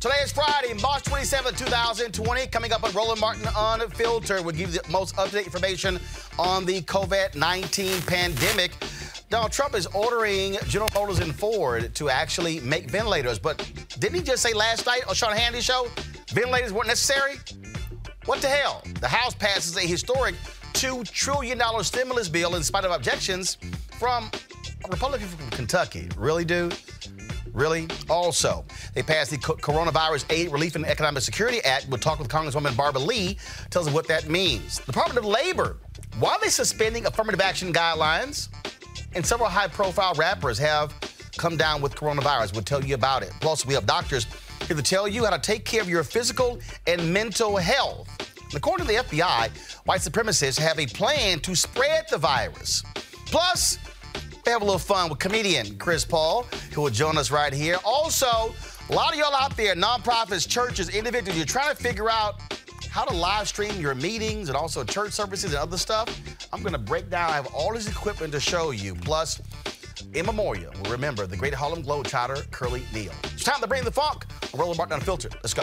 Today is Friday, March 27, 2020. Coming up on Roland Martin Unfiltered, we'll give you the most up-to-date information on the COVID-19 pandemic. Donald Trump is ordering General Motors and Ford to actually make ventilators. But didn't he just say last night on Sean Hannity's show ventilators weren't necessary? What the hell? The House passes a historic $2 trillion stimulus bill in spite of objections from Republican from Kentucky. Really, dude? Really? Also, they passed the Coronavirus Aid, Relief, and Economic Security Act. We'll talk with Congresswoman Barbara Lee, tells us what that means. The Department of Labor, why are they suspending affirmative action guidelines? And several high profile rappers have come down with coronavirus. We'll tell you about it. Plus, we have doctors here to tell you how to take care of your physical and mental health. According to the FBI, white supremacists have a plan to spread the virus. Plus, we have a little fun with comedian Chris Paul, who will join us right here. Also, a lot of y'all out there, nonprofits, churches, individuals, you're trying to figure out how to live stream your meetings and also church services and other stuff. I'm going to break down. I have all this equipment to show you. Plus, in memoriam, we remember the great Harlem Globetrotter, Curly Neal. It's time to bring the funk. Roland Martin Unfiltered. Let's go.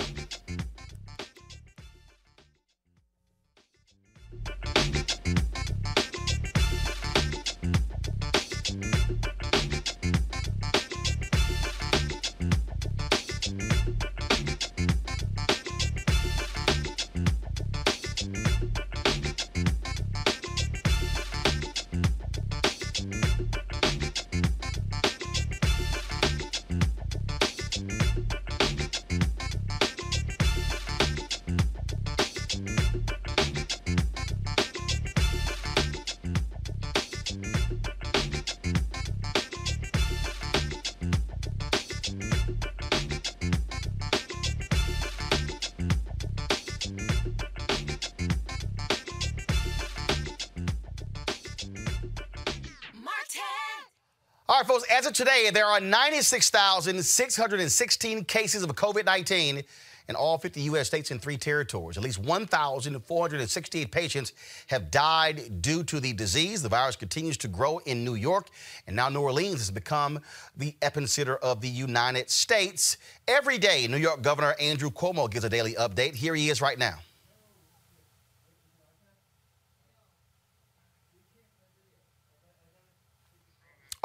Folks, as of today, there are 96,616 cases of COVID 19 in all 50 U.S. states and three territories. At least 1,468 patients have died due to the disease. The virus continues to grow in New York, and now New Orleans has become the epicenter of the United States. Every day, New York Governor Andrew Cuomo gives a daily update. Here he is right now.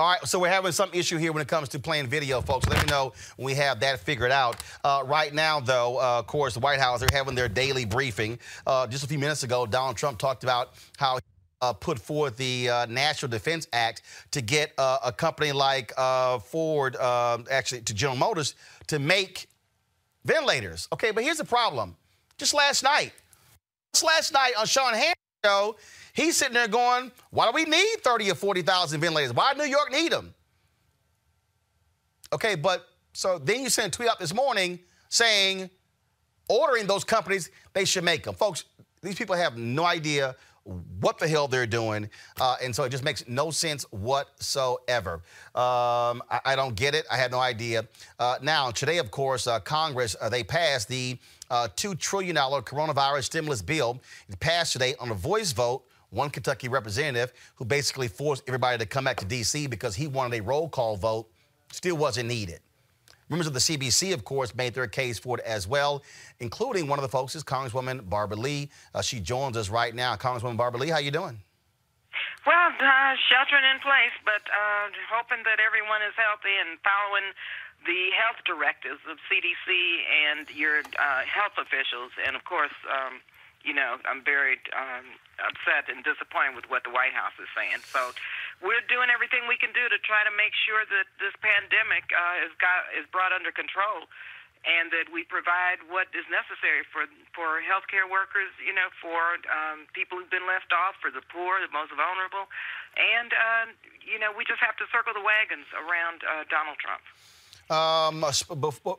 All right, so we're having some issue here when it comes to playing video, folks. Let me know when we have that figured out. Uh, right now, though, uh, of course, the White House, they're having their daily briefing. Uh, just a few minutes ago, Donald Trump talked about how uh, put forth the uh, National Defense Act to get uh, a company like uh, Ford, uh, actually to General Motors, to make ventilators. Okay, but here's the problem. Just last night, just last night on Sean Hannity show, He's sitting there going, why do we need 30 or 40,000 ventilators? Why New York need them? Okay, but so then you sent a tweet out this morning saying, ordering those companies, they should make them. Folks, these people have no idea what the hell they're doing. Uh, and so it just makes no sense whatsoever. Um, I, I, don't get it. I had no idea. Uh, now, today, of course, uh, Congress, uh, they passed the uh, $2 trillion coronavirus stimulus bill. It passed today on a voice vote one Kentucky representative who basically forced everybody to come back to D.C. because he wanted a roll call vote, still wasn't needed. Members of the CBC, of course, made their case for it as well, including one of the folks is Congresswoman Barbara Lee. Uh, she joins us right now. Congresswoman Barbara Lee, how you doing? Well, uh, sheltering in place, but uh, hoping that everyone is healthy and following the health directives of CDC and your uh, health officials, and of course, um, you know, I'm very um, upset and disappointed with what the White House is saying. So we're doing everything we can do to try to make sure that this pandemic uh, is got is brought under control, and that we provide what is necessary for for healthcare workers, you know, for um, people who've been left off, for the poor, the most vulnerable, and uh, you know, we just have to circle the wagons around uh, Donald Trump. Um,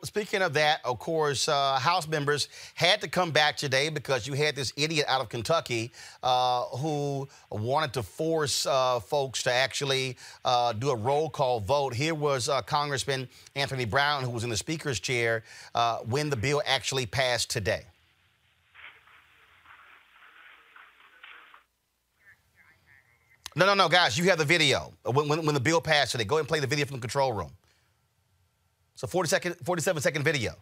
speaking of that, of course, uh, House members had to come back today because you had this idiot out of Kentucky uh, who wanted to force uh, folks to actually uh, do a roll call vote. Here was uh, Congressman Anthony Brown, who was in the Speaker's chair uh, when the bill actually passed today. No, no, no, guys, you have the video when, when, when the bill passed today. Go ahead and play the video from the control room. It's a 40 second, 47 second video.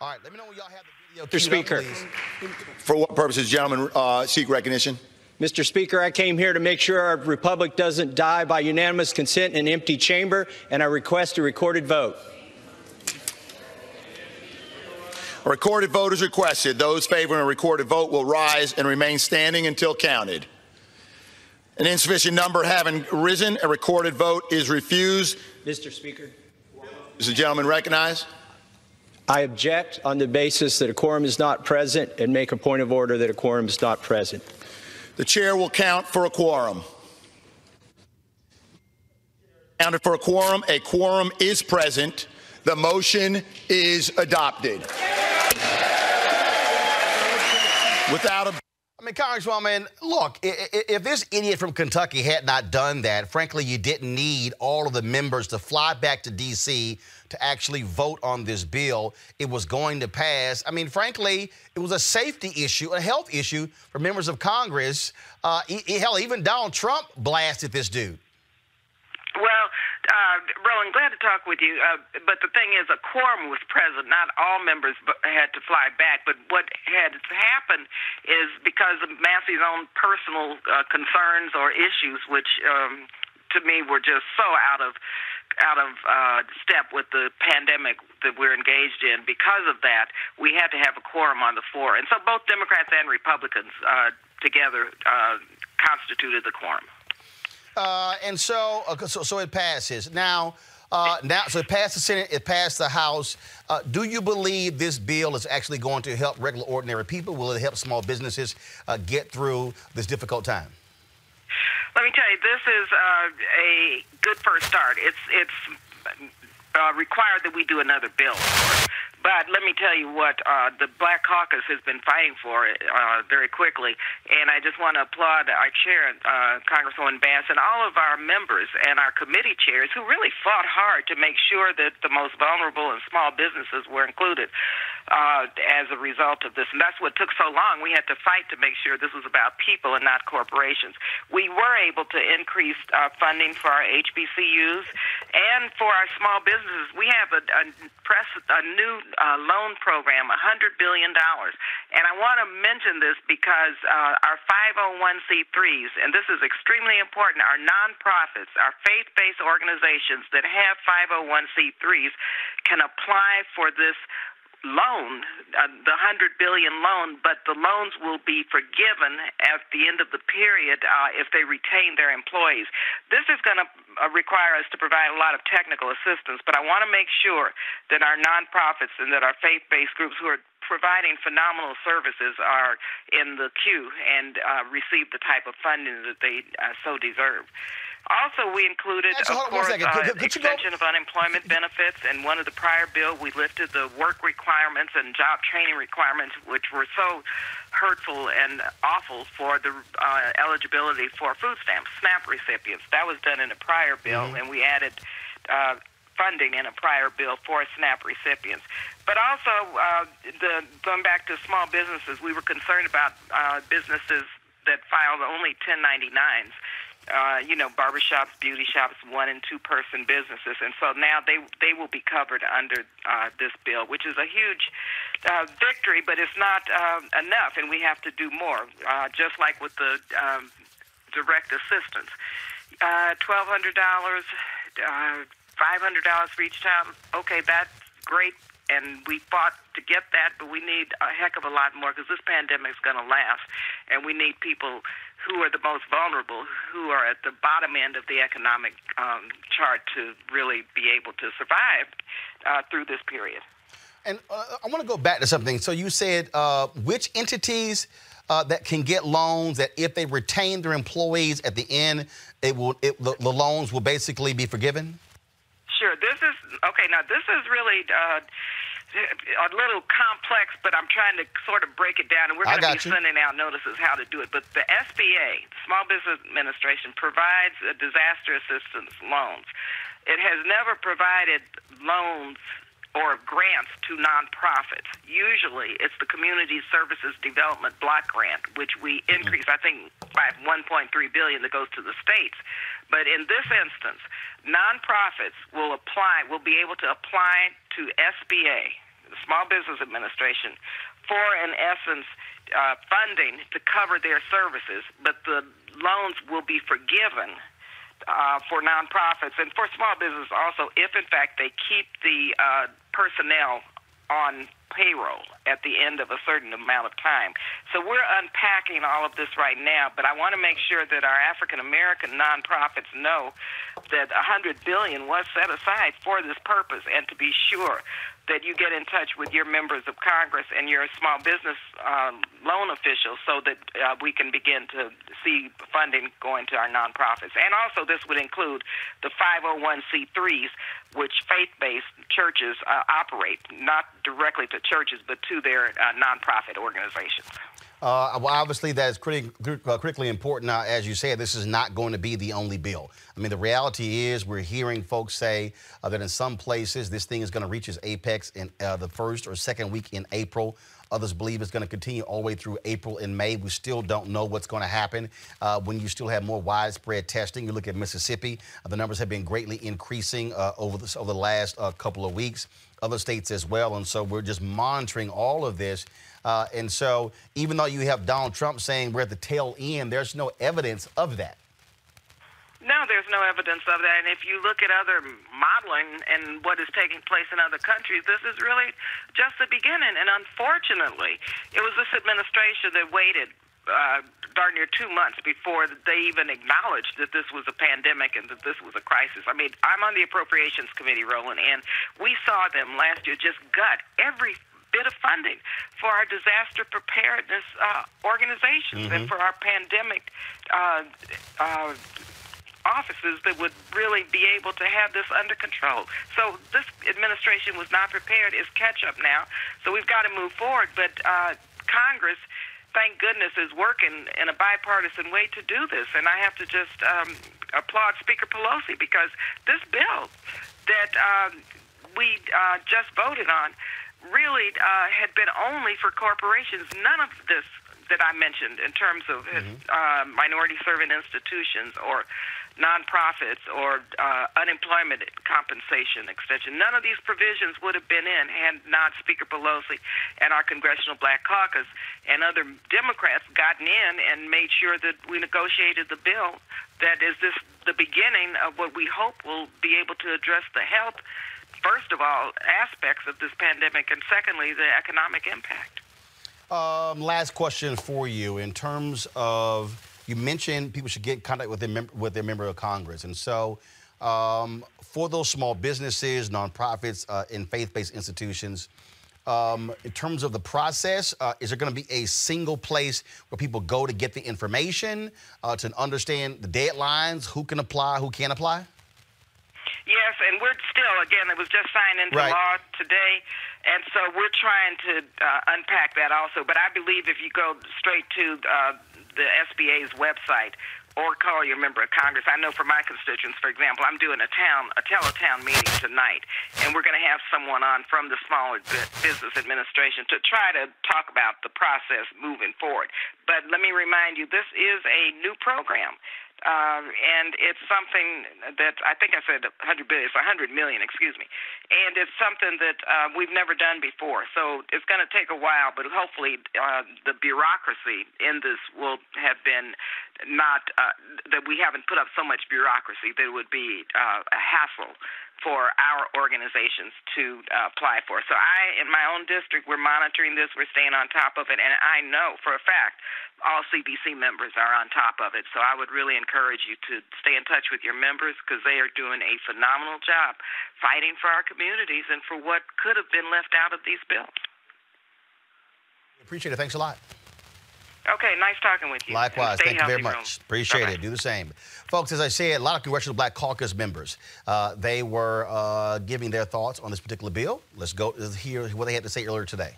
All right, let me know when y'all have the video. Mr. Speaker, up, for what purposes, gentlemen, uh, seek recognition? Mr. Speaker, I came here to make sure our republic doesn't die by unanimous consent in an empty chamber, and I request a recorded vote. A recorded vote is requested. Those favoring a recorded vote will rise and remain standing until counted. An insufficient number having risen, a recorded vote is refused. Mr. Speaker. Is the gentleman recognized? I object on the basis that a quorum is not present and make a point of order that a quorum is not present. The chair will count for a quorum. Counted for a quorum. A quorum is present. The motion is adopted. Without a I mean, Congresswoman, look, if this idiot from Kentucky had not done that, frankly, you didn't need all of the members to fly back to D.C. to actually vote on this bill. It was going to pass. I mean, frankly, it was a safety issue, a health issue for members of Congress. Uh, hell, even Donald Trump blasted this dude. Well, uh, Roland, glad to talk with you. Uh, but the thing is, a quorum was present. Not all members had to fly back. But what had happened is because of Massie's own personal uh, concerns or issues, which um, to me were just so out of out of uh, step with the pandemic that we're engaged in. Because of that, we had to have a quorum on the floor, and so both Democrats and Republicans uh, together uh, constituted the quorum. Uh, and so, uh, so, so it passes. Now, uh, now, so it passed the Senate, it passed the House. Uh, do you believe this bill is actually going to help regular, ordinary people? Will it help small businesses uh, get through this difficult time? Let me tell you, this is uh, a good first start. It's it's uh, uh, that we do another bill. But let me tell you what uh, the Black Caucus has been fighting for uh, very quickly, and I just want to applaud our chair, uh, Congresswoman Bass, and all of our members and our committee chairs who really fought hard to make sure that the most vulnerable and small businesses were included uh, as a result of this. And that's what took so long. We had to fight to make sure this was about people and not corporations. We were able to increase uh, funding for our HBCUs and for our small businesses. We have a, a, press, a new uh, loan program, $100 billion. And I want to mention this because uh, our 501c3s, and this is extremely important, our nonprofits, our faith based organizations that have 501c3s can apply for this loan, uh, the hundred billion loan, but the loans will be forgiven at the end of the period uh, if they retain their employees. This is going to uh, require us to provide a lot of technical assistance, but I want to make sure that our nonprofits and that our faith-based groups who are providing phenomenal services are in the queue and uh, receive the type of funding that they uh, so deserve. Also, we included, Actually, of course, uh, could, could extension of unemployment benefits. and one of the prior bill, we lifted the work requirements and job training requirements, which were so hurtful and awful for the uh, eligibility for food stamps, SNAP recipients. That was done in a prior bill, mm-hmm. and we added uh, funding in a prior bill for SNAP recipients. But also, uh, the, going back to small businesses, we were concerned about uh, businesses that filed only 1099s uh, you know, barbershops, beauty shops, one and two person businesses, and so now they they will be covered under uh, this bill, which is a huge uh, victory, but it's not uh, enough, and we have to do more. Uh, just like with the um, direct assistance, uh, twelve hundred dollars, uh, five hundred dollars for each child. Okay, that's great and we fought to get that, but we need a heck of a lot more because this pandemic is going to last, and we need people who are the most vulnerable, who are at the bottom end of the economic um, chart, to really be able to survive uh, through this period. And uh, I want to go back to something. So you said uh, which entities uh, that can get loans that if they retain their employees at the end, it will it, the, the loans will basically be forgiven. Sure. This is okay. Now this is really uh, a little complex, but I'm trying to sort of break it down, and we're going to be you. sending out notices how to do it. But the SBA, Small Business Administration, provides disaster assistance loans. It has never provided loans or grants to nonprofits. Usually, it's the Community Services Development Block Grant, which we mm-hmm. increase, I think, by 1.3 billion that goes to the states. But in this instance, nonprofits will apply, will be able to apply to SBA, the Small Business Administration, for, in essence, uh, funding to cover their services, but the loans will be forgiven uh, for nonprofits and for small business also if, in fact, they keep the uh, personnel on payroll at the end of a certain amount of time. So we're unpacking all of this right now, but I want to make sure that our African American nonprofits know that 100 billion was set aside for this purpose and to be sure that you get in touch with your members of Congress and your small business um, loan officials so that uh, we can begin to see funding going to our nonprofits. And also, this would include the 501c3s, which faith based churches uh, operate, not directly to churches, but to their uh, nonprofit organizations. Uh, well, obviously, that is uh, critically important. Uh, as you said, this is not going to be the only bill. I mean, the reality is, we're hearing folks say uh, that in some places this thing is going to reach its apex in uh, the first or second week in April. Others believe it's going to continue all the way through April and May. We still don't know what's going to happen uh, when you still have more widespread testing. You look at Mississippi, uh, the numbers have been greatly increasing uh, over, this, over the last couple of weeks, other states as well. And so we're just monitoring all of this. Uh, and so, even though you have Donald Trump saying we're at the tail end, there's no evidence of that. No, there's no evidence of that. And if you look at other modeling and what is taking place in other countries, this is really just the beginning. And unfortunately, it was this administration that waited uh, darn near two months before they even acknowledged that this was a pandemic and that this was a crisis. I mean, I'm on the Appropriations Committee, Roland, and we saw them last year just gut every bit of funding for our disaster preparedness uh, organizations mm-hmm. and for our pandemic uh, uh, offices that would really be able to have this under control. So this administration was not prepared. It's catch up now. So we've got to move forward. But uh, Congress, thank goodness, is working in a bipartisan way to do this. And I have to just um, applaud Speaker Pelosi because this bill that um, we uh, just voted on really uh, had been only for corporations. None of this that I mentioned in terms of mm-hmm. uh, minority servant institutions or nonprofits or uh, unemployment compensation extension. None of these provisions would have been in had not Speaker Pelosi and our Congressional Black Caucus and other Democrats gotten in and made sure that we negotiated the bill that is this the beginning of what we hope will be able to address the health first of all, aspects of this pandemic, and secondly, the economic impact. Um, last question for you. In terms of, you mentioned people should get in contact with their, mem- with their member of Congress. And so, um, for those small businesses, nonprofits, uh, and faith based institutions, um, in terms of the process, uh, is there going to be a single place where people go to get the information, uh, to understand the deadlines, who can apply, who can't apply? Yes, and we're still, again, it was just signed into right. law today, and so we're trying to uh, unpack that also. But I believe if you go straight to uh, the SBA's website or call your member of Congress, I know for my constituents, for example, I'm doing a town, a teletown meeting tonight, and we're going to have someone on from the Smaller Business Administration to try to talk about the process moving forward. But let me remind you, this is a new program. Um, and it's something that I think I said 100 billion, it's 100 million, excuse me, and it's something that uh, we've never done before. So it's going to take a while, but hopefully uh, the bureaucracy in this will have been not uh, that we haven't put up so much bureaucracy that it would be uh, a hassle for our organizations to uh, apply for. So I, in my own district, we're monitoring this. We're staying on top of it, and I know for a fact all CBC members are on top of it. So I would really encourage you to stay in touch with your members because they are doing a phenomenal job fighting for our communities and for what could have been left out of these bills. Appreciate it. Thanks a lot. Okay, nice talking with you. Likewise. Thank you very much. Appreciate Bye-bye. it. Do the same. Folks, as I said, a lot of Congressional Black Caucus members, uh, they were uh, giving their thoughts on this particular bill. Let's go hear what they had to say earlier today.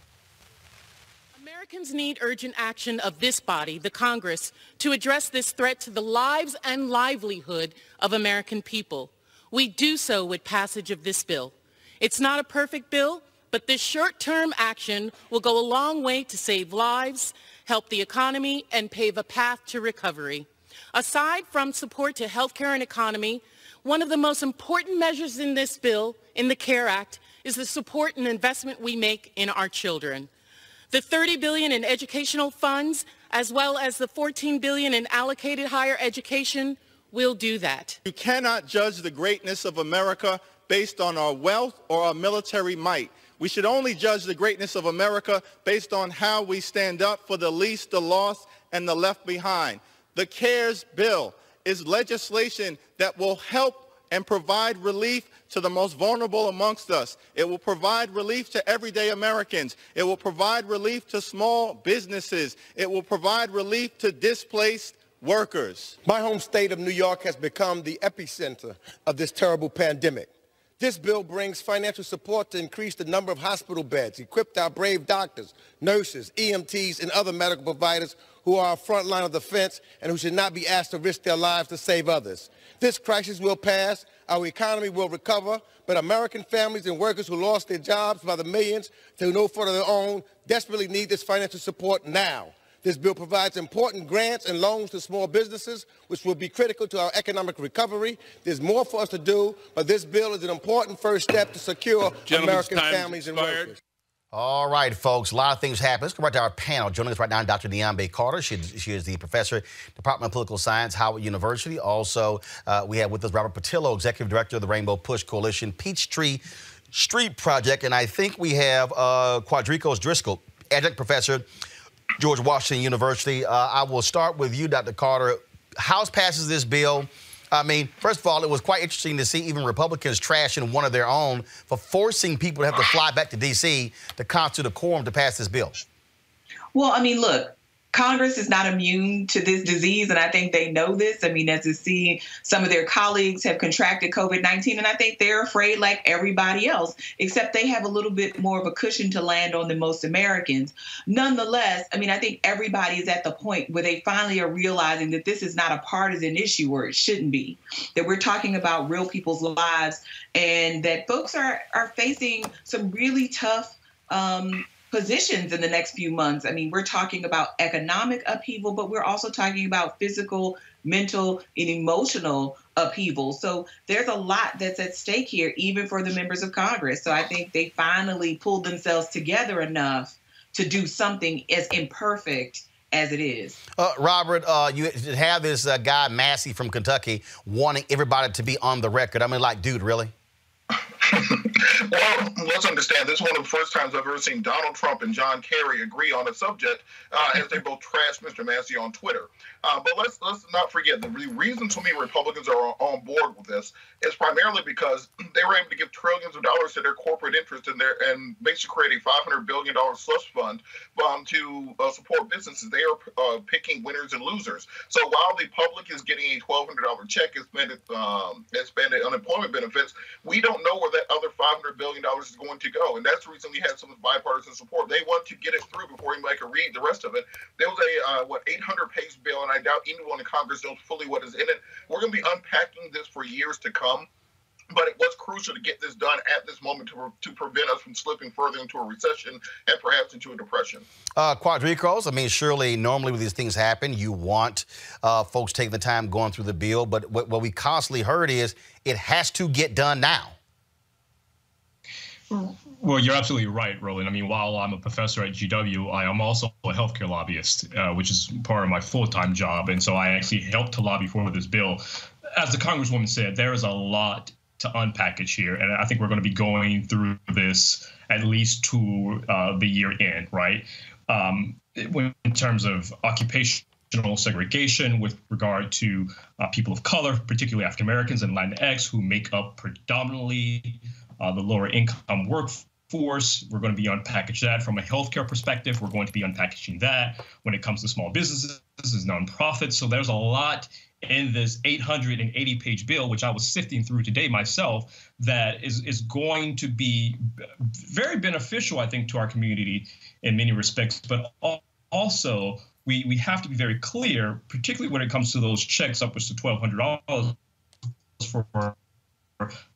Americans need urgent action of this body, the Congress, to address this threat to the lives and livelihood of American people. We do so with passage of this bill. It's not a perfect bill, but this short-term action will go a long way to save lives help the economy, and pave a path to recovery. Aside from support to healthcare and economy, one of the most important measures in this bill, in the CARE Act, is the support and investment we make in our children. The 30 billion in educational funds, as well as the 14 billion in allocated higher education, will do that. You cannot judge the greatness of America based on our wealth or our military might. We should only judge the greatness of America based on how we stand up for the least, the lost, and the left behind. The CARES bill is legislation that will help and provide relief to the most vulnerable amongst us. It will provide relief to everyday Americans. It will provide relief to small businesses. It will provide relief to displaced workers. My home state of New York has become the epicenter of this terrible pandemic. This bill brings financial support to increase the number of hospital beds, equip our brave doctors, nurses, EMTs, and other medical providers who are our front line of defense and who should not be asked to risk their lives to save others. This crisis will pass, our economy will recover, but American families and workers who lost their jobs by the millions to no fault of their own desperately need this financial support now. This bill provides important grants and loans to small businesses, which will be critical to our economic recovery. There's more for us to do, but this bill is an important first step to secure American families and workers. All right, folks, a lot of things happen. Let's go right to our panel. Joining us right now, Dr. Niambi Carter. She, she is the professor, Department of Political Science, Howard University. Also, uh, we have with us Robert Patillo, Executive Director of the Rainbow Push Coalition Peachtree Street Project. And I think we have uh, Quardricos Driskell, Adjunct Professor George Washington University. Uh, I will start with you, Dr. Carter. House passes this bill. I mean, first of all, it was quite interesting to see even Republicans trashing one of their own for forcing people to have to fly back to D.C. to constitute a quorum to pass this bill. Well, I mean, look, Congress is not immune to this disease, and I think they know this. I mean, as to see some of their colleagues have contracted COVID 19, and I think they're afraid, like everybody else, except they have a little bit more of a cushion to land on than most Americans. Nonetheless, I mean, I think everybody is at the point where they finally are realizing that this is not a partisan issue, or it shouldn't be, that we're talking about real people's lives, and that folks are, are facing some really tough. Um, positions in the next few months. I mean, we're talking about economic upheaval, but we're also talking about physical, mental, and emotional upheaval. So there's a lot that's at stake here, even for the members of Congress. So I think they finally pulled themselves together enough to do something as imperfect as it is. Uh, Robert, uh, you have this uh, guy, Massie from Kentucky, wanting everybody to be on the record. I mean, like, dude, really? well, let's understand this is one of the first times I've ever seen Donald Trump and John Kerry agree on a subject uh, as they both trash Mr. Massie on Twitter. Uh, but let's let's not forget the reason so many Republicans are on board with this is primarily because they were able to give trillions of dollars to their corporate interest in there and basically create a 500 billion dollar slush fund um, to uh, support businesses. They are uh, picking winners and losers. So while the public is getting a 1,200 dollar check it um, it unemployment benefits, we don't know where that other 500 billion dollars is going to go, and that's the reason we had some bipartisan support. They want to get it through before anybody can read the rest of it. There was a uh, what 800 page bill, and I doubt anyone in Congress knows fully what is in it. We're going to be unpacking this for years to come. But it was crucial to get this done at this moment to, to prevent us from slipping further into a recession and perhaps into a depression. Uh, Quardricos, I mean, surely normally when these things happen, you want uh, folks taking the time going through the bill. But what, what we constantly heard is it has to get done now. Well, you're absolutely right, Roland. I mean, while I'm a professor at GW, I am also a healthcare lobbyist, uh, which is part of my full time job. And so I actually helped to lobby for this bill. As the Congresswoman said, there is a lot to unpackage here. And I think we're going to be going through this at least to uh, the year end, right? Um, in terms of occupation segregation with regard to uh, people of color, particularly African Americans and Latinx, who make up predominantly uh, the lower income workforce. We're going to be unpackage that from a healthcare perspective. We're going to be unpackaging that when it comes to small businesses, nonprofits. So there's a lot in this 880 page bill, which I was sifting through today myself, that is, is going to be very beneficial, I think, to our community in many respects, but also we, we have to be very clear, particularly when it comes to those checks upwards to $1,200 for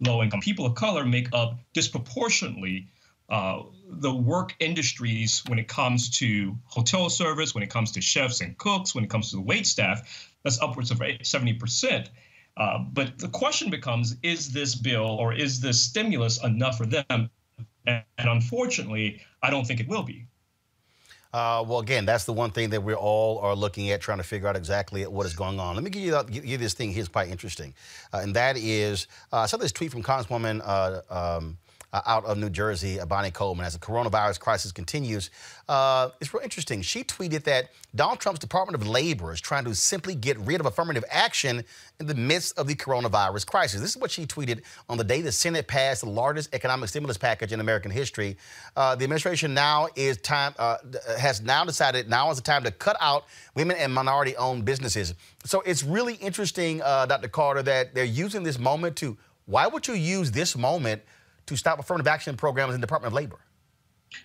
low income people of color make up disproportionately uh, the work industries when it comes to hotel service, when it comes to chefs and cooks, when it comes to the wait staff, that's upwards of 70%. Uh, but the question becomes is this bill or is this stimulus enough for them? And, and unfortunately, I don't think it will be. Uh, well, again, that's the one thing that we all are looking at, trying to figure out exactly what is going on. Let me give you, give you this thing Here's quite interesting, uh, and that is uh, I saw this tweet from Congresswoman. Uh, um, uh, out of New Jersey, uh, Bonnie Coleman, as the coronavirus crisis continues. Uh, it's real interesting. She tweeted that Donald Trump's Department of Labor is trying to simply get rid of affirmative action in the midst of the coronavirus crisis. This is what she tweeted on the day the Senate passed the largest economic stimulus package in American history. Uh, the administration now is time uh, has now decided now is the time to cut out women and minority-owned businesses. So it's really interesting, uh, Dr. Carter, that they're using this moment to. Why would you use this moment? To stop affirmative action programs in the Department of Labor?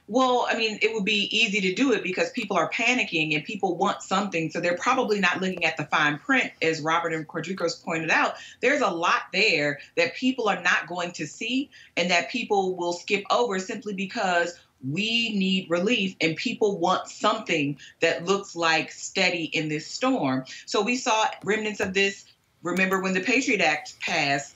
Well, I mean, it would be easy to do it because people are panicking and people want something. So they're probably not looking at the fine print, as Robert and Quardricos pointed out. There's a lot there that people are not going to see and that people will skip over simply because we need relief and people want something that looks like steady in this storm. So we saw remnants of this. Remember when the Patriot Act passed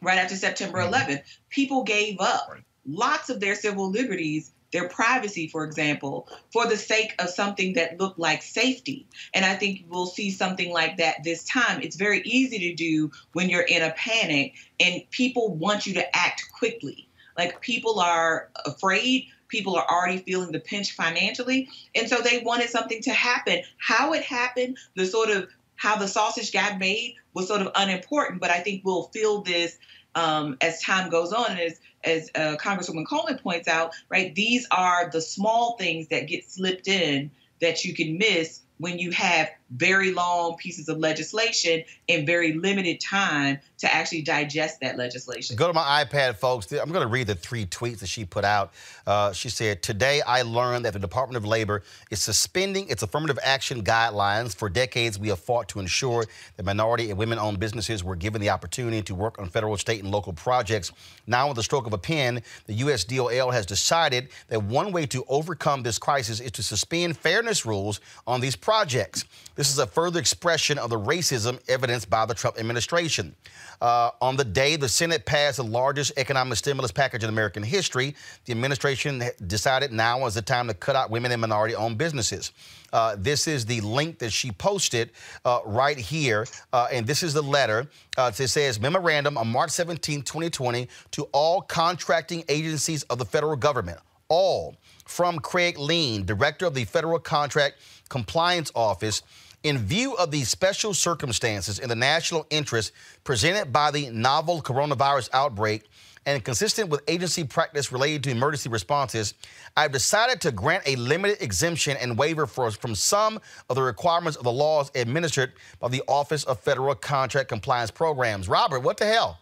right after September 11th, mm-hmm. people gave up right. lots of their civil liberties, their privacy, for example, for the sake of something that looked like safety. And I think we'll see something like that this time. It's very easy to do when you're in a panic and people want you to act quickly. Like people are afraid, people are already feeling the pinch financially. And so they wanted something to happen. How it happened, the sort of how the sausage got made was sort of unimportant, but I think we'll feel this um, as time goes on. And as, as uh, Congresswoman Coleman points out, right, these are the small things that get slipped in that you can miss when you have very long pieces of legislation in very limited time to actually digest that legislation. Go to my iPad, folks. I'm going to read the three tweets that she put out. Uh, she said, Today I learned that the Department of Labor is suspending its affirmative action guidelines. For decades, we have fought to ensure that minority and women owned businesses were given the opportunity to work on federal, state, and local projects. Now, with the stroke of a pen, the USDOL has decided that one way to overcome this crisis is to suspend fairness rules on these projects. This is a further expression of the racism evidenced by the Trump administration. Uh, on the day the Senate passed the largest economic stimulus package in American history, the administration decided now is the time to cut out women and minority owned businesses. Uh, this is the link that she posted uh, right here. Uh, and this is the letter. Uh, it says Memorandum on March 17, 2020, to all contracting agencies of the federal government. All from Craig Leen, Director of the Federal Contract Compliance Office in view of these special circumstances in the national interest presented by the novel coronavirus outbreak and consistent with agency practice related to emergency responses, I've decided to grant a limited exemption and waiver for, from some of the requirements of the laws administered by the Office of Federal Contract Compliance Programs. Robert, what the hell?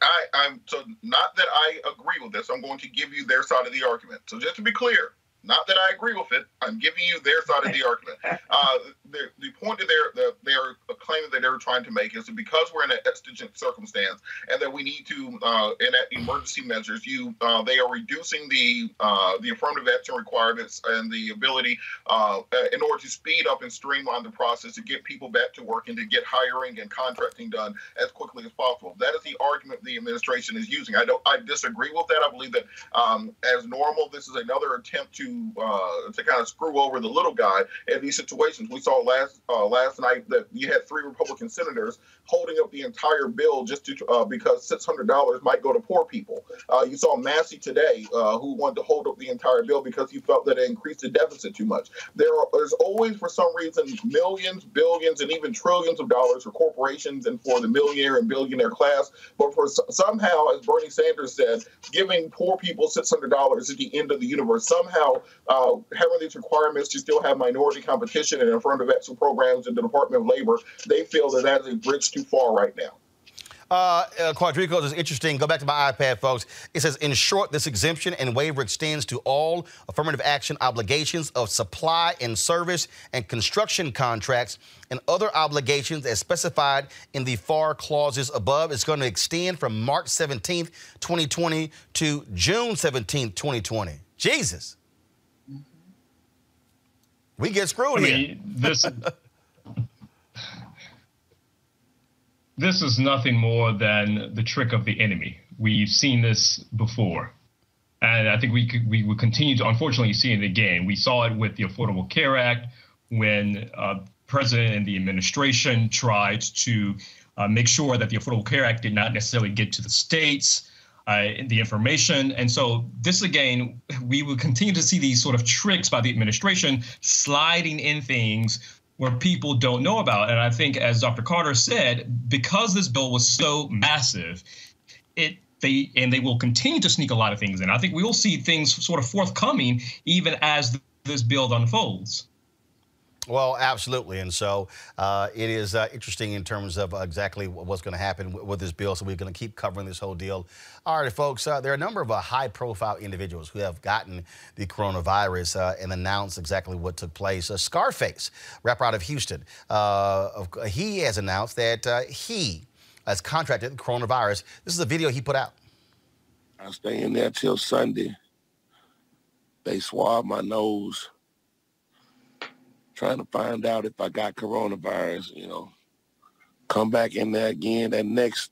I, am so not that I agree with this. I'm going to give you their side of the argument. So just to be clear, not that I agree with it. I'm giving you their side of the argument. Uh, the, the point that they're the, they're claiming that they're trying to make is that because we're in an exigent circumstance and that we need to uh, enact emergency measures, you uh, they are reducing the uh, the affirmative action requirements and the ability uh, in order to speed up and streamline the process to get people back to work and to get hiring and contracting done as quickly as possible. That is the argument the administration is using. I don't I disagree with that. I believe that um, as normal, this is another attempt to uh, to kind of screw over the little guy in these situations. We saw last uh, last night that you had three Republican senators holding up the entire bill just to uh, because six hundred dollars might go to poor people. Uh, you saw Massie today uh, who wanted to hold up the entire bill because he felt that it increased the deficit too much. There are, there's always for some reason millions, billions, and even trillions of dollars for corporations and for the millionaire and billionaire class. But for somehow, as Bernie Sanders said, giving poor people six hundred dollars is the end of the universe. Somehow uh, having these requirements to still have minority competition and affirmative action programs in the Department of Labor, they feel that that is a bridge too far right now. Uh, uh, Quadrico is interesting. Go back to my iPad, folks. It says, in short, this exemption and waiver extends to all affirmative action obligations of supply and service and construction contracts and other obligations as specified in the FAR clauses above. It's going to extend from March 17th, 2020 to June 17th, 2020. Jesus. We get screwed I mean, here. This this is nothing more than the trick of the enemy. We've seen this before. And I think we could, we will continue to unfortunately see it again. We saw it with the Affordable Care Act when uh, President and the administration tried to uh, make sure that the Affordable Care Act did not necessarily get to the states uh, the information. And so, this again, we will continue to see these sort of tricks by the administration sliding in things where people don't know about. And I think, as Dr. Carter said, because this bill was so massive, it they and they will continue to sneak a lot of things in. I think we will see things sort of forthcoming even as this bill unfolds. Well, absolutely. And so uh, it is uh, interesting in terms of exactly what's going to happen with this bill. So we're going to keep covering this whole deal. All right, folks, uh, there are a number of uh, high profile individuals who have gotten the coronavirus uh, and announced exactly what took place. Scarface, rapper out of Houston, he has announced that he has contracted the coronavirus. This is a video he put out. I stay in there till Sunday. They swab my nose trying to find out if I got coronavirus, you know. Come back in there again that next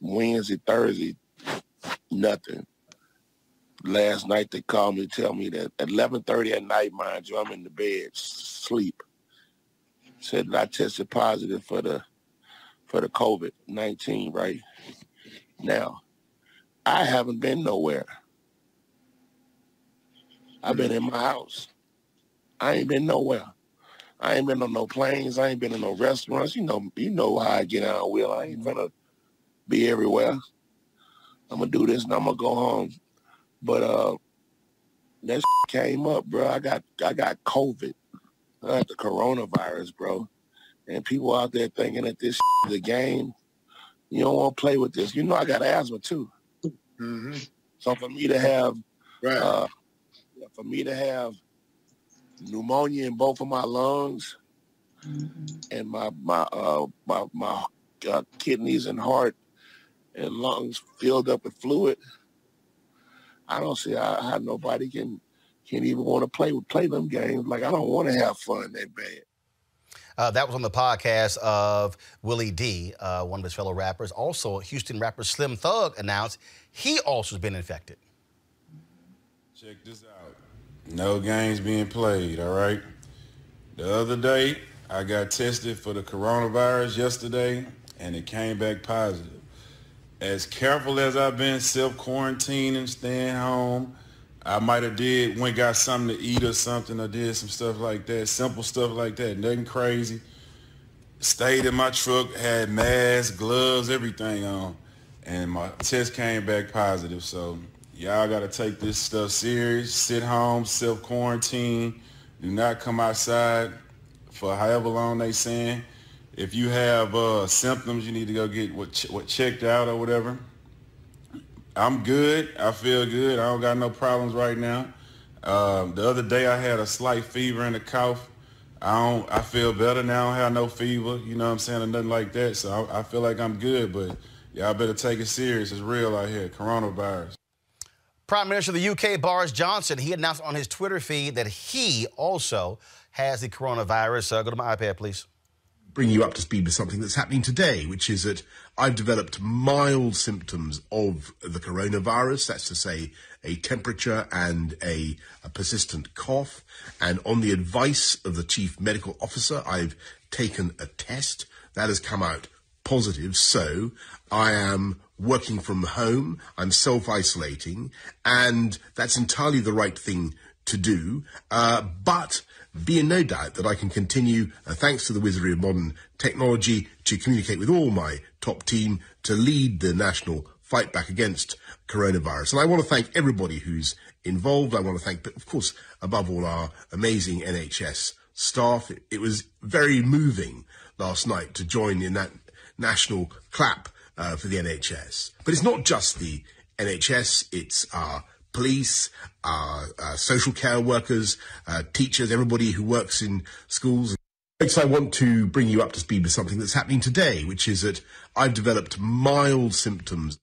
Wednesday, Thursday, nothing. Last night they called me tell me that at 11.30 at night, mind you, I'm in the bed, sleep. Said that I tested positive for the for the COVID-19, right? Now, I haven't been nowhere. I've been in my house. I ain't been nowhere. I ain't been on no planes. I ain't been in no restaurants. You know, you know how I get out, Will. I ain't gonna be everywhere. I'm gonna do this and I'm gonna go home. But uh, that came up, bro. I got I got COVID. I got the coronavirus, bro. And people out there thinking that this is a game. You don't want to play with this. You know I got asthma too. Mm-hmm. So for me to have, right. uh, for me to have pneumonia in both of my lungs and my my uh, my my uh, kidneys and heart and lungs filled up with fluid, I don't see how, how nobody can can even want to play play them games. Like I don't want to have fun that bad. Uh, that was on the podcast of Willie D, uh, one of his fellow rappers. Also, Houston rapper Slim Thug announced he also has been infected. Check this out. No games being played, all right? The other day, I got tested for the coronavirus yesterday, and it came back positive. As careful as I've been self-quarantining, staying home, I might have did, went got something to eat or something, I did some stuff like that, simple stuff like that, nothing crazy. Stayed in my truck, had masks, gloves, everything on, and my test came back positive. So y'all got to take this stuff serious. Sit home, self-quarantine. Do not come outside for however long they saying. If you have uh, symptoms, you need to go get what, ch- what checked out or whatever. I'm good. I feel good. I don't got no problems right now. Um, the other day I had a slight fever and a cough. I don't. I feel better now. I don't have no fever. You know what I'm saying, or nothing like that. So I, I feel like I'm good. But y'all better take it serious. It's real out here. Coronavirus. Prime Minister of the UK, Boris Johnson, he announced on his Twitter feed that he also has the coronavirus. Uh, go to my iPad, please bring you up to speed with something that's happening today, which is that I've developed mild symptoms of the coronavirus. That's to say, a temperature and a, a, persistent cough. And on the advice of the chief medical officer, I've taken a test that has come out positive. So I am working from home. I'm self isolating and that's entirely the right thing to do. Uh, but be in no doubt that I can continue, uh, thanks to the wizardry of modern technology, to communicate with all my top team to lead the national fight back against coronavirus. And I want to thank everybody who's involved. I want to thank, of course, above all, our amazing NHS staff. It, it was very moving last night to join in that national clap uh, for the NHS. But it's not just the NHS, it's our police, our, uh, social care workers, uh, teachers, everybody who works in schools. Next, I want to bring you up to speed with something that's happening today, which is that I've developed mild symptoms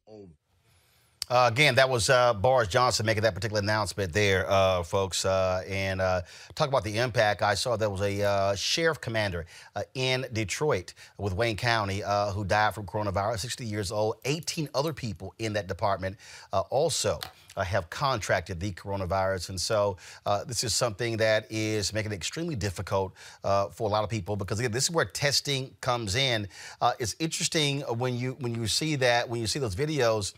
uh, again, that was uh, Boris Johnson making that particular announcement there, uh, folks. Uh, and uh, talk about the impact. I saw there was a uh, sheriff commander in Detroit with Wayne County who died from coronavirus, 60 years old. 18 other people in that department also. have contracted the coronavirus. And so this is something that is making it extremely difficult for a lot of people because, again, this is where testing comes in. it's interesting when you when you see that, when you see those videos uh,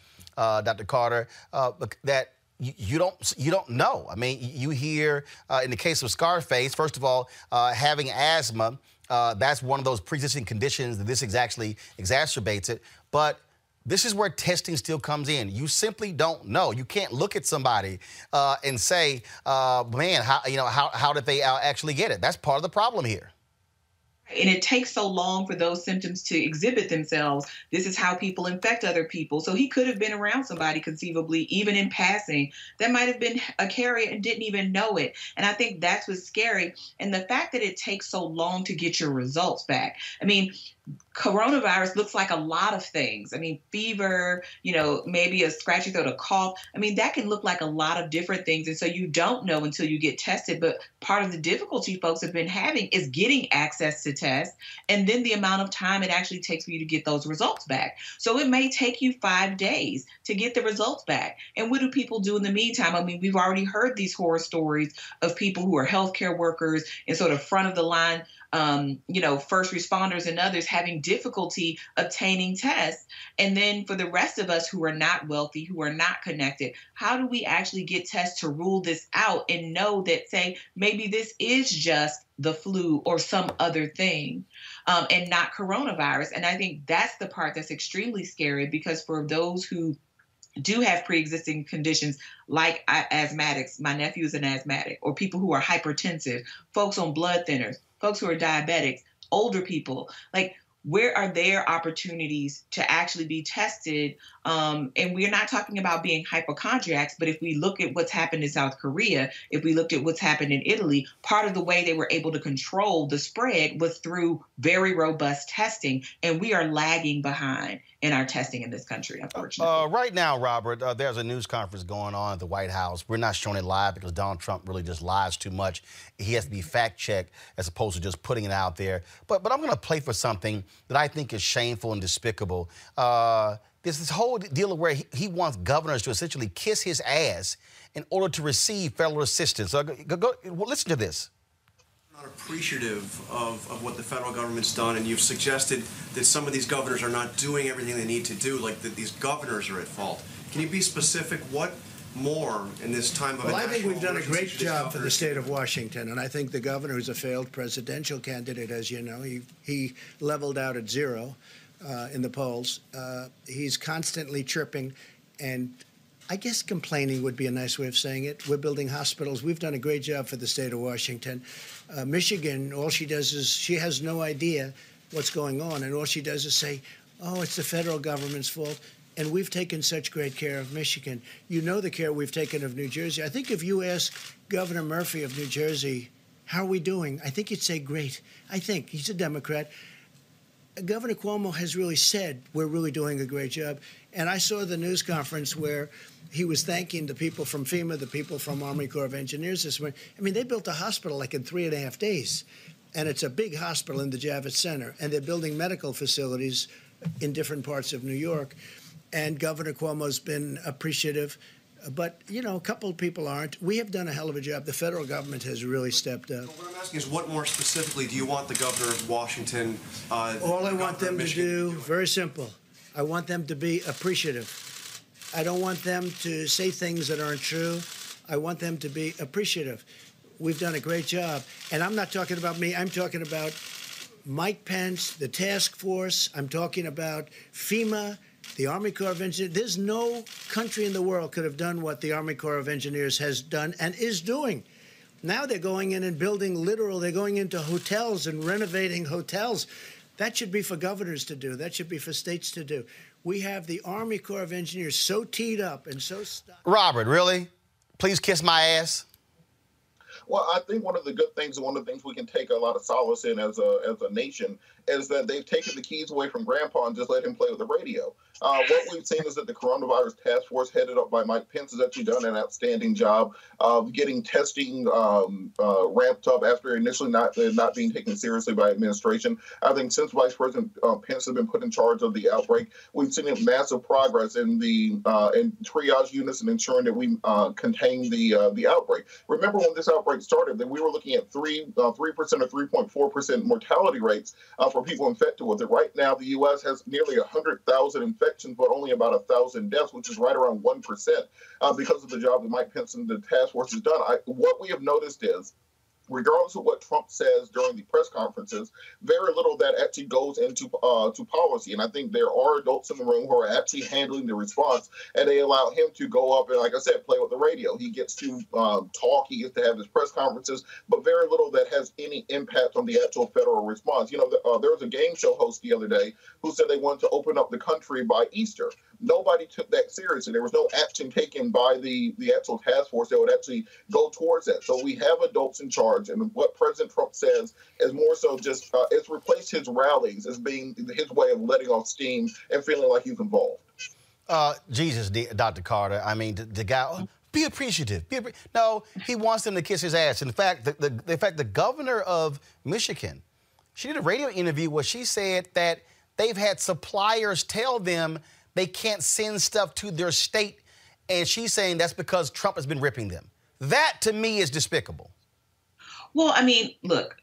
Dr. Carter, uh, that you, you, don't you don't know. I mean, you hear uh, in the case of Scarface, first of all, uh, having asthma. Uh, that's one of those pre-existing conditions that this actually exacerbates it. But this is where testing still comes in. You simply don't know. You can't look at somebody uh, and say, "Man, how you know how how did they actually get it?" That's part of the problem here and it takes so long for those symptoms to exhibit themselves. This is how people infect other people. So he could have been around somebody conceivably, even in passing, that might have been a carrier and didn't even know it. And I think that's what's scary. And the fact that it takes so long to get your results back. I mean, coronavirus looks like a lot of things. I mean, fever, you know, maybe a scratchy throat, a cough. I mean, that can look like a lot of different things. And so you don't know until you get tested. But part of the difficulty folks have been having is getting access to tests and then the amount of time it actually takes for you to get those results back. So it may take you five days to get the results back. And what do people do in the meantime? I mean, we've already heard these horror stories of people who are healthcare workers and sort of front of the line um, you know, first responders and others having difficulty obtaining tests. And then for the rest of us who are not wealthy, who are not connected, how do we actually get tests to rule this out and know that, say, maybe this is just the flu or some other thing um, and not coronavirus? And I think that's the part that's extremely scary because for those who do have pre-existing conditions like asthmatics my nephew is an asthmatic or people who are hypertensive folks on blood thinners folks who are diabetics older people like where are their opportunities to actually be tested? Um, and we're not talking about being hypochondriacs, but if we look at what's happened in South Korea, if we looked at what's happened in Italy, part of the way they were able to control the spread was through very robust testing, and we are lagging behind in our testing in this country, unfortunately. Uh, right now, Robert, uh, there's a news conference going on at the White House. We're not showing it live because Donald Trump really just lies too much. He has to be fact checked as opposed to just putting it out there. But but I'm going to play for something that I think is shameful and despicable. Uh, there's this whole deal where he, he, wants governors to essentially kiss his ass in order to receive federal assistance. So go, go, go listen to this not appreciative of, of what the federal government's done, and you've suggested that some of these governors are not doing everything they need to do, like that these governors are at fault. Can you be specific? What more in this time of well, I think we've done a great job for the state of Washington, and I think the governor, who's a failed presidential candidate, as you know, he he leveled out at zero uh, in the polls. Uh, he's constantly tripping, and I guess complaining would be a nice way of saying it. We're building hospitals. We've done a great job for the state of Washington. Uh, Michigan, all she does is she has no idea what's going on, and all she does is say, "Oh, it's the federal government's fault." And we've taken such great care of Michigan. You know the care we've taken of New Jersey. I think if you ask Governor Murphy of New Jersey, how are we doing? I think he'd say great. I think he's a Democrat. Governor Cuomo has really said we're really doing a great job. And I saw the news conference where he was thanking the people from FEMA, the people from Army Corps of Engineers this morning. I mean, they built a hospital like in three and a half days. And it's a big hospital in the Javits Center. And they're building medical facilities in different parts of New York. And Governor Cuomo's been appreciative. But, you know, a couple of people aren't. We have done a hell of a job. The federal government has really stepped up. what I'm asking is what more specifically do you want the governor of Washington? Uh, All I want them to do, very simple, I want them to be appreciative I don't want them to say things that aren't true. I want them to be appreciative. We've done a great job. And I'm not talking about me, I'm talking about Mike Pence, the task force, I'm talking about FEMA, the Army Corps of Engineers. There's no country in the world could have done what the Army Corps of Engineers has done and is doing. Now they're going in and building literal, they're going into hotels and renovating hotels. That should be for governors to do. That should be for states to do we have the Army Corps of Engineers so teed up and so stuck. Robert, really? Please kiss my ass. Well, I think one of the good things, and one of the things we can take a lot of solace in as a as a nation, is that they've taken the keys away from Grandpa and just let him play with the radio. Uh, what we've seen is that the coronavirus task force, headed up by Mike Pence, has actually done an outstanding job of getting testing um, uh, ramped up after initially not uh, not being taken seriously by administration. I think since Vice President uh, Pence has been put in charge of the outbreak, we've seen massive progress in the uh, in triage units and ensuring that we contain the the outbreak. Remember when this outbreak started that we were looking at three three percent or three point four percent mortality rates for people infected with it. Right now, the U.S. has nearly hundred thousand infections, but only about thousand deaths, which is right around one percent, uh, because of the job that Mike Pence and the task force has done. I, what we have noticed is regardless of what Trump says during the press conferences, very little that actually goes into uh, to policy. And I think there are adults in the room who are actually handling the response, and they allow him to go up and, like I said, play with the radio. He gets to uh, talk, he gets to have his press conferences, but very little that has any impact on the actual federal response. You know, uh, there was a game show host the other day who said they wanted to open up the country by Easter. Nobody took that seriously. There was no action taken by the the actual task force that would actually go towards that. So we have adults in charge. And what President Trump says is more so just uh, it's replaced his rallies as being his way of letting off steam and feeling like he's involved. Uh, Jesus, Dr. Carter. I mean, the, the guy. Be appreciative. Be no, he wants them to kiss his ass. In fact, the, the, in fact, the governor of Michigan, she did a radio interview where she said that they've had suppliers tell them they can't send stuff to their state, and she's saying that's because Trump has been ripping them. That to me is despicable. Well, I mean, look,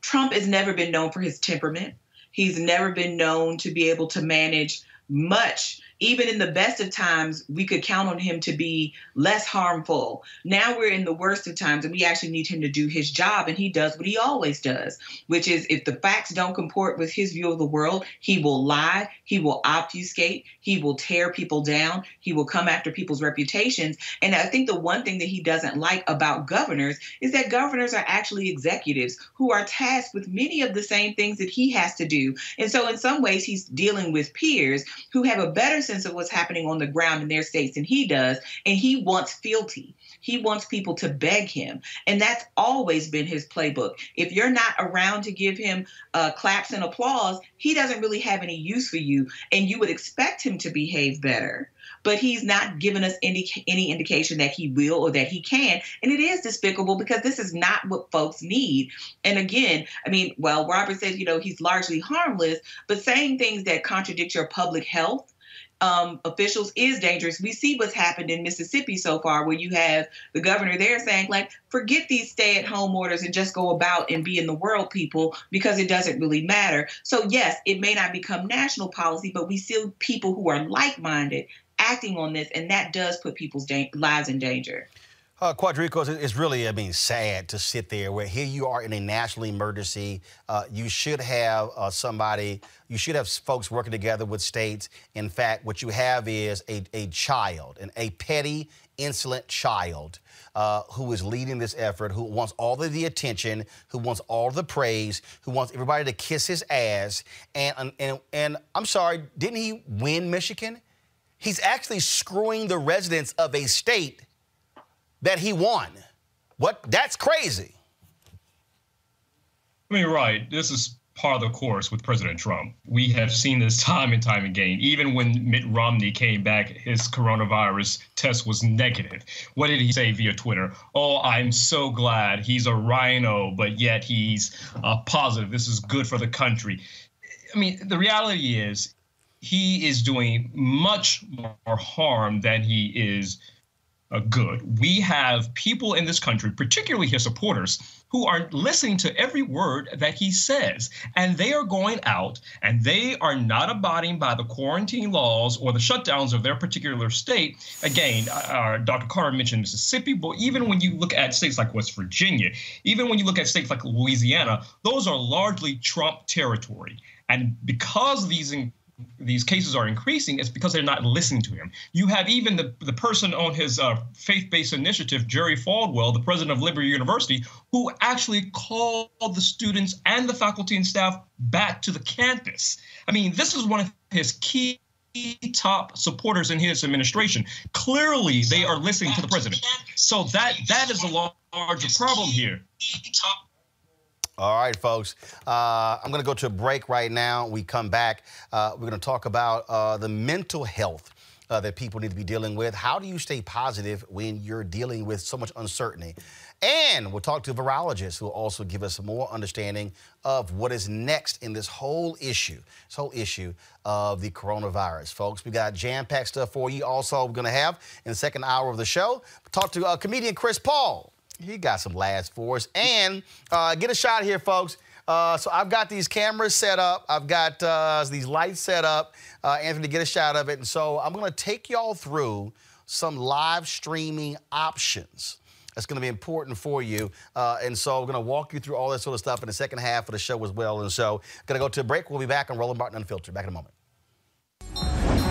Trump has never been known for his temperament. He's never been known to be able to manage much even in the best of times, we could count on him to be less harmful. Now we're in the worst of times, and we actually need him to do his job, and he does what he always does, which is if the facts don't comport with his view of the world, he will lie, he will obfuscate, he will tear people down, he will come after people's reputations. And I think the one thing that he doesn't like about governors is that governors are actually executives who are tasked with many of the same things that he has to do. And so, in some ways, he's dealing with peers who have a better sense of what's happening on the ground in their states than he does. And he wants fealty. He wants people to beg him. And that's always been his playbook. If you're not around to give him uh, claps and applause, he doesn't really have any use for you. And you would expect him to behave better but he's not given us any any indication that he will or that he can and it is despicable because this is not what folks need and again i mean well robert says you know he's largely harmless but saying things that contradict your public health um, officials is dangerous. We see what's happened in Mississippi so far, where you have the governor there saying, like, forget these stay at home orders and just go about and be in the world, people, because it doesn't really matter. So, yes, it may not become national policy, but we see people who are like minded acting on this, and that does put people's da- lives in danger. Uh, Quardricos, it's really, I mean, sad to sit there where here you are in a national emergency. Uh, you should have uh, somebody, you should have folks working together with states. In fact, what you have is a, a child, and a petty, insolent child uh, who is leading this effort, who wants all of the attention, who wants all the praise, who wants everybody to kiss his ass. And, and, and I'm sorry, didn't he win Michigan? He's actually screwing the residents of a state that he won. What? That's crazy. I mean, right. This is part of the course with President Trump. We have seen this time and time again. Even when Mitt Romney came back, his coronavirus test was negative. What did he say via Twitter? Oh, I'm so glad he's a rhino, but yet he's uh, positive. This is good for the country. I mean, the reality is he is doing much more harm than he is uh, good. We have people in this country, particularly his supporters, who are listening to every word that he says. And they are going out and they are not abiding by the quarantine laws or the shutdowns of their particular state. Again, uh, uh Dr. Carter mentioned Mississippi, but even when you look at states like West Virginia, even when you look at states like Louisiana, those are largely Trump territory. And because these these cases are increasing, it's because they're not listening to him. You have even the, the person on his uh, faith based initiative, Jerry Falwell, the president of Liberty University, who actually called the students and the faculty and staff back to the campus. I mean, this is one of his key top supporters in his administration. Clearly, they are listening to the president. So that that is a larger problem here. All right, folks. Uh, I'm going to go to a break right now. We come back. Uh, we're going to talk about uh, the mental health uh, that people need to be dealing with. How do you stay positive when you're dealing with so much uncertainty? And we'll talk to virologists who will also give us more understanding of what is next in this whole issue, this whole issue of the coronavirus. Folks, we got jam-packed stuff for you. Also, we're going to have in the second hour of the show, talk to uh, comedian Chris Paul. He got some for us. And uh, get a shot here, folks. Uh, so I've got these cameras set up. I've got uh, these lights set up. Uh, Anthony, get a shot of it. And so I'm going to take y'all through some live streaming options. That's going to be important for you. Uh, and so we're going to walk you through all that sort of stuff in the second half of the show as well. And so going to go to a break. We'll be back on Roland Martin Unfiltered. Back in a moment.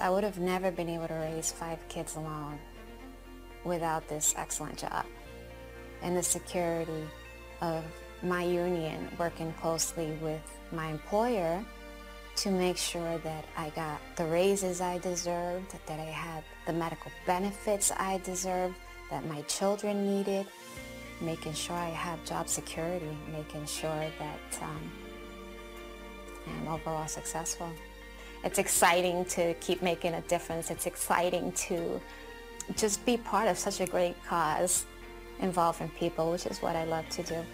I would have never been able to raise five kids alone without this excellent job and the security of my union working closely with my employer to make sure that I got the raises I deserved, that I had the medical benefits I deserved, that my children needed, making sure I have job security, making sure that um, I'm overall successful it's exciting to keep making a difference. It's exciting to just be part of such a great cause involving people, which is what I love to do.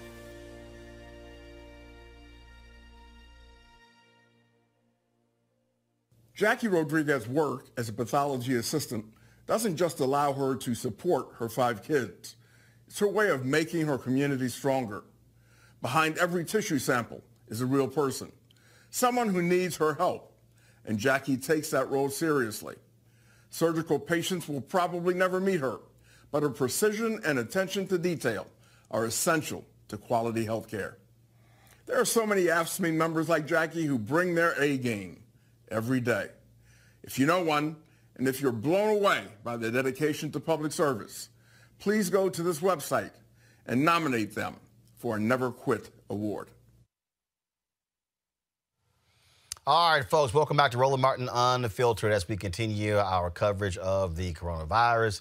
Jackie Rodriguez's work as a pathology assistant doesn't just allow her to support her five kids. It's her way of making her community stronger. Behind every tissue sample is a real person, someone who needs her help, and Jackie takes that role seriously. Surgical patients will probably never meet her, but her precision and attention to detail are essential to quality health care. There are so many AFSCME members like Jackie who bring their A game every day. If you know one, and if you're blown away by their dedication to public service, please go to this website and nominate them for a Never Quit Award. All right, folks, welcome back to Roland Martin Unfiltered as we continue our coverage of the coronavirus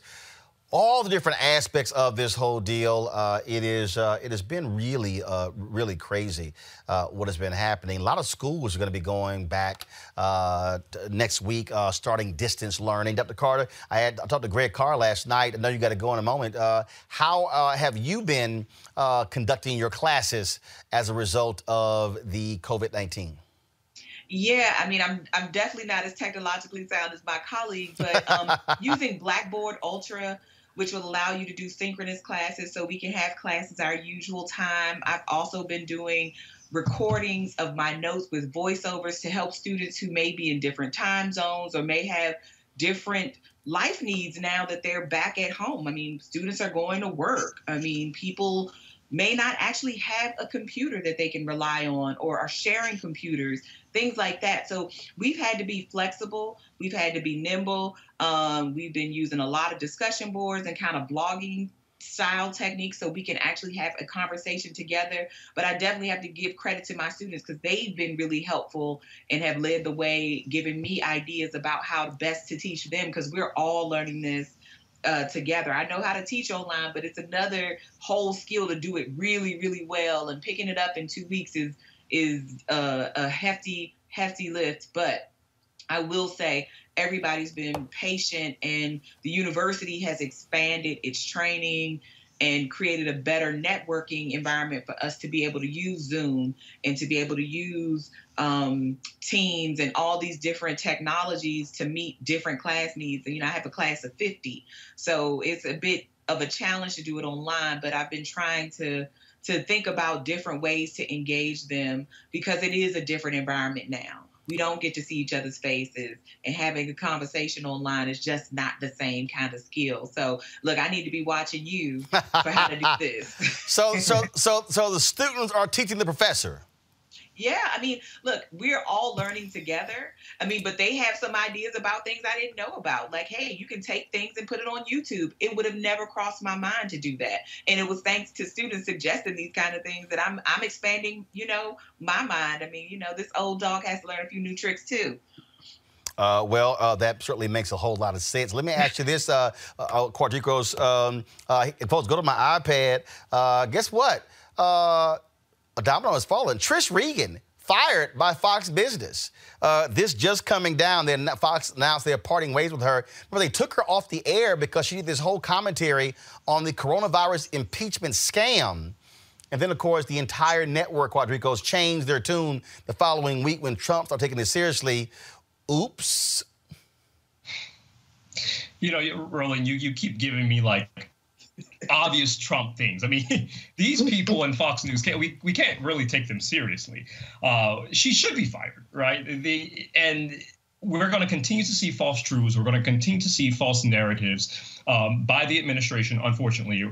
all the different aspects of this whole deal. Uh, it is uh, it has been really uh, really crazy uh, what has been happening. A lot of schools are going to be going back uh, next week, uh, starting distance learning. Dr. Carter, I had I talked to Greg Carr last night. I know you got to go in a moment. how have you been conducting your classes as a result of the COVID nineteen? Yeah, I mean, I'm I'm definitely not as technologically sound as my colleague, but um, using Blackboard Ultra which will allow you to do synchronous classes so we can have classes our usual time. I've also been doing recordings of my notes with voiceovers to help students who may be in different time zones or may have different life needs now that they're back at home. I mean, students are going to work. I mean, people may not actually have a computer that they can rely on or are sharing computers things like that. So we've had to be flexible. We've had to be nimble. Um, we've been using a lot of discussion boards and kind of blogging style techniques so we can actually have a conversation together. But I definitely have to give credit to my students because they've been really helpful and have led the way, giving me ideas about how best to teach them because we're all learning this uh, together. I know how to teach online, but it's another whole skill to do it really, really well. And picking it up in two weeks is is a, a hefty, hefty lift. But I will say everybody's been patient, and the university has expanded its training and created a better networking environment for us to be able to use Zoom and to be able to use um, Teams and all these different technologies to meet different class needs. And, you know, I have a class of 50, so it's a bit of a challenge to do it online, but I've been trying to to think about different ways to engage them because it is a different environment now. We don't get to see each other's faces, and having a conversation online is just not the same kind of skill. So, look, I need to be watching you for how to do this. so, so, so, so the students are teaching the professor. Yeah, I mean, look, we're all learning together. I mean, but they have some ideas about things I didn't know about. Like, hey, you can take things and put it on YouTube. It would have never crossed my mind to do that. And it was thanks to students suggesting these kind of things that I'm I'm expanding, you know, my mind. I mean, you know, this old dog has to learn a few new tricks too. Uh, well, uh, that certainly makes a whole lot of sense. Let me ask you this, uh, uh, Quardricos. Um, uh, go to my iPad. Uh, guess what? A domino has fallen. Trish Regan fired by Fox Business. Uh, this just coming down. Then Fox announced they're parting ways with her. Remember, they took her off the air because she did this whole commentary on the coronavirus impeachment scam. And then, of course, the entire network, Quardricos, changed their tune the following week when Trump started taking this seriously. Oops. You know, Roland, you, you keep giving me like obvious Trump things. I mean, these people in Fox News can't we, we can't really take them seriously. Uh, she should be fired, right? The and we're going to continue to see false truths. We're going to continue to see false narratives um, by the administration. Unfortunately,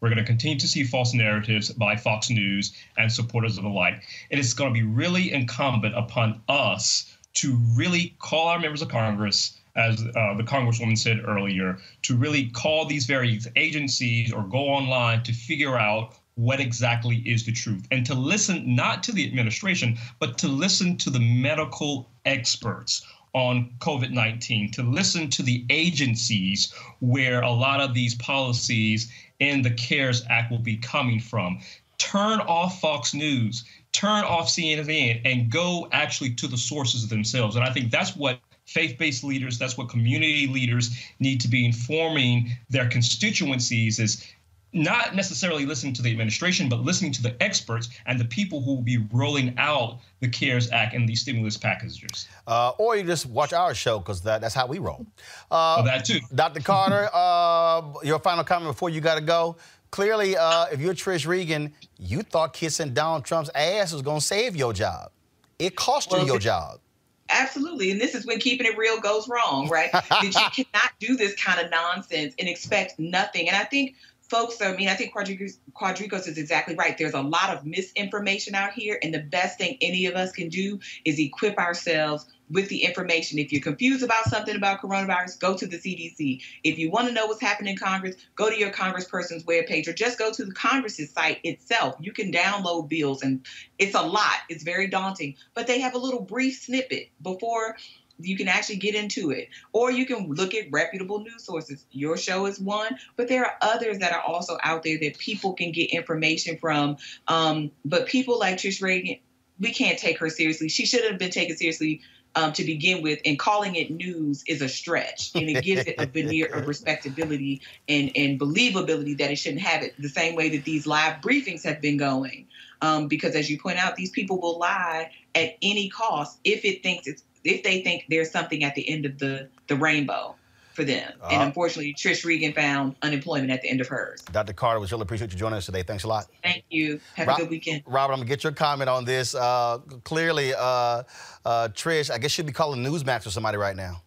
we're going to continue to see false narratives by Fox News and supporters of the like. It is going to be really incumbent upon us to really call our members of Congress as uh, the Congresswoman said earlier, to really call these various agencies or go online to figure out what exactly is the truth and to listen not to the administration, but to listen to the medical experts on COVID 19, to listen to the agencies where a lot of these policies in the CARES Act will be coming from. Turn off Fox News, turn off CNN, and go actually to the sources themselves. And I think that's what faith based leaders, that's what community leaders need to be informing their constituencies is not necessarily listening to the administration, but listening to the experts and the people who will be rolling out the CARES Act and these stimulus packages. Uh, or you just watch our show because that, that's how we roll. Uh, oh, that too. Dr. Carter, uh, your final comment before you got to go. clearly, uh, if you're Trish Regan, you thought kissing Donald Trump's ass was going to save your job. It cost you Well, your it- job. Absolutely. And this is when keeping it real goes wrong, right? that you cannot do this kind of nonsense and expect nothing. And I think folks, I mean, I think Quardricos, Quardricos is exactly right. There's a lot of misinformation out here. And the best thing any of us can do is equip ourselves with the information. If you're confused about something about coronavirus, go to the CDC. If you want to know what's happening in Congress, go to your congressperson's webpage or just go to the Congress's site itself. You can download bills and it's a lot. It's very daunting, but they have a little brief snippet before you can actually get into it. Or you can look at reputable news sources. Your show is one, but there are others that are also out there that people can get information from. Um, but people like Trish Regan, we can't take her seriously. She should have been taken seriously um, to begin with, and calling it news is a stretch, and it gives it a veneer of respectability and, and believability that it shouldn't have it. The same way that these live briefings have been going, um, because as you point out, these people will lie at any cost if it thinks it's if they think there's something at the end of the the rainbow for them. and Uh, unfortunately, Trish Regan found unemployment at the end of hers. Dr. Carter, we really appreciate you joining us today. Thanks a lot. Thank you. Have Rob- a good weekend. Robert, I'm gonna get your comment on this. Uh, clearly, uh, uh, Trish, I guess she'd be calling Newsmax or somebody right now.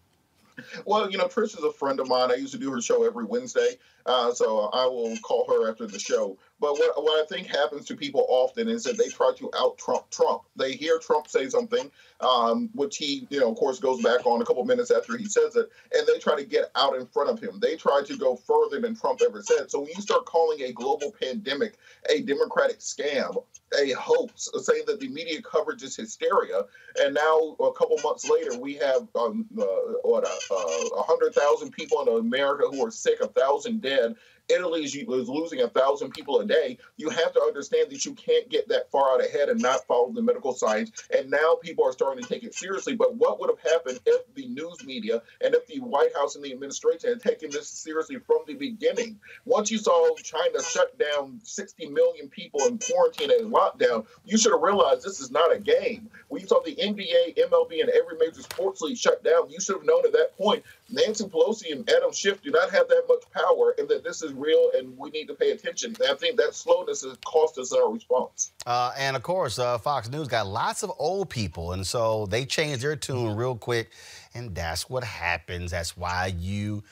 Well, you know, Trish is a friend of mine. I used to do her show every Wednesday, uh, so I will call her after the show. But what, what I think happens to people often is that they try to out Trump Trump. They hear Trump say something, um, which he, you know, of course, goes back on a couple minutes after he says it, and they try to get out in front of him. They try to go further than Trump ever said. So when you start calling a global pandemic a democratic scam, a hoax, saying that the media coverage is hysteria, and now a couple months later we have um, uh, what a uh, hundred thousand people in America who are sick, a thousand dead head Italy is, is losing a thousand people a day. You have to understand that you can't get that far out ahead and not follow the medical science. And now people are starting to take it seriously. But what would have happened if the news media and if the White House and the administration had taken this seriously from the beginning? Once you saw China shut down 60 million people in quarantine and lockdown, you should have realized this is not a game. When you saw the NBA, MLB, and every major sports league shut down, you should have known at that point Nancy Pelosi and Adam Schiff do not have that much power, and that this is real, and we need to pay attention. I think that slowness has cost us our response. Uh, and of course, uh, Fox News got lots of old people, and so they changed their tune real quick, and that's what happens. That's why you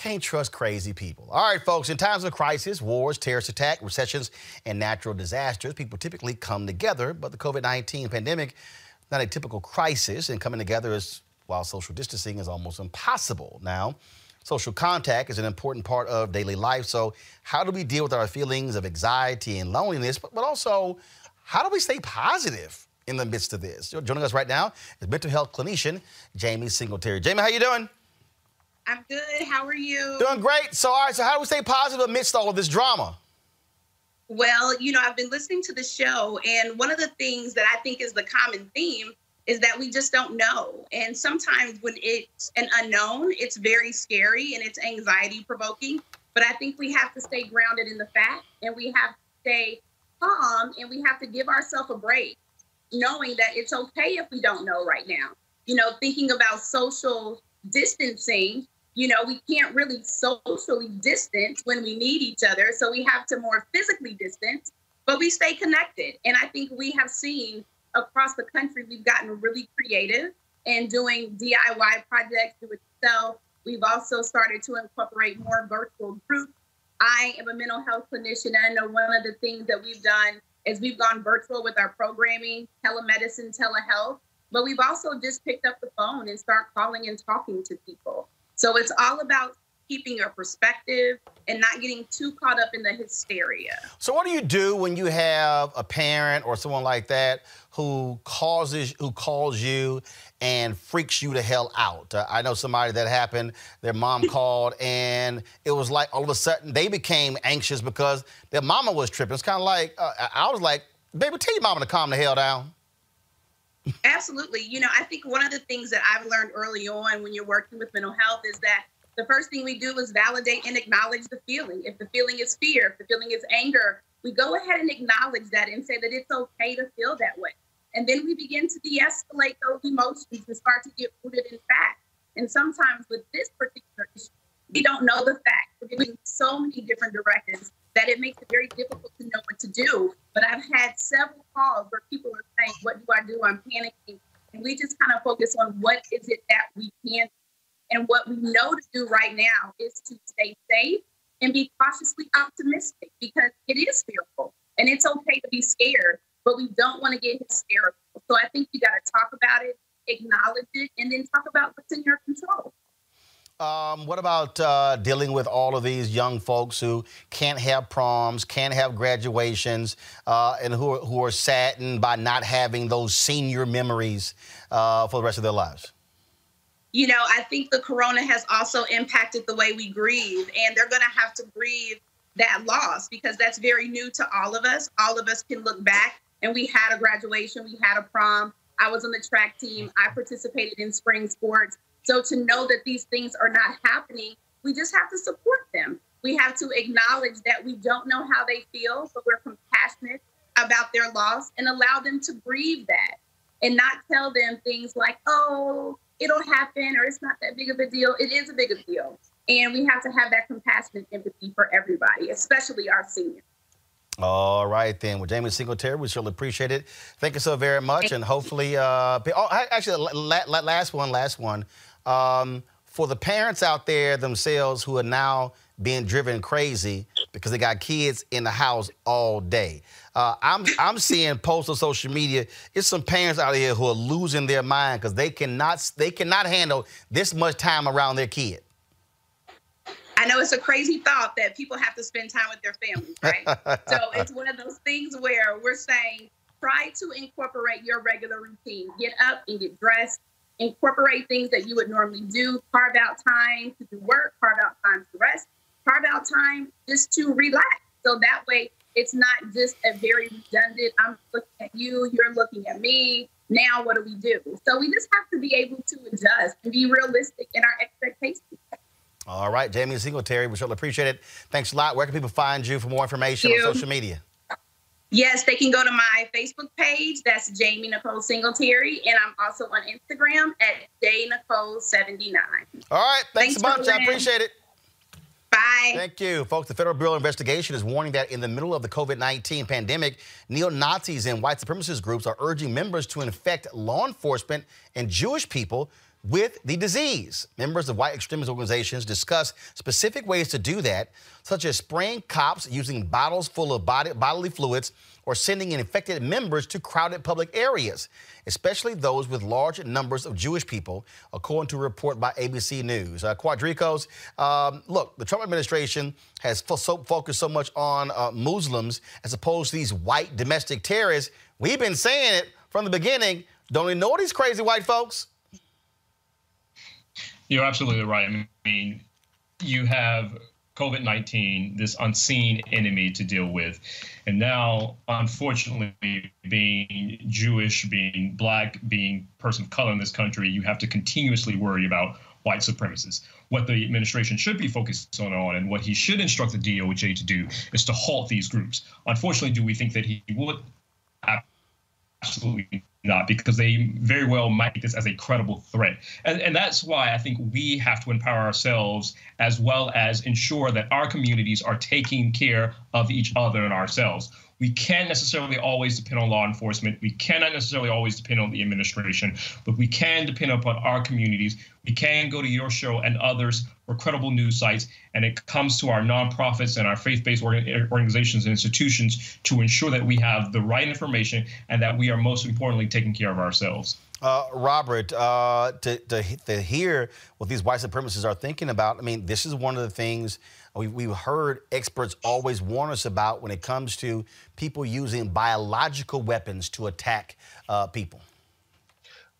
can't trust crazy people. All right, folks, in times of crisis, wars, terrorist attack, recessions, and natural disasters, people typically come together, but the COVID 19 pandemic, not a typical crisis, and coming together is while social distancing is almost impossible. Now, social contact is an important part of daily life. So, how do we deal with our feelings of anxiety and loneliness, but, but also how do we stay positive in the midst of this? Joining us right now is mental health clinician Jamie Singletary. Jamie, how you doing? I'm good. How are you? Doing great. So, all right. So, how do we stay positive amidst all of this drama? Well, you know, I've been listening to the show, and one of the things that I think is the common theme is that we just don't know. And sometimes when it's an unknown, it's very scary and it's anxiety provoking. But I think we have to stay grounded in the fact and we have to stay calm and we have to give ourselves a break, knowing that it's okay if we don't know right now. You know, thinking about social distancing, you know, we can't really socially distance when we need each other. So we have to more physically distance, but we stay connected. And I think we have seen across the country, we've gotten really creative in doing DIY projects, do it yourself. We've also started to incorporate more virtual groups. I am a mental health clinician, and I know one of the things that we've done is we've gone virtual with our programming, telemedicine, telehealth, but we've also just picked up the phone and start calling and talking to people. So it's all about keeping your perspective and not getting too caught up in the hysteria. So, what do you do when you have a parent or someone like that who causes who calls you and freaks you the hell out? Uh, I know somebody that happened. Their mom called, and it was like all of a sudden they became anxious because their mama was tripping. It's kind of like uh, I I was like, "Baby, tell your mama to calm the hell down." Absolutely. You know, I think one of the things that I've learned early on when you're working with mental health is that the first thing we do is validate and acknowledge the feeling. If the feeling is fear, if the feeling is anger, we go ahead and acknowledge that and say that it's okay to feel that way. And then we begin to de escalate those emotions and start to get rooted in fact. And sometimes with this particular issue, We don't know the facts. We're getting so many different directives that it makes it very difficult to know what to do. But I've had several calls where people are saying, What do I do? I'm panicking. And we just kind of focus on what is it that we can. And what we know to do right now is to stay safe and be cautiously optimistic because it is fearful and it's okay to be scared, but we don't want to get hysterical. So I think you got to talk about it, acknowledge it, and then talk about what's in your control. Um, what about uh, dealing with all of these young folks who can't have proms, can't have graduations, uh, and who are, who are saddened by not having those senior memories uh, for the rest of their lives? You know, I think the corona has also impacted the way we grieve, and they're going to have to grieve that loss because that's very new to all of us. All of us can look back, and we had a graduation, we had a prom. I was on the track team, I participated in spring sports. So to know that these things are not happening, we just have to support them. We have to acknowledge that we don't know how they feel, but we're compassionate about their loss and allow them to grieve that and not tell them things like, oh, it'll happen or it's not that big of a deal. It is a big a deal. And we have to have that compassion and empathy for everybody, especially our seniors. All right, then. Well, Jamie Singletary, we surely appreciate it. Thank you so very much. And hopefully, uh, oh, actually, last one, last one. Um, for the parents out there themselves who are now being driven crazy because they got kids in the house all day. Uh, I'm I'm seeing posts on social media. It's some parents out here who are losing their mind because they cannot they cannot handle this much time around their kid. I know it's a crazy thought that people have to spend time with their families, right? so it's one of those things where we're saying try to incorporate your regular routine. Get up and get dressed. Incorporate things that you would normally do. Carve out time to do work. Carve out time to rest. Carve out time just to relax. So that way, it's not just a very redundant. I'm looking at you. You're looking at me. Now, what do we do? So we just have to be able to adjust and be realistic in our expectations. All right, Jamie Singletary, we certainly appreciate it. Thanks a lot. Where can people find you for more information on social media? Yes, they can go to my Facebook page. That's Jamie Nicole Singletary. And I'm also on Instagram at JNicole79. All right. Thanks, thanks a bunch. I appreciate it. Bye. Thank you, folks. The Federal Bureau of Investigation is warning that in the middle of the COVID 19 pandemic, neo Nazis and white supremacist groups are urging members to infect law enforcement and Jewish people with the disease. Members of white extremist organizations discuss specific ways to do that, such as spraying cops using bottles full of body, bodily fluids or sending infected members to crowded public areas, especially those with large numbers of Jewish people, according to a report by ABC News. Uh, Quardricos, um, look, the Trump administration has so focused so much on uh, Muslims as opposed to these white domestic terrorists. We've been saying it from the beginning. Don't ignore these crazy white folks. You're absolutely right. I mean, you have COVID 19, this unseen enemy to deal with. And now, unfortunately, being Jewish, being black, being person of color in this country, you have to continuously worry about white supremacists. What the administration should be focused on, and what he should instruct the DOJ to do is to halt these groups. Unfortunately, do we think that he would? Absolutely not because they very well might this as a credible threat. And, and that's why I think we have to empower ourselves as well as ensure that our communities are taking care of each other and ourselves. We can't necessarily always depend on law enforcement. We cannot necessarily always depend on the administration, but we can depend upon our communities. We can go to your show and others for credible news sites, and it comes to our nonprofits and our faith-based organizations and institutions to ensure that we have the right information and that we are most importantly taking care of ourselves. Uh, Robert, uh, to, to, to hear what these white supremacists are thinking about, I mean, this is one of the things we, we've heard experts always warn us about when it comes to people using biological weapons to attack uh, people.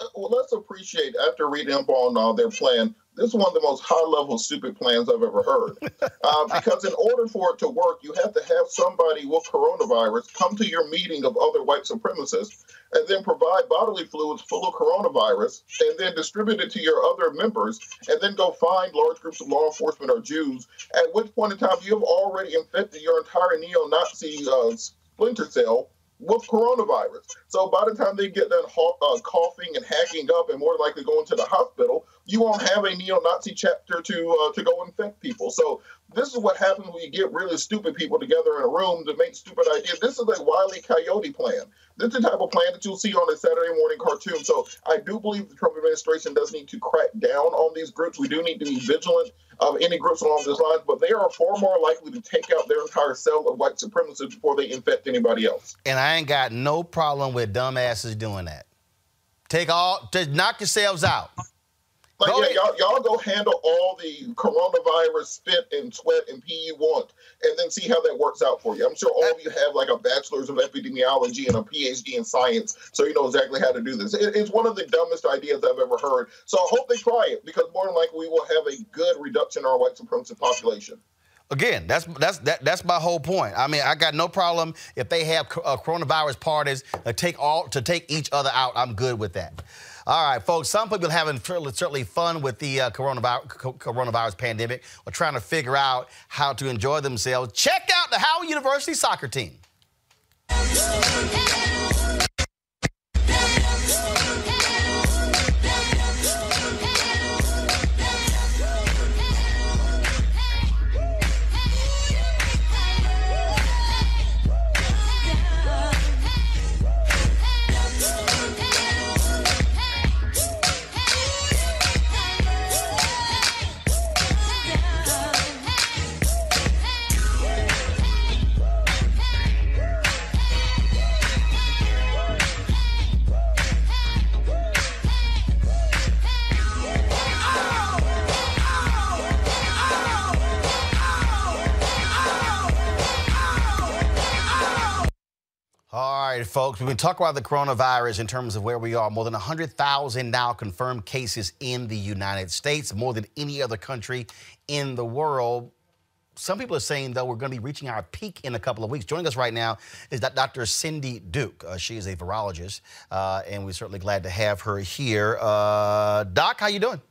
Uh, well, let's appreciate after reading up on uh, their plan this is one of the most high level stupid plans I've ever heard. Uh, because in order for it to work, you have to have somebody with coronavirus come to your meeting of other white supremacists and then provide bodily fluids full of coronavirus and then distribute it to your other members and then go find large groups of law enforcement or Jews, at which point in time you have already infected your entire neo Nazi uh, splinter cell with coronavirus. So by the time they get done uh, coughing and hacking up and more likely going to the hospital, you won't have a neo-Nazi chapter to uh, to go infect people. So this is what happens when you get really stupid people together in a room to make stupid ideas. This is a wily coyote plan. This is the type of plan that you'll see on a Saturday morning cartoon. So I do believe the Trump administration does need to crack down on these groups. We do need to be vigilant of any groups along those lines, but they are far more likely to take out their entire cell of white supremacists before they infect anybody else. And I ain't got no problem with dumbasses doing that. Take all, to knock yourselves out. Like, yeah, y'all, y'all go handle all the coronavirus spit and sweat and pee you want, and then see how that works out for you. I'm sure all of you have like a bachelor's of epidemiology and a PhD in science, so you know exactly how to do this. It, it's one of the dumbest ideas I've ever heard. So I hope they try it because more than likely we will have a good reduction in our white supremacist population. Again, that's that's that, that's my whole point. I mean, I got no problem if they have uh, coronavirus parties to take all to take each other out. I'm good with that. All right, folks. Some people having certainly fun with the uh, coronavirus, coronavirus pandemic or trying to figure out how to enjoy themselves. Check out the Howard University soccer team. Right, folks, we've been talking about the coronavirus in terms of where we are. More than 100,000 now confirmed cases in the United States, more than any other country in the world. Some people are saying, though, we're going to be reaching our peak in a couple of weeks. Joining us right now is Dr. Cindy Duke. Uh, she is a virologist, uh, and we're certainly glad to have her here. Uh, Doc, how you doing?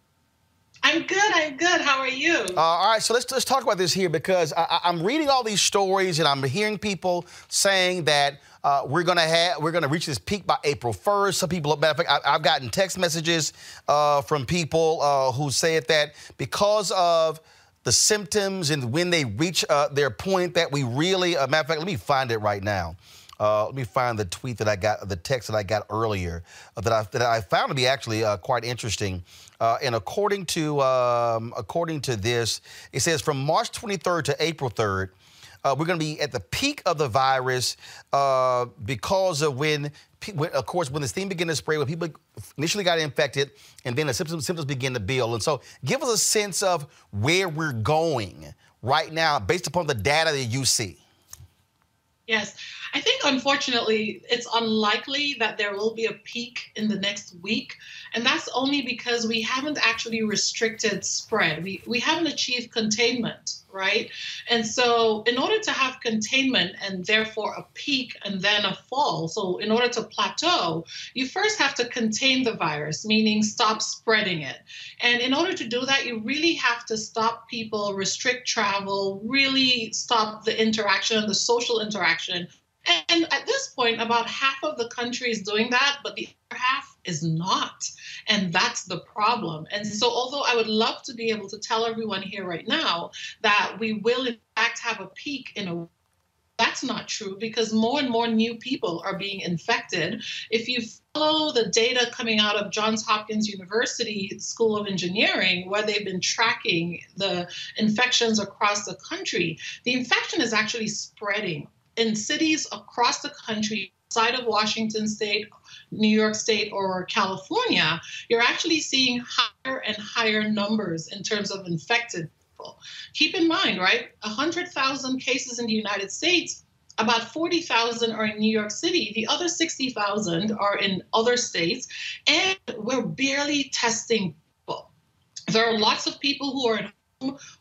I'm good. I'm good. How are you? Uh, all right. So let's let's talk about this here because I, am reading all these stories and I'm hearing people saying that uh, we're gonna have we're gonna reach this peak by April 1st. Some people, matter of fact, I, have gotten text messages uh, from people uh, who said that because of the symptoms and when they reach uh, their point that we really, uh, matter of fact, let me find it right now. Uh, let me find the tweet that I got, the text that I got earlier uh, that I that I found to be actually uh, quite interesting. Uh, and according to um, according to this, it says from March 23rd to April 3rd, uh, we're going to be at the peak of the virus uh, because of when, when, of course, when this thing began to spread, when people initially got infected, and then the symptoms, symptoms begin to build. And so, give us a sense of where we're going right now based upon the data that you see. Yes. I think, unfortunately, it's unlikely that there will be a peak in the next week. And that's only because we haven't actually restricted spread. We, we haven't achieved containment, right? And so, in order to have containment and therefore a peak and then a fall, so in order to plateau, you first have to contain the virus, meaning stop spreading it. And in order to do that, you really have to stop people, restrict travel, really stop the interaction, the social interaction and at this point, about half of the country is doing that, but the other half is not. And that's the problem. And mm-hmm. so, although I would love to be able to tell everyone here right now that we will, in fact, have a peak in a that's not true because more and more new people are being infected. If you follow the data coming out of Johns Hopkins University School of Engineering, where they've been tracking the infections across the country, the infection is actually spreading in cities across the country outside of Washington state, New York state, or California, you're actually seeing higher and higher numbers in terms of infected people. Keep in mind, right? 100,000 cases in the United States, about 40,000 are in New York City. The other 60,000 are in other states, and we're barely testing people. There are lots of people who are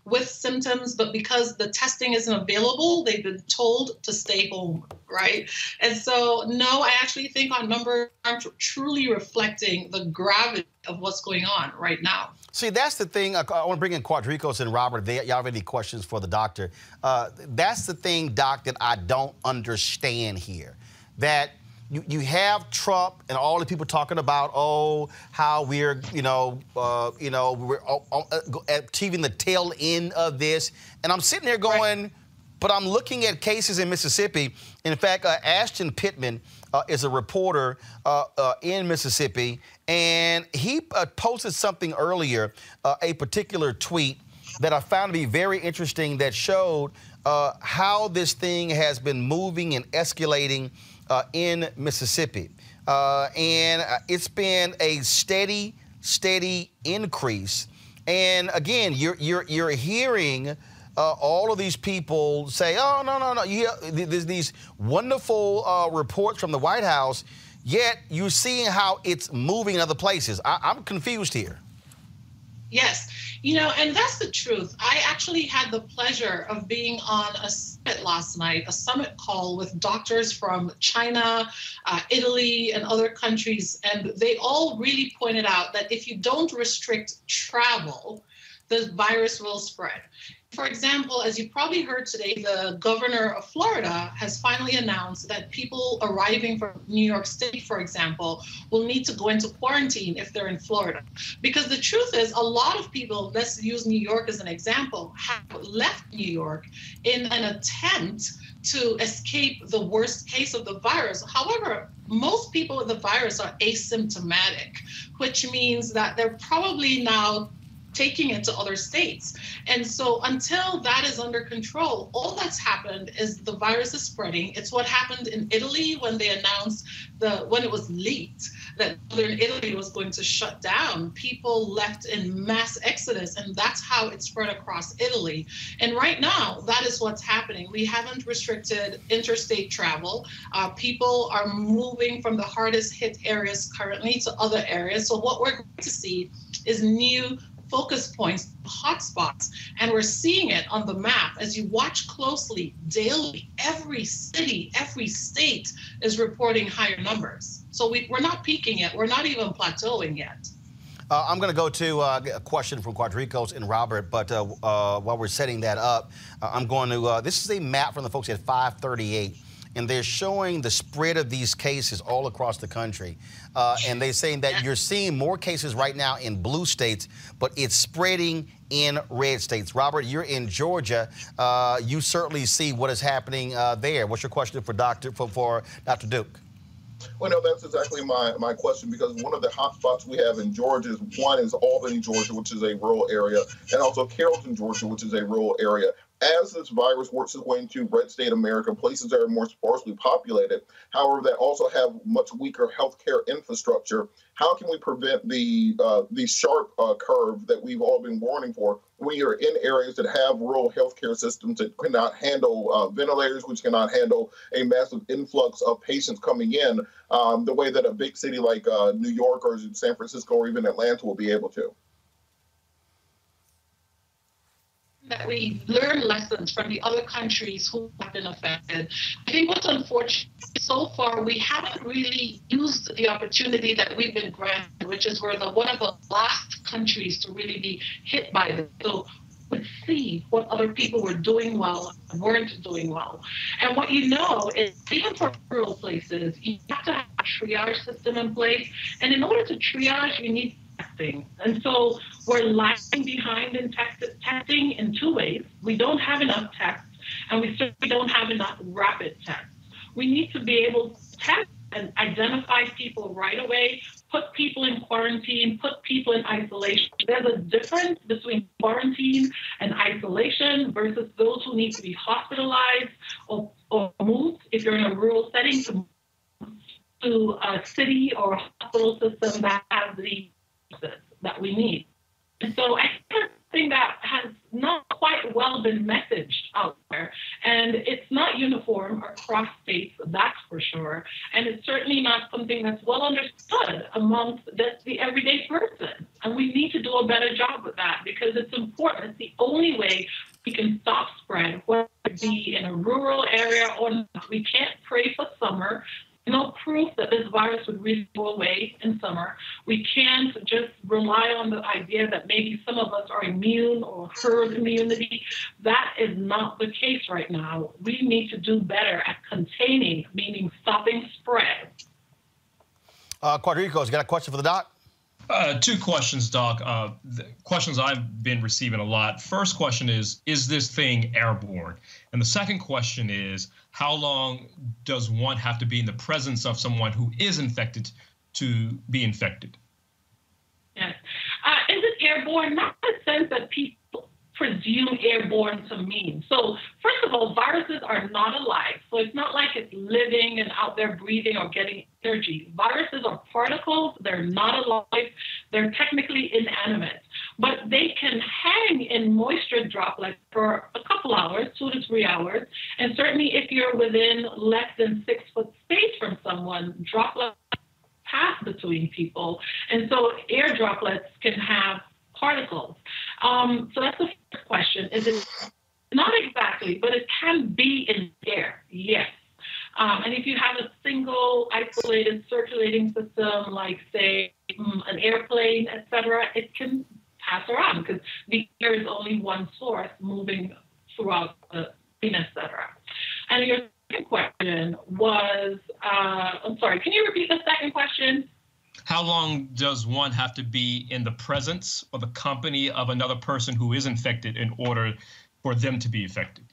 with symptoms, but because the testing isn't available, they've been told to stay home, right? And so, no, I actually think our numbers aren't truly reflecting the gravity of what's going on right now. See, that's the thing. I, I want to bring in Quardricos and Robert. They, y'all have any questions for the doctor? Uh, that's the thing, Doc, that I don't understand here. that you, you have Trump and all the people talking about oh how we're you know uh, you know we're uh, uh, achieving the tail end of this, and I'm sitting there going, right. but I'm looking at cases in Mississippi. In fact, uh, Ashton Pittman uh, is a reporter uh, in Mississippi, and he posted something earlier, a particular tweet that I found to be very interesting that showed how this thing has been moving and escalating uh, in Mississippi. Uh, and uh, it's been a steady, steady increase. And again, you're, you're, you're hearing uh, all of these people say, oh, no, no, no. There's these wonderful uh, reports from the White House, yet you're seeing how it's moving in other places. I, I'm confused here. Yes. You know, and that's the truth. I actually had the pleasure of being on a summit last night, a summit call with doctors from China, uh, Italy, and other countries. And they all really pointed out that if you don't restrict travel, the virus will spread. For example, as you probably heard today, the governor of Florida has finally announced that people arriving from New York City, for example, will need to go into quarantine if they're in Florida. Because the truth is, a lot of people, let's use New York as an example, have left New York in an attempt to escape the worst case of the virus. However, most people with the virus are asymptomatic, which means that they're probably now taking it to other states. And so until that is under control, all that's happened is the virus is spreading. It's what happened in Italy when they announced the when it was leaked that northern Italy was going to shut down. People left in mass exodus, and that's how it spread across Italy. And right now, that is what's happening. We haven't restricted interstate travel. Uh, people are moving from the hardest hit areas currently to other areas. So what we're going to see is new focus points, hotspots, and we're seeing it on the map as you watch closely daily. Every city, every state is reporting higher numbers. So we, we're not peaking yet. We're not even plateauing yet. Uh, I'm going to go to uh, a question from Quardricos and Robert, but uh, uh while we're setting that up, uh, I'm going to. Uh, this is a map from the folks at 538 and they're showing the spread of these cases all across the country. Uh, and they're saying that you're seeing more cases right now in blue states, but it's spreading in red states. Robert, you're in Georgia. Uh, you certainly see what is happening uh, there. What's your question for Dr. for, for Dr. Duke? Well, no, that's exactly my, my question because one of the hot spots we have in Georgia is one is Albany, Georgia, which is a rural area, and also Carrollton, Georgia, which is a rural area. As this virus works its way into red state America, places that are more sparsely populated, however, that also have much weaker healthcare infrastructure, how can we prevent the uh, the sharp uh, curve that we've all been warning for when you're in areas that have rural healthcare systems that cannot handle uh, ventilators, which cannot handle a massive influx of patients coming in, um, the way that a big city like uh, New York or San Francisco or even Atlanta will be able to? That we learn lessons from the other countries who have been affected. I think what's unfortunate so far, we haven't really used the opportunity that we've been granted, which is we're the one of the last countries to really be hit by this. So we see what other people were doing well and weren't doing well. And what you know is even for rural places, you have to have a triage system in place. And in order to triage, you need testing. And so we're lagging behind in testing in two ways. We don't have enough tests, and we certainly don't have enough rapid tests. We need to be able to test and identify people right away, put people in quarantine, put people in isolation. There's a difference between quarantine and isolation versus those who need to be hospitalized or, or moved if you're in a rural setting to, to a city or a hospital system that has the that we need. And so I think that has not quite well been messaged out there. And it's not uniform across states, that's for sure. And it's certainly not something that's well understood amongst the, the everyday person. And we need to do a better job with that because it's important. It's the only way we can stop spread, whether it be in a rural area or not. We can't pray for summer no proof that this virus would really go away in summer. We can't just rely on the idea that maybe some of us are immune or herd immunity. That is not the case right now. We need to do better at containing, meaning stopping spread. Uh, Quardricos, you got a question for the doc? Uh, two questions, Doc. Uh, questions I've been receiving a lot. First question is Is this thing airborne? And the second question is How long does one have to be in the presence of someone who is infected to be infected? Yes. Uh, is it airborne? Not in the sense that people presume airborne to mean. So, first of all, viruses are not alive. So, it's not like it's living and out there breathing or getting energy. Viruses are particles, they're not alive, they're technically inanimate, but they can hang in moisture droplets for a couple hours, two to three hours. And certainly, if you're within less than six foot space from someone, droplets pass between people. And so, air droplets can have particles. Um, so that's the first question. Is it not exactly, but it can be in air, yes. Um, and if you have a single isolated circulating system, like say mm, an airplane, etc., it can pass around because the air is only one source moving throughout the plane, etc. And your second question was, uh, I'm sorry, can you repeat the second question? How long does one have to be in the presence or the company of another person who is infected in order for them to be affected?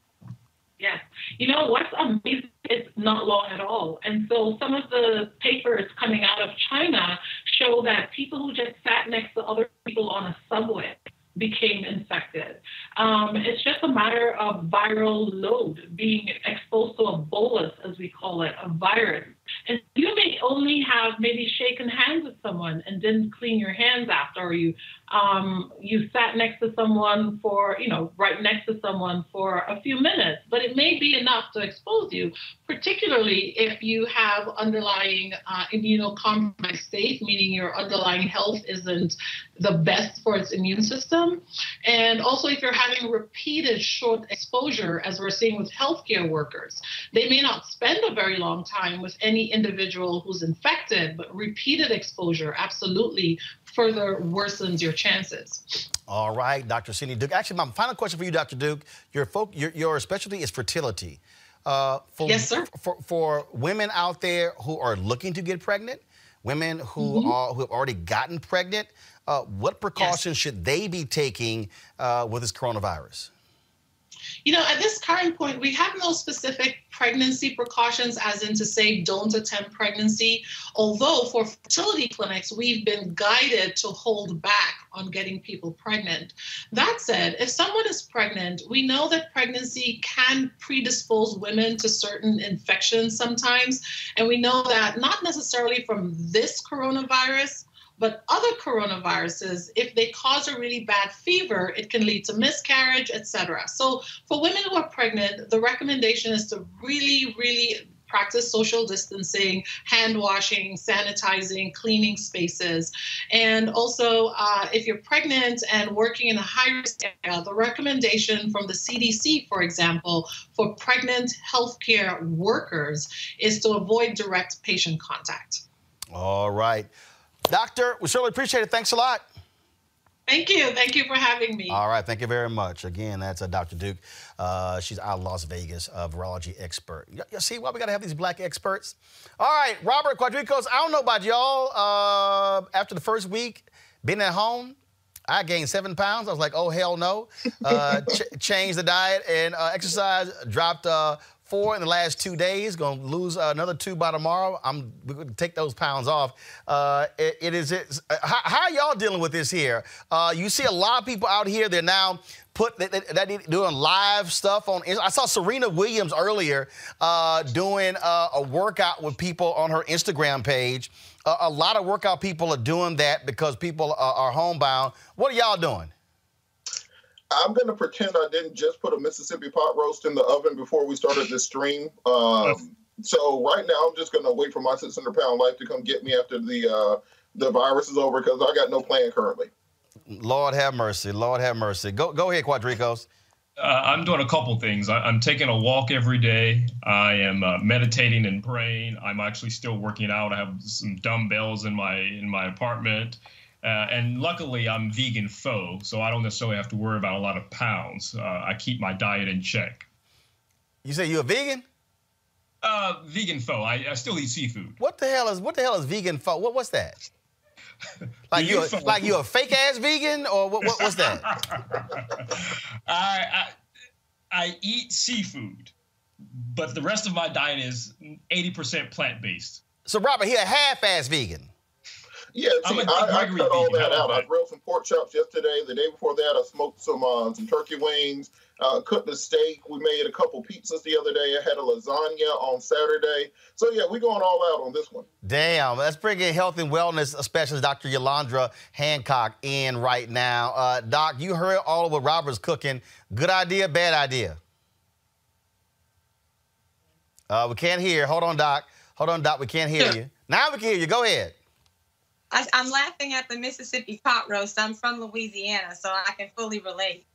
You know, what's amazing is not long at all. And so some of the papers coming out of China show that people who just sat next to other people on a subway became infected. Um, it's just a matter of viral load, being exposed to a bolus, as we call it, a virus. And you may only have maybe shaken hands with someone and didn't clean your hands after, or you um, you sat next to someone for, you know, right next to someone for a few minutes, but it may be enough to expose you, particularly if you have underlying uh, immunocompromised state, meaning your underlying health isn't the best for its immune system. And also if you're having repeated short exposure, as we're seeing with healthcare workers, they may not spend a very long time with any individual who's infected, but repeated exposure absolutely further worsens your chances. All right, Dr. Cindy Duke. Actually, my final question for you, Dr. Duke. Your, folk, your, your specialty is fertility. Uh, for, yes, sir. For, for women out there who are looking to get pregnant, women who mm-hmm. are who have already gotten pregnant, uh, what precautions yes. should they be taking uh, with this coronavirus? You know, at this current point, we have no specific pregnancy precautions, as in to say don't attempt pregnancy. Although for fertility clinics, we've been guided to hold back on getting people pregnant. That said, if someone is pregnant, we know that pregnancy can predispose women to certain infections sometimes. And we know that not necessarily from this coronavirus, but other coronaviruses, if they cause a really bad fever, it can lead to miscarriage, etc. So for women who are pregnant, the recommendation is to really, really practice social distancing, hand washing, sanitizing, cleaning spaces. And also, uh, if you're pregnant and working in a high risk area, the recommendation from the CDC, for example, for pregnant healthcare workers is to avoid direct patient contact. All right. Doctor, we certainly appreciate it. Thanks a lot. Thank you. Thank you for having me. All right. Thank you very much. Again, that's uh, Dr. Duke. Uh, she's out of Las Vegas, a virology expert. You, you see why we got to have these black experts? All right, Robert Quardricos, I don't know about y'all. Uh, after the first week being at home, I gained seven pounds. I was like, oh, hell no. Uh, ch- changed the diet and uh, exercise, dropped uh, four in the last two days. Going to lose uh, another two by tomorrow. I'm going to take those pounds off. Uh, it, it is. It, how, how, are y'all dealing with this here? Uh, you see a lot of people out here. They're now put that, that, doing live stuff on. I saw Serena Williams earlier uh, doing uh, a workout with people on her Instagram page. a lot of workout people are doing that because people are, are homebound. What are y'all doing? I'm going to pretend I didn't just put a Mississippi pot roast in the oven before we started this stream. Um, so right now, I'm just going to wait for my 600 pound life to come get me after the uh, the virus is over because I got no plan currently. Lord have mercy. Lord have mercy. Go go ahead, Quardricos. Uh, I'm doing a couple things. I, am taking a walk every day. I am uh, meditating and praying. I'm actually still working out. I have some dumbbells in my in my apartment, uh, and luckily I'm vegan faux, so I don't necessarily have to worry about a lot of pounds. Uh, I keep my diet in check. You say you're a vegan? Uh, vegan faux. I, I still eat seafood. What the hell is what the hell is vegan faux? What what's that? like you like you're a fake ass vegan or what, what what's that? I, I I eat seafood, but the rest of my diet is 80% plant based. So Robert, he a half ass vegan. Yeah, see, I, I cut all that out. I grilled some pork chops yesterday. The day before that, I smoked some uh, some turkey wings uh, cooked a steak. We made a couple pizzas the other day. I had a lasagna on Saturday. So yeah, we're going all out on this one. Damn, let's bring in health and wellness specialist Dr. Yolandra Hancock in right now. Uh, Doc, you heard all of what Robert's cooking. Good idea, bad idea? Uh, we can't hear. Hold on, Doc. Hold on, Doc. We can't hear you. Now we can hear you. Go ahead. I, am laughing at the Mississippi pot roast. I'm from Louisiana, so I can fully relate.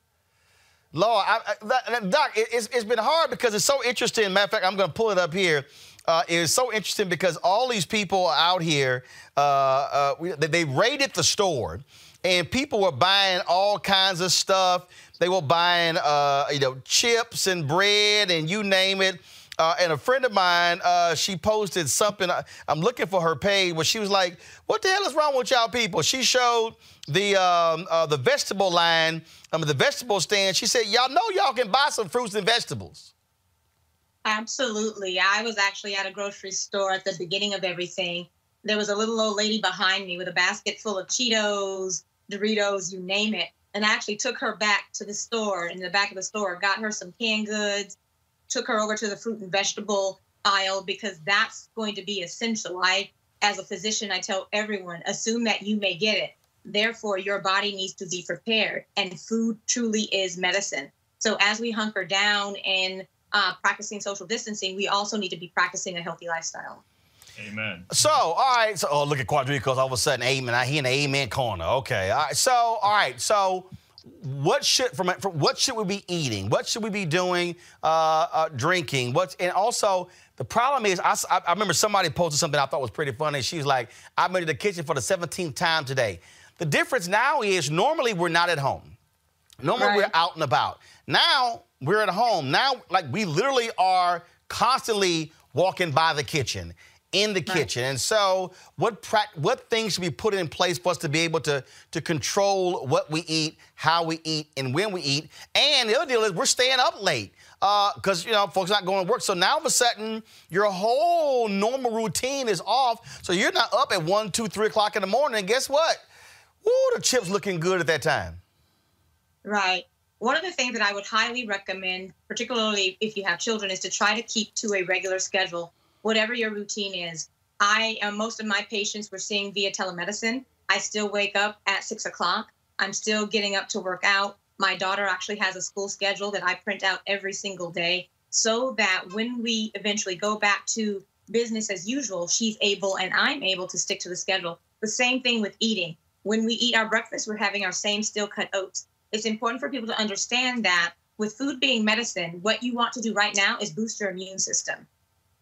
Lord, I, I, Doc, it, it's, it's been hard because it's so interesting. Matter of fact, I'm going to pull it up here. Uh, it's so interesting because all these people out here, uh, uh, we, they raided the store, and people were buying all kinds of stuff. They were buying, uh, you know, chips and bread and you name it. Uh, and a friend of mine, uh, she posted something. I, am looking for her page where she was like, "What the hell is wrong with y'all people?" She showed the um, uh, the vegetable line, I mean the vegetable stand. She said, "Y'all know y'all can buy some fruits and vegetables." Absolutely. I was actually at a grocery store at the beginning of everything. There was a little old lady behind me with a basket full of Cheetos, Doritos, you name it. And I actually took her back to the store in the back of the store, got her some canned goods, took her over to the fruit and vegetable aisle because that's going to be essential. I, as a physician, I tell everyone assume that you may get it. Therefore, your body needs to be prepared, and food truly is medicine. So, as we hunker down and uh, practicing social distancing, we also need to be practicing a healthy lifestyle. Amen. So, all right. So, oh, look at Quardricos. All of a sudden, amen. I hear an amen corner. Okay. All right. So, all right. So, what should from, from, what should we be eating? What should we be doing? Uh, uh, drinking? What's and also the problem is I, I remember somebody posted something I thought was pretty funny. She was like, "I'm in the kitchen for the 17th time today." The difference now is normally we're not at home. Normally right. we're out and about. Now we're at home. Now like we literally are constantly walking by the kitchen in the right. kitchen. And so, what what things should be put in place for us to be able to to control what we eat, how we eat, and when we eat? And the other deal is we're staying up late because uh, you know folks not going to work. So now all of a sudden your whole normal routine is off. So you're not up at one, two, three o'clock in the morning. And guess what? Woo, the chips looking good at that time. Right. One of the things that I would highly recommend, particularly if you have children, is to try to keep to a regular schedule whatever your routine is. I am most of my patients we're seeing via telemedicine. I still wake up at six o'clock. I'm still getting up to work out. My daughter actually has a school schedule that I print out every single day so that when we eventually go back to business as usual, she's able and I'm able to stick to the schedule. The same thing with eating. When we eat our breakfast, we're having our same steel cut oats. It's important for people to understand that with food being medicine, what you want to do right now is boost your immune system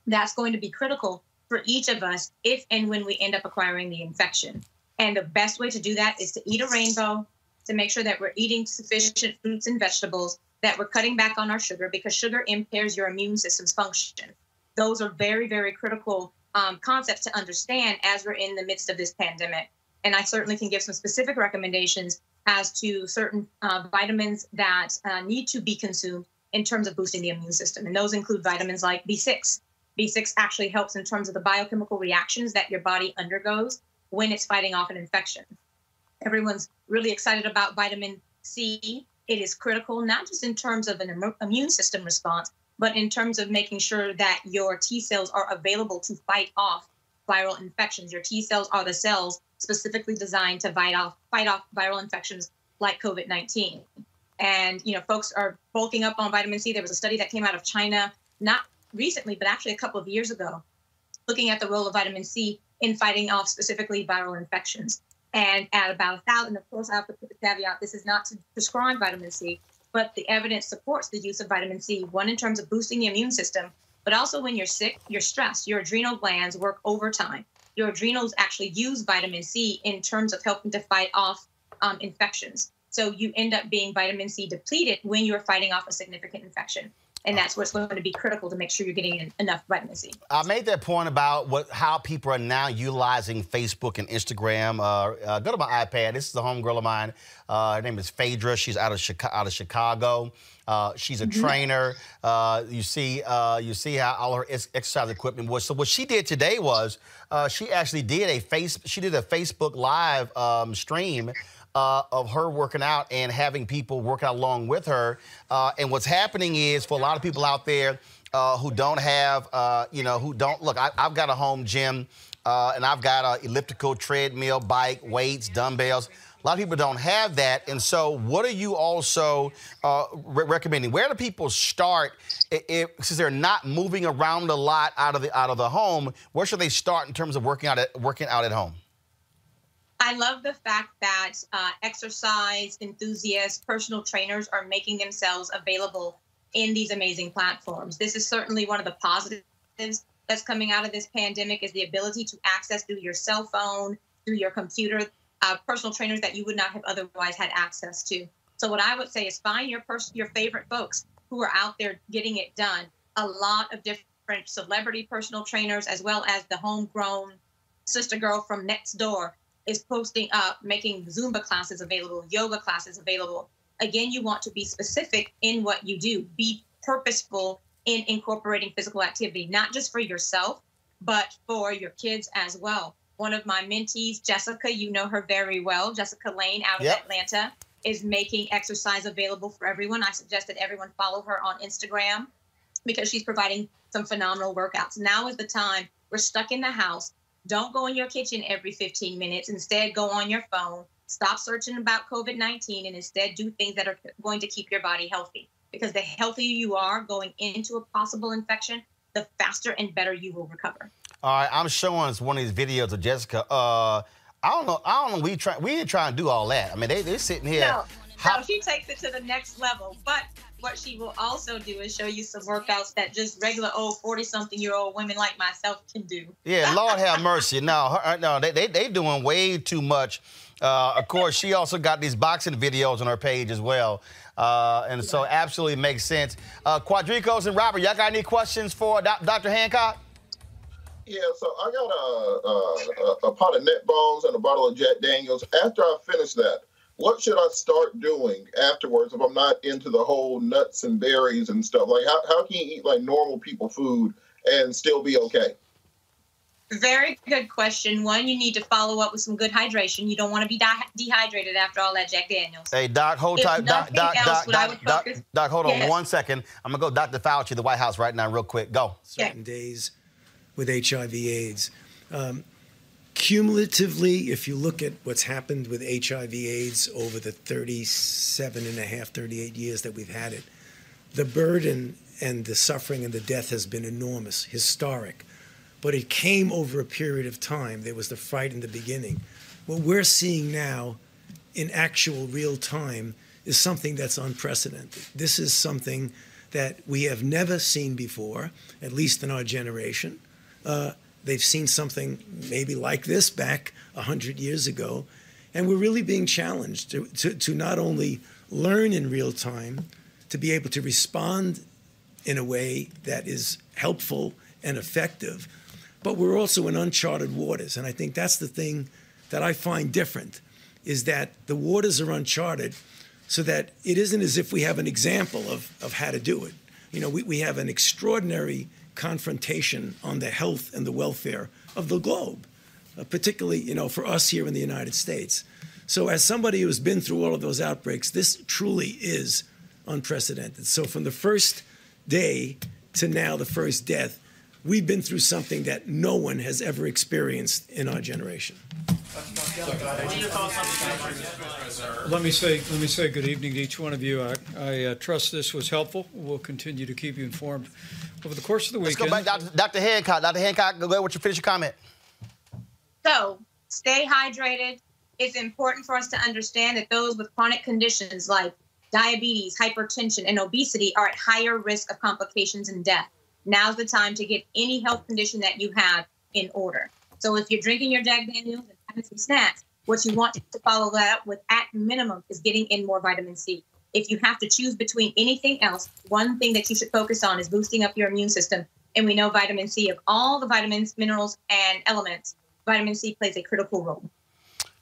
that's going to be critical for each of us if and when we end up acquiring the infection. And the best way to do that is to eat a rainbow, to make sure that we're eating sufficient fruits and vegetables, that we're cutting back on our sugar because sugar impairs your immune system's function. Those are very, very critical um, concepts to understand as we're in the midst of this pandemic. And I certainly can give some specific recommendations as to certain uh, vitamins that uh, need to be consumed in terms of boosting the immune system. And those include vitamins like B6, B6 actually helps in terms of the biochemical reactions that your body undergoes when it's fighting off an infection. Everyone's really excited about vitamin C. It is critical, not just in terms of an immune system response, but in terms of making sure that your T cells are available to fight off viral infections. Your T cells are the cells specifically designed to fight off fight off viral infections like COVID-19. And you know, folks are bulking up on vitamin C. There was a study that came out of China not recently, but actually a couple of years ago, looking at the role of vitamin C in fighting off specifically viral infections. And at about a thousand, of course, I have to put the caveat this is not to prescribe vitamin C, but the evidence supports the use of vitamin C, one in terms of boosting the immune system, but also when you're sick, you're stressed, your adrenal glands work overtime. Your adrenals actually use vitamin C in terms of helping to fight off um, infections. So you end up being vitamin C depleted when you're fighting off a significant infection and that's what's going to be critical to make sure you're getting enough vitamin C. I made that point about what how people are now utilizing Facebook and Instagram. Uh, uh, go to my iPad. This is a homegirl of mine. Uh, her name is Phaedra. She's out of Chicago. Out of Chicago. Uh, she's a mm-hmm. trainer. Uh, you see, uh, you see how all her exercise equipment was. So what she did today was she actually did a face. She did a Facebook live um, stream uh, of her working out and having people work out along with her. Uh, and what's happening is for a lot of people out there uh, who don't have, uh, you know, who don't look. I, have got a home gym uh, and I've got an elliptical, treadmill, bike, weights, dumbbells. A lot of people don't have that, and so what are you also uh, re- recommending? Where do people start if, since they're not moving around a lot out of the out of the home? Where should they start in terms of working out at working out at home? I love the fact that uh, exercise enthusiasts, personal trainers are making themselves available in these amazing platforms. This is certainly one of the positives that's coming out of this pandemic is the ability to access through your cell phone, through your computer, uh, personal trainers that you would not have otherwise had access to. So what I would say is find your pers- your favorite folks who are out there getting it done. A lot of different celebrity personal trainers, as well as the homegrown sister girl from next door is posting up, making Zumba classes available, yoga classes available. Again, you want to be specific in what you do. Be purposeful in incorporating physical activity, not just for yourself, but for your kids as well. One of my mentees, Jessica, you know her very well, Jessica Lane out of yep. Atlanta, is making exercise available for everyone. I suggest that everyone follow her on Instagram because she's providing some phenomenal workouts. Now is the time. We're stuck in the house. Don't go in your kitchen every 15 minutes. Instead, go on your phone. Stop searching about COVID 19 and instead do things that are going to keep your body healthy. Because the healthier you are going into a possible infection, the faster and better you will recover. All right, I'm showing us one of these videos of Jessica. Uh, I don't know. I don't know. We try. We didn't try and do all that. I mean, they they're sitting here. No, no, she takes it to the next level. But what she will also do is show you some workouts that just regular old 40 something year old women like myself can do. Yeah, Lord have mercy. No, her, no, they, they, they doing way too much. Uh, of course, she also got these boxing videos on her page as well. Uh, and so absolutely makes sense. Uh, Quardricos and Robert, y'all got any questions for Dr. Hancock? Yeah, so I got a, a, a pot of net bones and a bottle of Jack Daniels. After I finish that, what should I start doing afterwards if I'm not into the whole nuts and berries and stuff? Like, how, how can you eat like normal people food and still be okay? Very good question. One, you need to follow up with some good hydration. You don't want to be di- dehydrated after all that Jack Daniels. Hey, Doc, hold tight. Doc, Doc, else, Doc, Doc, Doc, Doc, hold on yes. one second. I'm going to go Dr. Fauci, the White House, right now, real quick. Go. Certain days with HIV/AIDS. Um, Cumulatively, if you look at what's happened with HIV AIDS over the 37 and a half, 38 years that we've had it, the burden and the suffering and the death has been enormous, historic. But it came over a period of time. There was the fight in the beginning. What we're seeing now in actual real time is something that's unprecedented. This is something that we have never seen before, at least in our generation. Uh, They've seen something maybe like this back 100 years ago. And we're really being challenged to, to, to not only learn in real time, to be able to respond in a way that is helpful and effective, but we're also in uncharted waters. And I think that's the thing that I find different is that the waters are uncharted so that it isn't as if we have an example of, of how to do it. You know, we, we have an extraordinary confrontation on the health and the welfare of the globe, uh, particularly, you know, for us here in the United States. So, as somebody who's been through all of those outbreaks, this truly is unprecedented. So, from the first day to now, the first death, we've been through something that no one has ever experienced in our generation. Let me say, let me say good evening to each one of you. I, I uh, trust this was helpful. We'll continue to keep you informed over the course of the weekend. Let's go back, Dr. Dr. Hancock. Dr. Hancock, go ahead with your finish your comment. So, stay hydrated. It's important for us to understand that those with chronic conditions like diabetes, hypertension, and obesity are at higher risk of complications and death. Now's the time to get any health condition that you have in order. So if you're drinking your Jack Daniels and having some snacks, what you want to follow that up with at minimum is getting in more vitamin C. If you have to choose between anything else, one thing that you should focus on is boosting up your immune system. And we know vitamin C, of all the vitamins, minerals, and elements, vitamin C plays a critical role.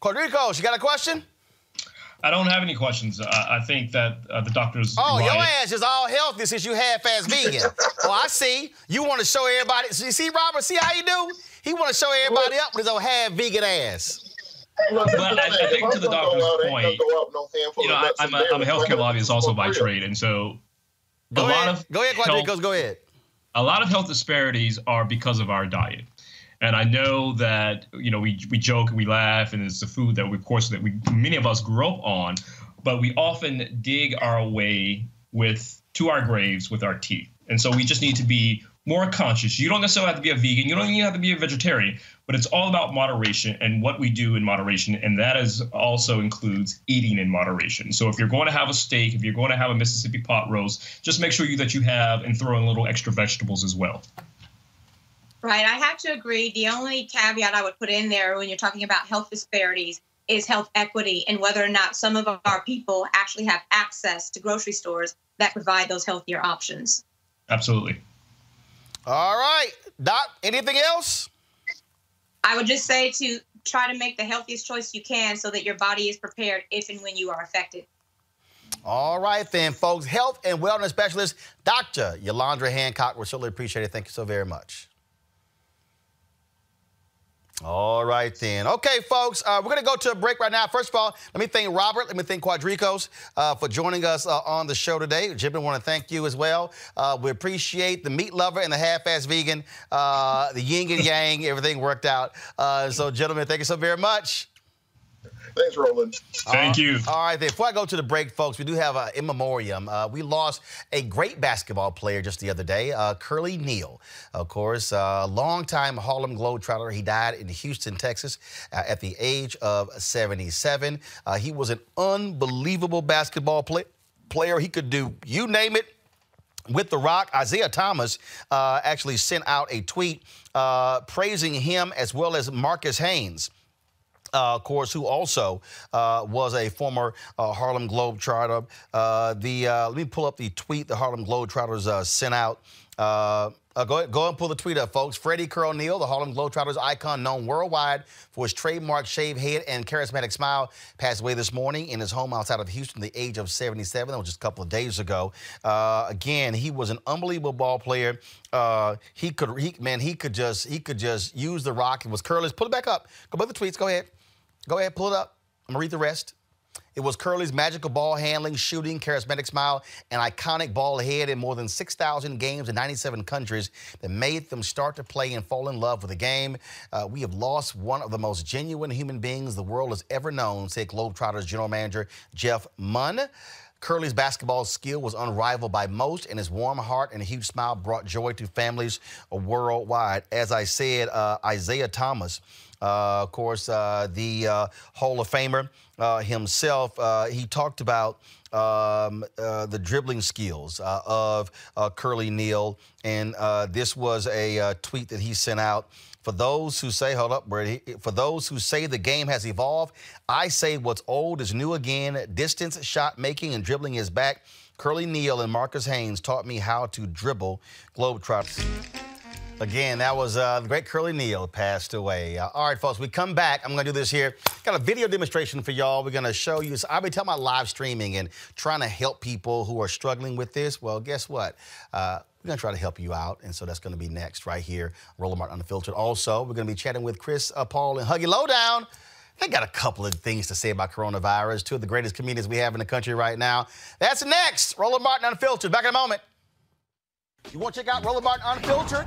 Quardricos, you got a question? I don't have any questions. Uh, I think that uh, the doctors. Oh, your ass is all healthy since you half-ass vegan. well, I see. You want to show everybody. You see, Robert, see how you do? He want to show everybody up with his old half-vegan ass. But I, I think to the doctor's point, you know, I, am a, I'm a healthcare lobbyist also by trade, and so go a ahead. lot of go ahead, Quardricos, go ahead. A lot of health disparities are because of our diet. And I know that you know we we joke, and we laugh, and it's the food that we, of course, that we many of us grew up on, but we often dig our way with to our graves with our teeth. And so we just need to be more conscious. You don't necessarily have to be a vegan. You don't even have to be a vegetarian, but it's all about moderation and what we do in moderation. And that is also includes eating in moderation. So if you're going to have a steak, if you're going to have a Mississippi pot roast, just make sure you, that you have and throw in a little extra vegetables as well. Right. I have to agree. The only caveat I would put in there when you're talking about health disparities is health equity and whether or not some of our people actually have access to grocery stores that provide those healthier options. Absolutely. All right. Doc, anything else? I would just say to try to make the healthiest choice you can so that your body is prepared if and when you are affected. All right, then, folks. Health and wellness specialist, Dr. Yolandra Hancock. We certainly appreciate it. Thank you so very much. All right, then. Okay, folks, uh, we're going to go to a break right now. First of all, let me thank Robert. Let me thank Quardricos uh, for joining us uh, on the show today. Jim, I want to thank you as well. Uh, we appreciate the meat lover and the half-ass vegan, uh, the yin and yang, everything worked out. Uh, so, gentlemen, thank you so very much. Thanks, Roland. Thank you. All right, then. Before I go to the break, folks, we do have an in memoriam. Uh, we lost a great basketball player just the other day, uh, Curly Neal. Of course, a uh, longtime Harlem Globetrotter. He died in Houston, Texas, uh, at the age of 77. Uh, he was an unbelievable basketball play- player. He could do you name it with The Rock, Isiah Thomas uh, actually sent out a tweet uh, praising him as well as Marques Haynes. Uh, of course, who also uh, was a former uh, Harlem Globetrotter. Uh, the uh, let me pull up the tweet the Harlem Globetrotters uh, sent out. Uh, go go and pull the tweet up, folks. Freddie Curl Neal, the Harlem Globetrotters icon known worldwide for his trademark shaved head and charismatic smile, passed away this morning in his home outside of Houston, the age of 77. That was just a couple of days ago. again, he was an unbelievable ball player. he could, he, man, he could just, he could just use the rock. It was Curly's. Pull it back up. Go back the tweets. Go ahead. Go ahead, pull it up. I'm gonna read the rest. It was Curly's magical ball handling, shooting, charismatic smile, and iconic ball head in more than 6,000 games in 97 countries that made them start to play and fall in love with the game. Uh, we have lost one of the most genuine human beings the world has ever known, said Globetrotters general manager Jeff Munn. Curly's basketball skill was unrivaled by most, and his warm heart and huge smile brought joy to families worldwide. As I said, uh, Isiah Thomas. Uh, of course, uh, the uh, Hall of Famer uh, himself, uh, he talked about um, uh, the dribbling skills of Curly Neal, and this was a tweet that he sent out. For those who say, hold up, Brady, for those who say the game has evolved, I say what's old is new again. Distance, shot making, and dribbling is back. Curly Neal and Marques Haynes taught me how to dribble Globetrotters. Again, that was uh, the great Curly Neal passed away. Uh, all right, folks, we come back. I'm going to do this here. Got a video demonstration for y'all. We're going to show you. So I've been talking about live streaming and trying to help people who are struggling with this. Well, guess what? Uh, we're going to try to help you out, and so that's going to be next right here, Roland Martin Unfiltered. Also, we're going to be chatting with Chris uh, Paul and Huggy Lowdown. They got a couple of things to say about coronavirus, two of the greatest comedians we have in the country right now. That's next. Roland Martin Unfiltered. Back in a moment. You want to check out Roland Martin Unfiltered?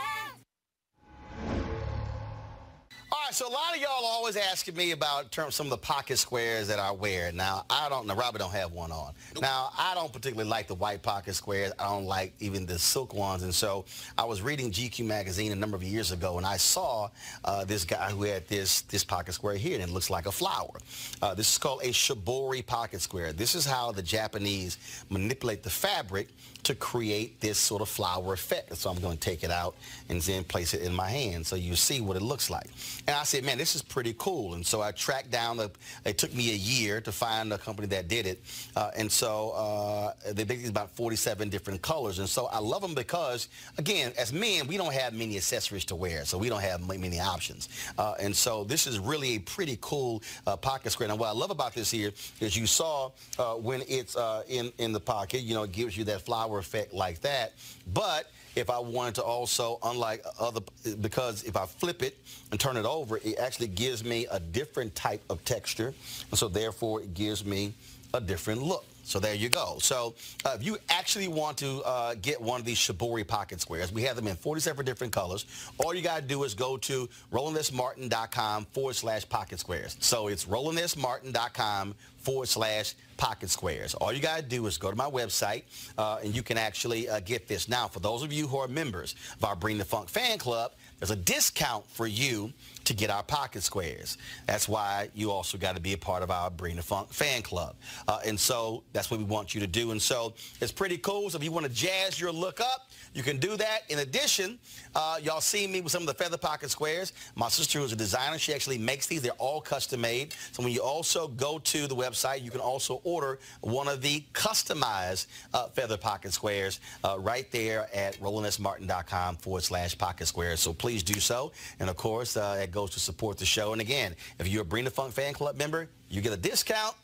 Right, so a lot of y'all always asking me about term, some of the pocket squares that I wear. Now, I don't, know. Robert don't have one on. Nope. Now, I don't particularly like the white pocket squares. I don't like even the silk ones. And so I was reading GQ magazine a number of years ago, and I saw uh, this guy who had this, this pocket square here, and it looks like a flower. Uh, this is called a shibori pocket square. This is how the Japanese manipulate the fabric to create this sort of flower effect. So I'm going to take it out and then place it in my hand so you see what it looks like. And I said, man, this is pretty cool. And so I tracked down, the, it took me a year to find a company that did it. Uh, and so uh, they make these about 47 different colors. And so I love them because, again, as men, we don't have many accessories to wear. So we don't have many options. Uh, and so this is really a pretty cool uh, pocket square. And what I love about this here is you saw uh, when it's uh, in, in the pocket, you know, it gives you that flower effect like that. But if I wanted to also, unlike other, because if I flip it and turn it over, it actually gives me a different type of texture. And so therefore it gives me a different look. So there you go. So uh, if you actually want to uh, get one of these Shibori pocket squares, we have them in 47 different colors. All you got to do is go to RolandSMartin.com forward slash pocket squares. So it's RolandSMartin.com forward slash pocket squares. All you got to do is go to my website uh, and you can actually uh, get this. Now, for those of you who are members of our Bring the Funk fan club, there's a discount for you to get our pocket squares. That's why you also got to be a part of our Bring the Funk fan club. Uh, and so that's what we want you to do. And so it's pretty cool. So if you want to jazz your look up, you can do that. In addition, uh, y'all see me with some of the feather pocket squares. My sister, who's a designer, she actually makes these. They're all custom made. So when you also go to the website, you can also order one of the customized uh, feather pocket squares uh, right there at RolandSMartin.com forward slash pocket squares. So please do so. And of course, uh, it goes to support the show. And again, if you're a Bring the Funk fan club member, you get a discount.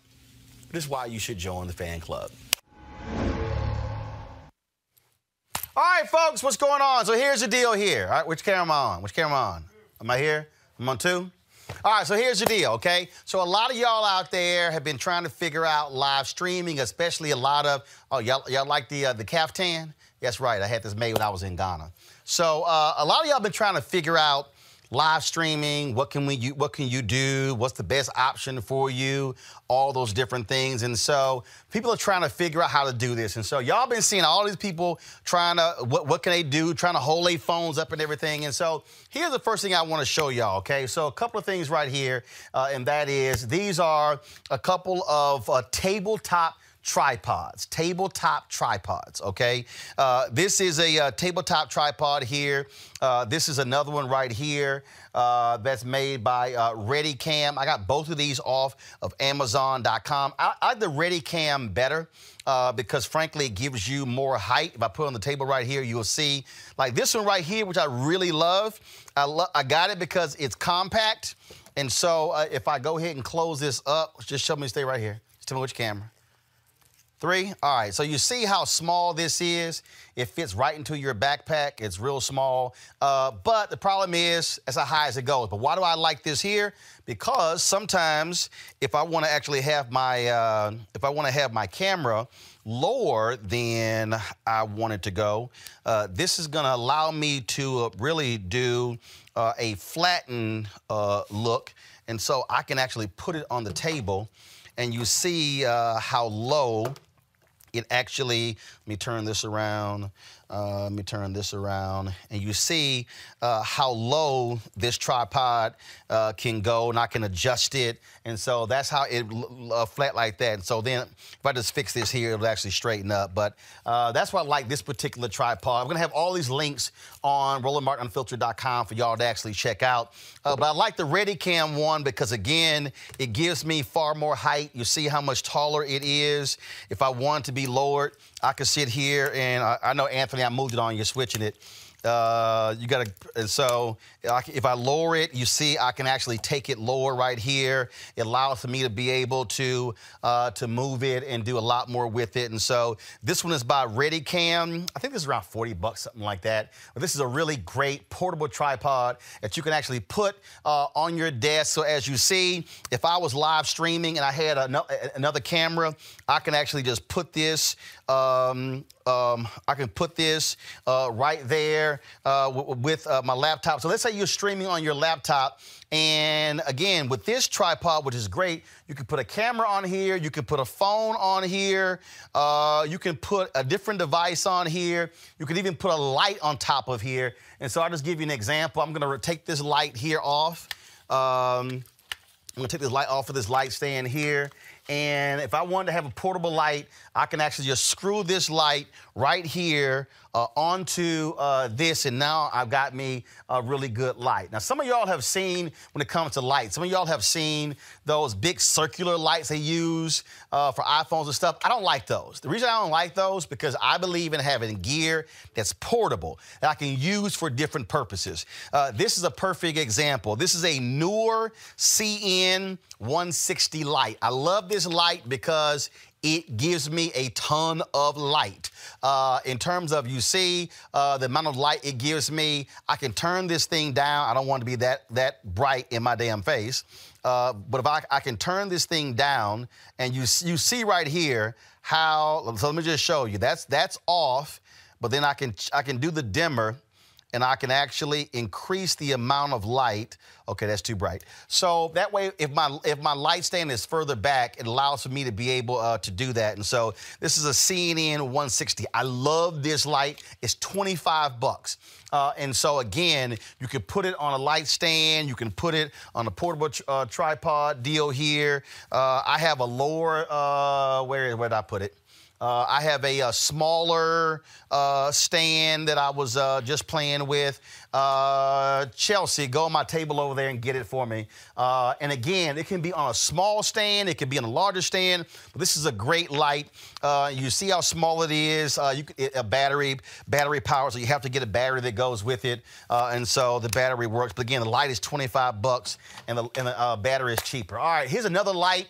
This is why you should join the fan club. All right, folks, what's going on? So here's the deal here. All right, which camera am I on? Which camera am I on? Am I here? I'm on two? All right, so here's the deal, okay? So a lot of y'all out there have been trying to figure out live streaming, especially a lot of, oh, y'all, y'all like the, uh, the caftan? That's right, I had this made when I was in Ghana. So uh, a lot of y'all been trying to figure out live streaming, what can we what can you do? What's the best option for you? All those different things. And so people are trying to figure out how to do this. And so y'all been seeing all these people trying to what what can they do, trying to hold their phones up and everything. And so here's the first thing I want to show y'all, okay? So a couple of things right here, uh, and that is these are a couple of uh, tabletop tripods, tabletop tripods, okay? Uh, this is a uh, tabletop tripod here. Uh, this is another one right here uh, that's made by uh, ReadyCam. I got both of these off of Amazon.com. I, like the ReadyCam better. Uh, because frankly, it gives you more height. If I put on the table right here, you'll see like this one right here, which I really love. I, lo I got it because it's compact. And so if I go ahead and close this up, just show me, stay right here. Just tell me which camera. Three? All right, so you see how small this is? It fits right into your backpack. It's real small. Uh, but the problem is, as high as it goes. But why do I like this here? Because sometimes if I want to actually have my, uh, if I want to have my camera lower than I want it to go, uh, this is going to allow me to really do uh, a flattened uh, look. And so I can actually put it on the table and you see uh, how low it actually, let me turn this around. Uh, let me turn this around. And you see uh, how low this tripod uh, can go, and I can adjust it. And so that's how it uh, flat like that. And so then if I just fix this here, it'll actually straighten up. But uh, that's why I like this particular tripod. I'm to have all these links on RolandMartinUnfiltered.com for y'all to actually check out. Uh, but I like the ReadyCam one because, again, it gives me far more height. You see how much taller it is. If I want to be lowered, I can sit here, and I, I know, Anthony, I moved it on. You're switching it. Uh, you got to, so if I lower it, you see I can actually take it lower right here. It allows for me to be able to uh, to move it and do a lot more with it. And so this one is by ReadyCam. I think this is around 40 bucks, something like that. But this is a really great portable tripod that you can actually put uh, on your desk. So as you see, if I was live streaming and I had another camera, I can actually just put this um, um, I can put this uh, right there uh, with uh, my laptop. So let's say you're streaming on your laptop, and again, with this tripod, which is great, you can put a camera on here, you can put a phone on here, uh, you can put a different device on here, you can even put a light on top of here. And so I'll just give you an example. I'm gonna take this light here off. Um, I'm gonna take this light off of this light stand here. And if I wanted to have a portable light, I can actually just screw this light right here uh, onto uh, this, and now I've got me a really good light. Now, some of y'all have seen, when it comes to lights, some of y'all have seen those big circular lights they use uh, for iPhones and stuff. I don't like those. The reason I don't like those because I believe in having gear that's portable that I can use for different purposes. Uh, this is a perfect example. This is a Neewer CN 160 light. I love this light because it gives me a ton of light. Uh, in terms of you see uh, the amount of light it gives me, I can turn this thing down. I don't want to be that that bright in my damn face. Uh, but if I, I can turn this thing down, and you you see right here how. So let me just show you. That's that's off. But then I can I can do the dimmer and I can actually increase the amount of light. Okay, that's too bright. So that way, if my if my light stand is further back, it allows for me to be able uh, to do that. And so this is a CNN 160. I love this light. It's 25 bucks. Uh, and so again, you can put it on a light stand. You can put it on a portable uh, tripod deal here. Uh, I have a lower. Uh, where where did I put it? Uh, I have a, a smaller uh, stand that I was uh, just playing with. Uh, Chelsea, go on my table over there and get it for me. Uh, and again, it can be on a small stand, it can be on a larger stand, but this is a great light. Uh, you see how small it is. you it, a battery, battery power, so you have to get a battery that goes with it. and so the battery works. But again, the light is 25 bucks, and the, and the battery is cheaper. All right, here's another light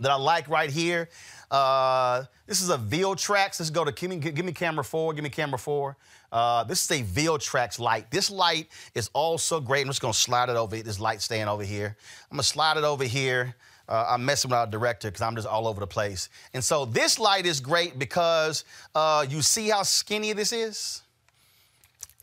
that I like right here. Uh, this is a Viltrox. Let's go to give me, give me camera four. Give me camera four. Uh, this is a Viltrox light. This light is also great. I'm just gonna slide it over this light stand over here. I'm gonna slide it over here. Uh, I'm messing with our director because I'm just all over the place. And so this light is great because uh, you see how skinny this is.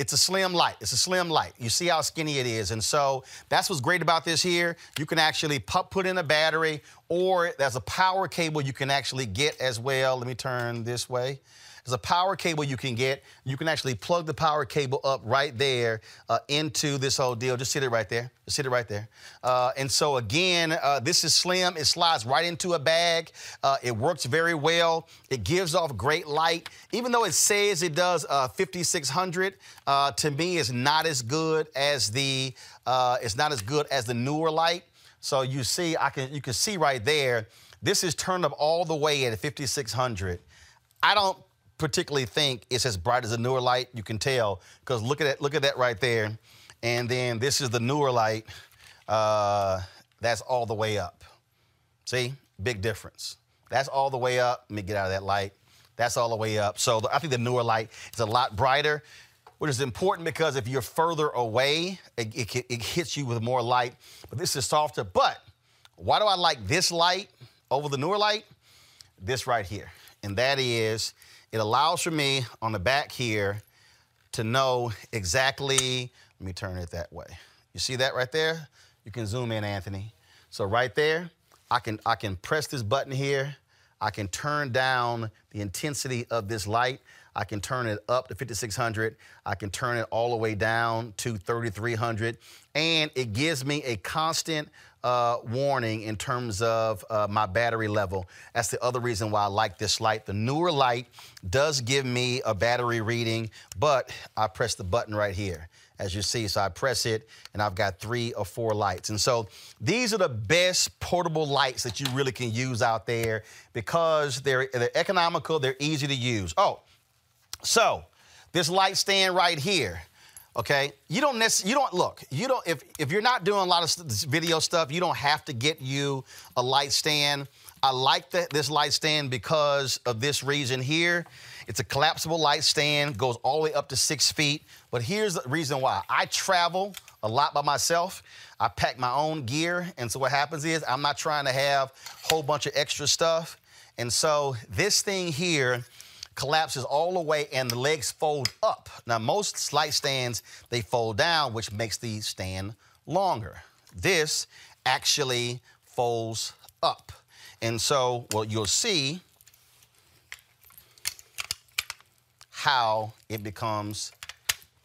It's a slim light. It's a slim light. You see how skinny it is. And so that's what's great about this here. You can actually put in a battery or there's a power cable you can actually get as well. Let me turn this way. There's a power cable you can get. You can actually plug the power cable up right there uh, into this whole deal. Just sit it right there. Just sit it right there. Uh, and so again, uh, this is slim. It slides right into a bag. Uh, it works very well. It gives off great light. Even though it says it does uh, 5600, uh, to me, it's not as good as the it's not as good as the Neewer light. So you see, I can you can see right there. This is turned up all the way at 5600. I don't particularly think it's as bright as a Neewer light. You can tell because look at that, look at that right there. And then this is the Neewer light. Uh, that's all the way up. See, big difference. That's all the way up. Let me get out of that light. That's all the way up. So the, I think the Neewer light is a lot brighter, which is important because if you're further away, it, it, it hits you with more light. But this is softer. But why do I like this light over the Neewer light? This right here. And that is it allows for me on the back here to know exactly, let me turn it that way. You see that right there? You can zoom in, Anthony. So right there, I can, I can press this button here. I can turn down the intensity of this light. I can turn it up to 5600. I can turn it all the way down to 3300. And it gives me a constant uh, warning in terms of uh, my battery level. That's the other reason why I like this light. The Neewer light does give me a battery reading, but I press the button right here as you see. So I press it and I've got three or four lights. And so these are the best portable lights that you really can use out there because they're, they're economical, they're easy to use. Oh, so this light stand right here, okay? You don't necessarily you don't look you don't if if you're not doing a lot of video stuff you don't have to get you a light stand. I like this light stand because of this reason here. It's a collapsible light stand goes all the way up to six feet. But here's the reason why. I travel a lot by myself. I pack my own gear and so what happens is i'm not trying to have a whole bunch of extra stuff. And so this thing here collapses all the way and the legs fold up. Now, most light stands, they fold down, which makes the stand longer. This actually folds up. And so, well, you'll see how it becomes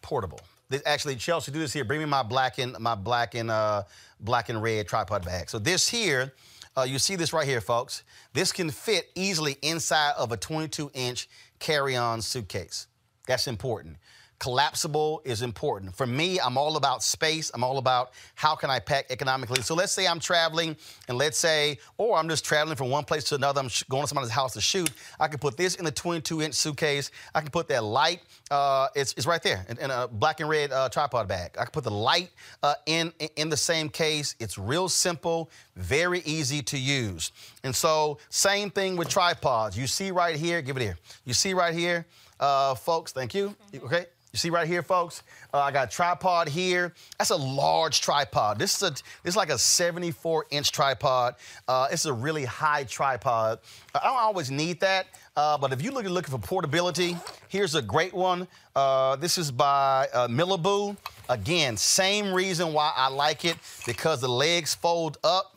portable. This, actually, Chelsea, do this here. Bring me my black and my black and uh, black and red tripod bag. So this here, uh, you see this right here, folks. This can fit easily inside of a 22-inch carry-on suitcase. That's important collapsible is important. For me, I'm all about space. I'm all about how can I pack economically. So let's say I'm traveling, and let's say, or I'm just traveling from one place to another. I'm going to somebody's house to shoot. I can put this in the 22-inch suitcase. I can put that light. Uh, it's, it's right there in, in, a black and red uh, tripod bag. I can put the light uh, in in the same case. It's real simple, very easy to use. And so, same thing with tripods. You see right here. Give it here. You see right here, uh, folks. Thank you. Okay. You see right here, folks? Uh, I got a tripod here. That's a large tripod. This is a is like a 74 inch tripod. Uh, it's a really high tripod. I don't always need that, uh, but if you're looking looking for portability, here's a great one. Uh, this is by uh, Millaboo. Again, same reason why I like it because the legs fold up,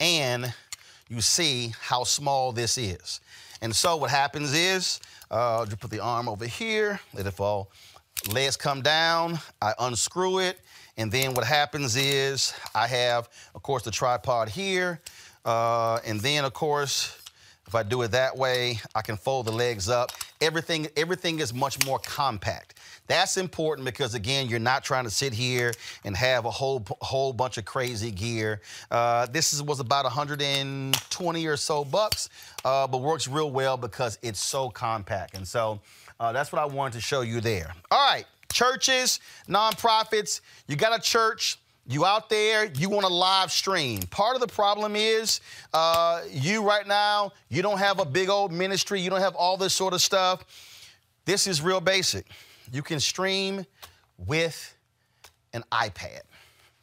and you see how small this is. And so what happens is uh, just put the arm over here, let it fall. Legs come down, I unscrew it, and then what happens is I have, of course, the tripod here, uh, and then, of course, if I do it that way, I can fold the legs up. Everything, everything is much more compact. That's important because again, you're not trying to sit here and have a whole whole bunch of crazy gear. Uh, this is, was about 120 or so bucks, uh, but works real well because it's so compact. And so uh, that's what I wanted to show you there. All right, churches, nonprofits. You got a church. You out there, you want to live stream. Part of the problem is uh, you right now, you don't have a big old ministry, you don't have all this sort of stuff. This is real basic. You can stream with an iPad,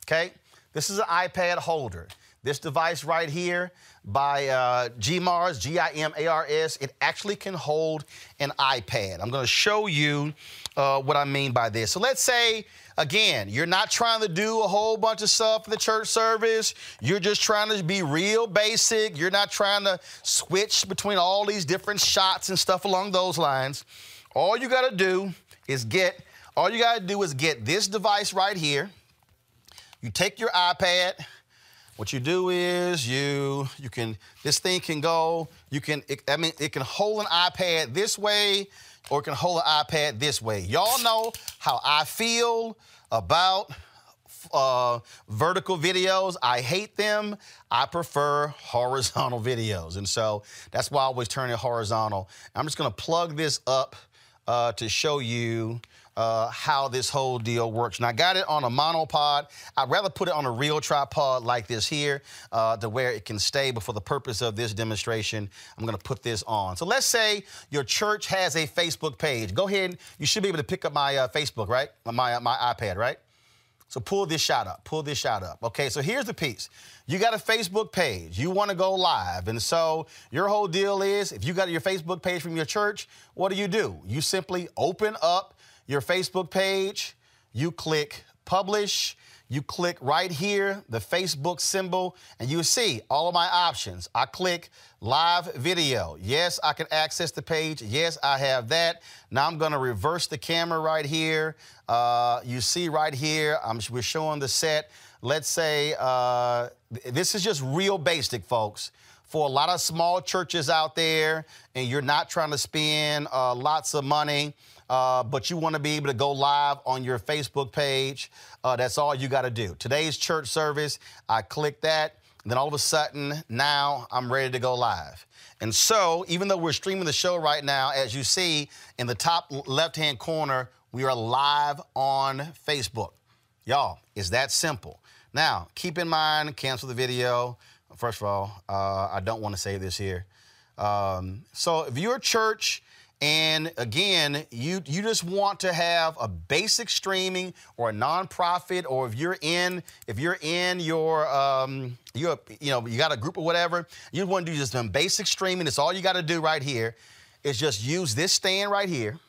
okay? This is an iPad holder. This device right here by uh, GIMARS, G-I-M-A-R-S, it actually can hold an iPad. I'm gonna show you uh, what I mean by this. So let's say, again, you're not trying to do a whole bunch of stuff for the church service. You're just trying to be real basic. You're not trying to switch between all these different shots and stuff along those lines. All you gotta do is get, all you gotta do is get this device right here. You take your iPad. What you do is you, you can, this thing can go, you can, it, I mean, it can hold an iPad this way or it can hold an iPad this way. Y'all know how I feel about uh, vertical videos. I hate them. I prefer horizontal videos. And so that's why I always turn it horizontal. I'm just gonna plug this up uh, to show you uh, how this whole deal works. And I got it on a monopod. I'd rather put it on a real tripod like this here uh, to where it can stay. But for the purpose of this demonstration, I'm going to put this on. So let's say your church has a Facebook page. Go ahead. You should be able to pick up my uh, Facebook, right? My, my iPad, right? So pull this shot up. Pull this shot up. Okay, so here's the piece. You got a Facebook page. You want to go live. And so your whole deal is if you got your Facebook page from your church, what do you do? You simply open up your Facebook page, you click publish, you click right here, the Facebook symbol, and you see all of my options. I click live video. Yes, I can access the page. Yes, I have that. Now I'm gonna reverse the camera right here. Uh, you see right here, I'm, we're showing the set. Let's say, uh, this is just real basic, folks for a lot of small churches out there and you're not trying to spend uh, lots of money, uh, but you want to be able to go live on your Facebook page, uh, that's all you got to do. Today's church service, I click that, then all of a sudden, now I'm ready to go live. And so, even though we're streaming the show right now, as you see in the top left hand corner, we are live on Facebook. Y'all, it's that simple. Now, keep in mind, cancel the video. First of all, uh, I don't want to say this here. Um, so, if you're a church, and again, you you just want to have a basic streaming or a nonprofit, or if you're in if you're in your um, you you know you got a group or whatever, you want to do just some basic streaming. It's all you got to do right here. is just use this stand right here.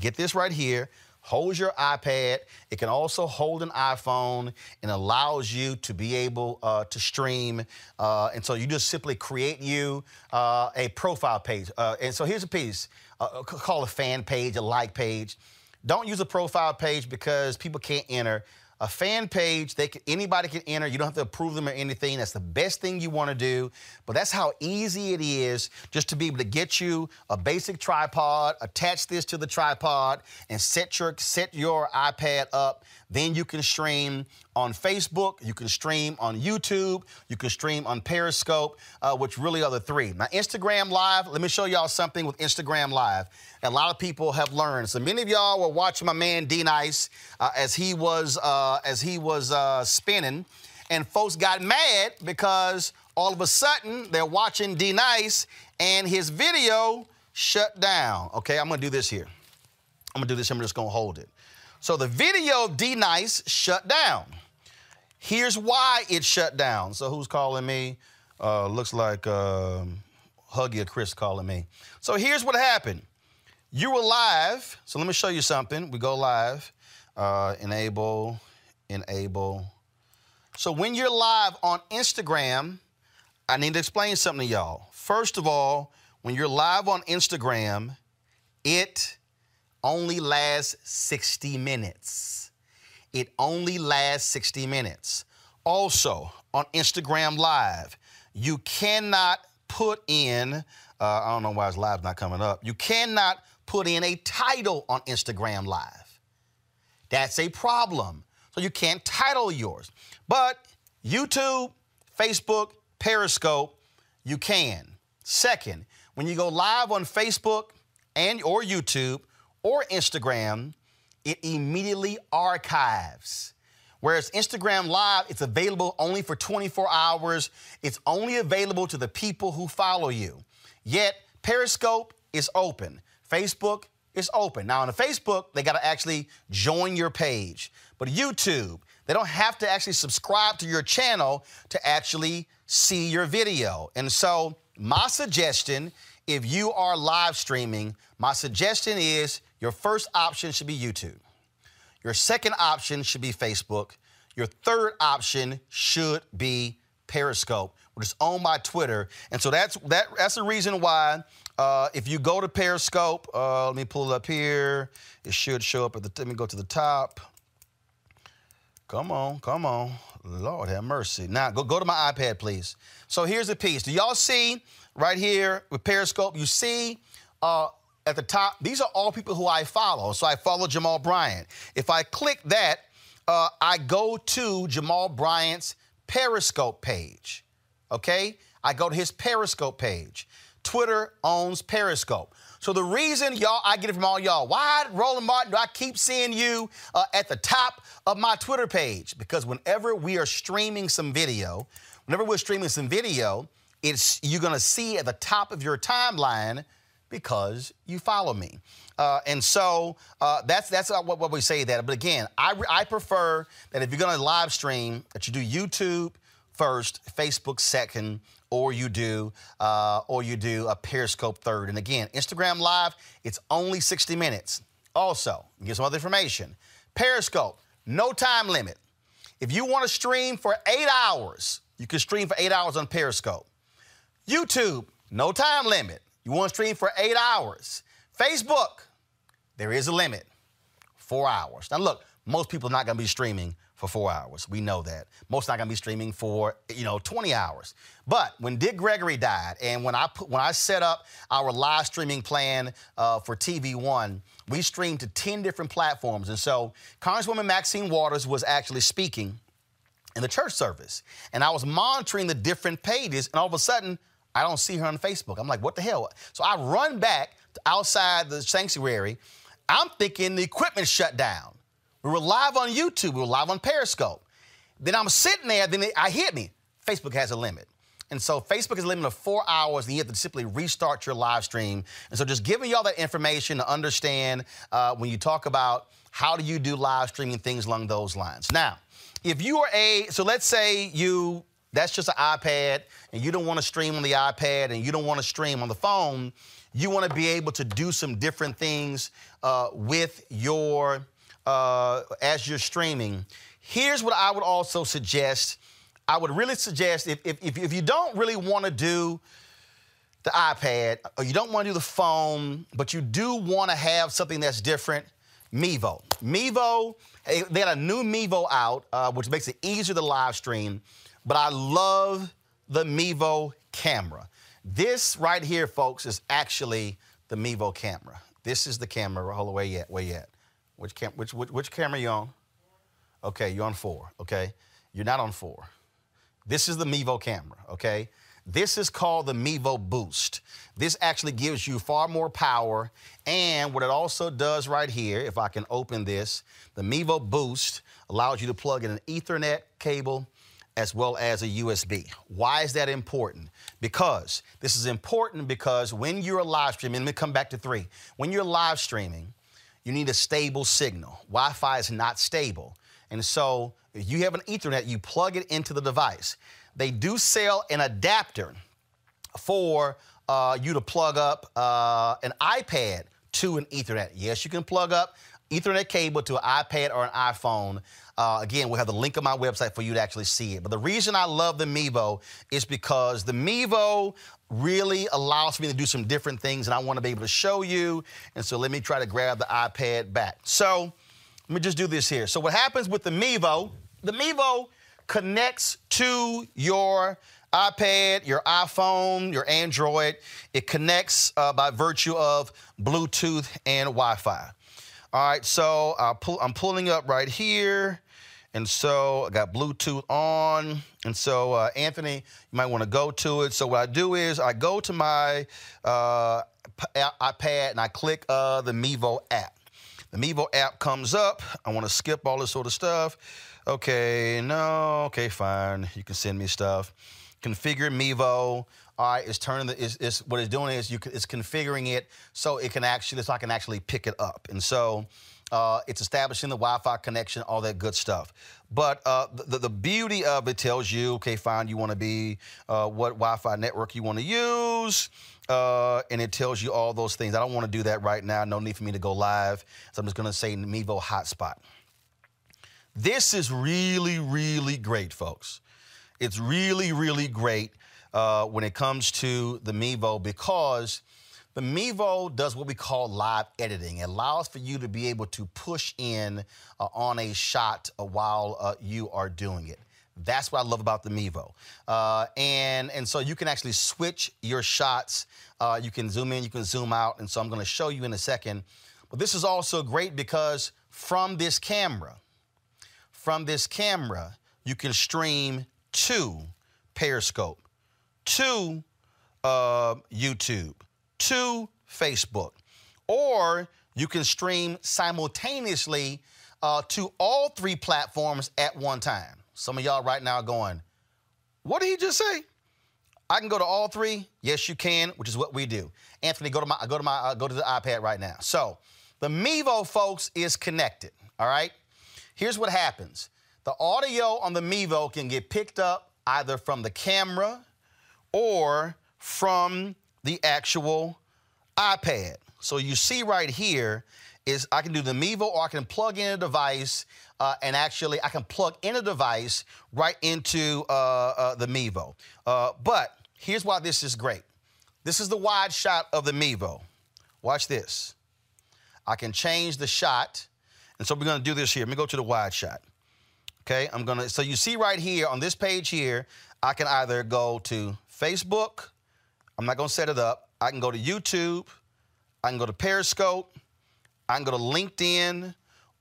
Get this right here. Hold your iPad. It can also hold an iPhone and allows you to be able uh, to stream. Uh, and so you just simply create you uh, a profile page. Uh, and so here's a piece. Uh, call a fan page, a like page. Don't use a profile page because people can't enter. A fan page they can, anybody can enter. You don't have to approve them or anything. That's the best thing you want to do. But that's how easy it is just to be able to get you a basic tripod attach this to the tripod and set your set your ipad up then you can stream on Facebook, you can stream on YouTube, you can stream on Periscope, uh, which really are the three. Now, Instagram Live, let me show y'all something with Instagram Live. A lot of people have learned. So many of y'all were watching my man D Nice uh, as he was uh, as he was uh, spinning, and folks got mad because all of a sudden they're watching D Nice and his video shut down. Okay, I'm gonna do this here. I'm gonna do this. I'm just gonna hold it. So the video of D Nice shut down. Here's why it shut down. So who's calling me? Uh, looks like um, Huggy or Chris calling me. So here's what happened. You were live. So let me show you something. We go live. Uh, enable, enable. So when you're live on Instagram, I need to explain something to y'all. First of all, when you're live on Instagram, it only lasts 60 minutes. It only lasts 60 minutes. Also, on Instagram Live, you cannot put in, uh, I don't know why his live's not coming up, you cannot put in a title on Instagram Live. That's a problem. So you can't title yours. But YouTube, Facebook, Periscope, you can. Second, when you go live on Facebook and or YouTube, or Instagram, it immediately archives. Whereas Instagram Live, it's available only for 24 hours. It's only available to the people who follow you. Yet, Periscope is open. Facebook is open. Now, on the Facebook, they got to actually join your page. But YouTube, they don't have to actually subscribe to your channel to actually see your video. And so, my suggestion, if you are live streaming, my suggestion is your first option should be YouTube. Your second option should be Facebook. Your third option should be Periscope, which is owned by Twitter. And so that's that, that's the reason why uh, if you go to Periscope, uh, let me pull it up here. It should show up at the. Let me go to the top. Come on, come on. Lord have mercy. Now go go to my iPad, please. So here's the piece. Do y'all see right here with Periscope? You see uh, at the top, these are all people who I follow. So I follow Jamal Bryant. If I click that, uh, I go to Jamal Bryant's Periscope page. Okay? I go to his Periscope page. Twitter owns Periscope. So the reason y'all, I get it from all y'all, why, Roland Martin, do I keep seeing you uh, at the top of my Twitter page? Because whenever we are streaming some video, whenever we're streaming some video, it's you're gonna see at the top of your timeline because you follow me. Uh, and so uh, that's that's what, what, we say that. But again, I, I prefer that if you're going to live stream, that you do YouTube first, Facebook second, or you do uh, or you do a Periscope third. And again, Instagram Live, it's only 60 minutes. Also, get some other information. Periscope, no time limit. If you want to stream for eight hours, you can stream for eight hours on Periscope. YouTube, no time limit. You want to stream for eight hours. Facebook, there is a limit, four hours. Now, look, most people are not going to be streaming for four hours. We know that. Most are not going to be streaming for, you know, 20 hours. But when Dick Gregory died, and when I put, when I set up our live streaming plan uh, for TV One, we streamed to 10 different platforms. And so Congresswoman Maxine Waters was actually speaking in the church service. And I was monitoring the different pages, and all of a sudden, I don't see her on Facebook. I'm like, what the hell? So I run back outside the sanctuary. I'm thinking the equipment shut down. We were live on YouTube. We were live on Periscope. Then I'm sitting there. Then I hit me. Facebook has a limit. And so Facebook is a limit of four hours, and you have to simply restart your live stream. And so just giving y'all that information to understand uh, when you talk about how do you do live streaming, things along those lines. Now, if you are a, so let's say you that's just an iPad, and you don't want to stream on the iPad and you don't want to stream on the phone, you want to be able to do some different things uh, with your uh, as you're streaming. Here's what I would also suggest. I would really suggest if, if, if you don't really want to do the iPad or you don't want to do the phone, but you do want to have something that's different, Mevo. Mevo, they got a new Mevo out, uh, which makes it easier to live stream, but I love the Mevo camera. This right here, folks, is actually the Mevo camera. This is the camera. Hold on, where yet? Where yet? Which, cam- which, which, which camera you on? Okay, you're on four, okay? You're not on four. This is the Mevo camera, okay? This is called the Mevo Boost. This actually gives you far more power. And what it also does right here, if I can open this, the Mevo Boost allows you to plug in an Ethernet cable as well as a USB. Why is that important? Because this is important because when you're live streaming, let me come back to three. When you're live streaming, you need a stable signal. Wi Fi is not stable. And so if you have an Ethernet, you plug it into the device. They do sell an adapter for uh, you to plug up uh, an iPad to an Ethernet. Yes, you can plug up Ethernet cable to an iPad or an iPhone. Uh, again, we'll have the link on my website for you to actually see it. But the reason I love the Mevo is because the Mevo really allows me to do some different things, and I want to be able to show you. And so let me try to grab the iPad back. So let me just do this here. So what happens with the Mevo, the Mevo connects to your iPad, your iPhone, your Android. It connects uh, by virtue of Bluetooth and Wi Fi. All right, so uh, pull, I'm pulling up right here. And so I got Bluetooth on. And so, uh, Anthony, you might want to go to it. So, what I do is I go to my uh, iPad and I click uh, the Mevo app. The Mevo app comes up. I want to skip all this sort of stuff. Okay, no, okay, fine. You can send me stuff. Configure Mevo. All right, it's turning the is, is what it's doing is you it's configuring it so it can actually so I can actually pick it up. And so uh, it's establishing the Wi-Fi connection, all that good stuff. But uh, the, the beauty of it tells you, okay, fine, you want to be uh, what Wi-Fi network you want to use. Uh, and it tells you all those things. I don't want to do that right now. No need for me to go live. So I'm just going to say Mevo hotspot. This is really, really great, folks. It's really, really great uh, when it comes to the Mevo because the Mevo does what we call live editing. It allows for you to be able to push in uh, on a shot uh, while uh, you are doing it. That's what I love about the Mevo. Uh, and, and so you can actually switch your shots. Uh, you can zoom in, you can zoom out. And so I'm going to show you in a second. But this is also great because from this camera, from this camera, you can stream to Periscope, to uh, YouTube, to Facebook, or you can stream simultaneously uh, to all three platforms at one time. Some of y'all right now are going, what did he just say? I can go to all three. Yes, you can, which is what we do. Anthony, go to my go to my uh, go to the iPad right now. So the Mevo, folks, is connected. All right. Here's what happens the audio on the Mevo can get picked up either from the camera or from the actual iPad. So you see right here is I can do the Mevo or I can plug in a device uh, and actually I can plug in a device right into uh, uh, the Mevo. Uh, but here's why this is great. This is the wide shot of the Mevo. Watch this. I can change the shot. And so we're going to do this here. Let me go to the wide shot. Okay, I'm gonna, so you see right here on this page here, I can either go to Facebook, I'm not gonna set it up. I can go to YouTube, I can go to Periscope, I can go to LinkedIn,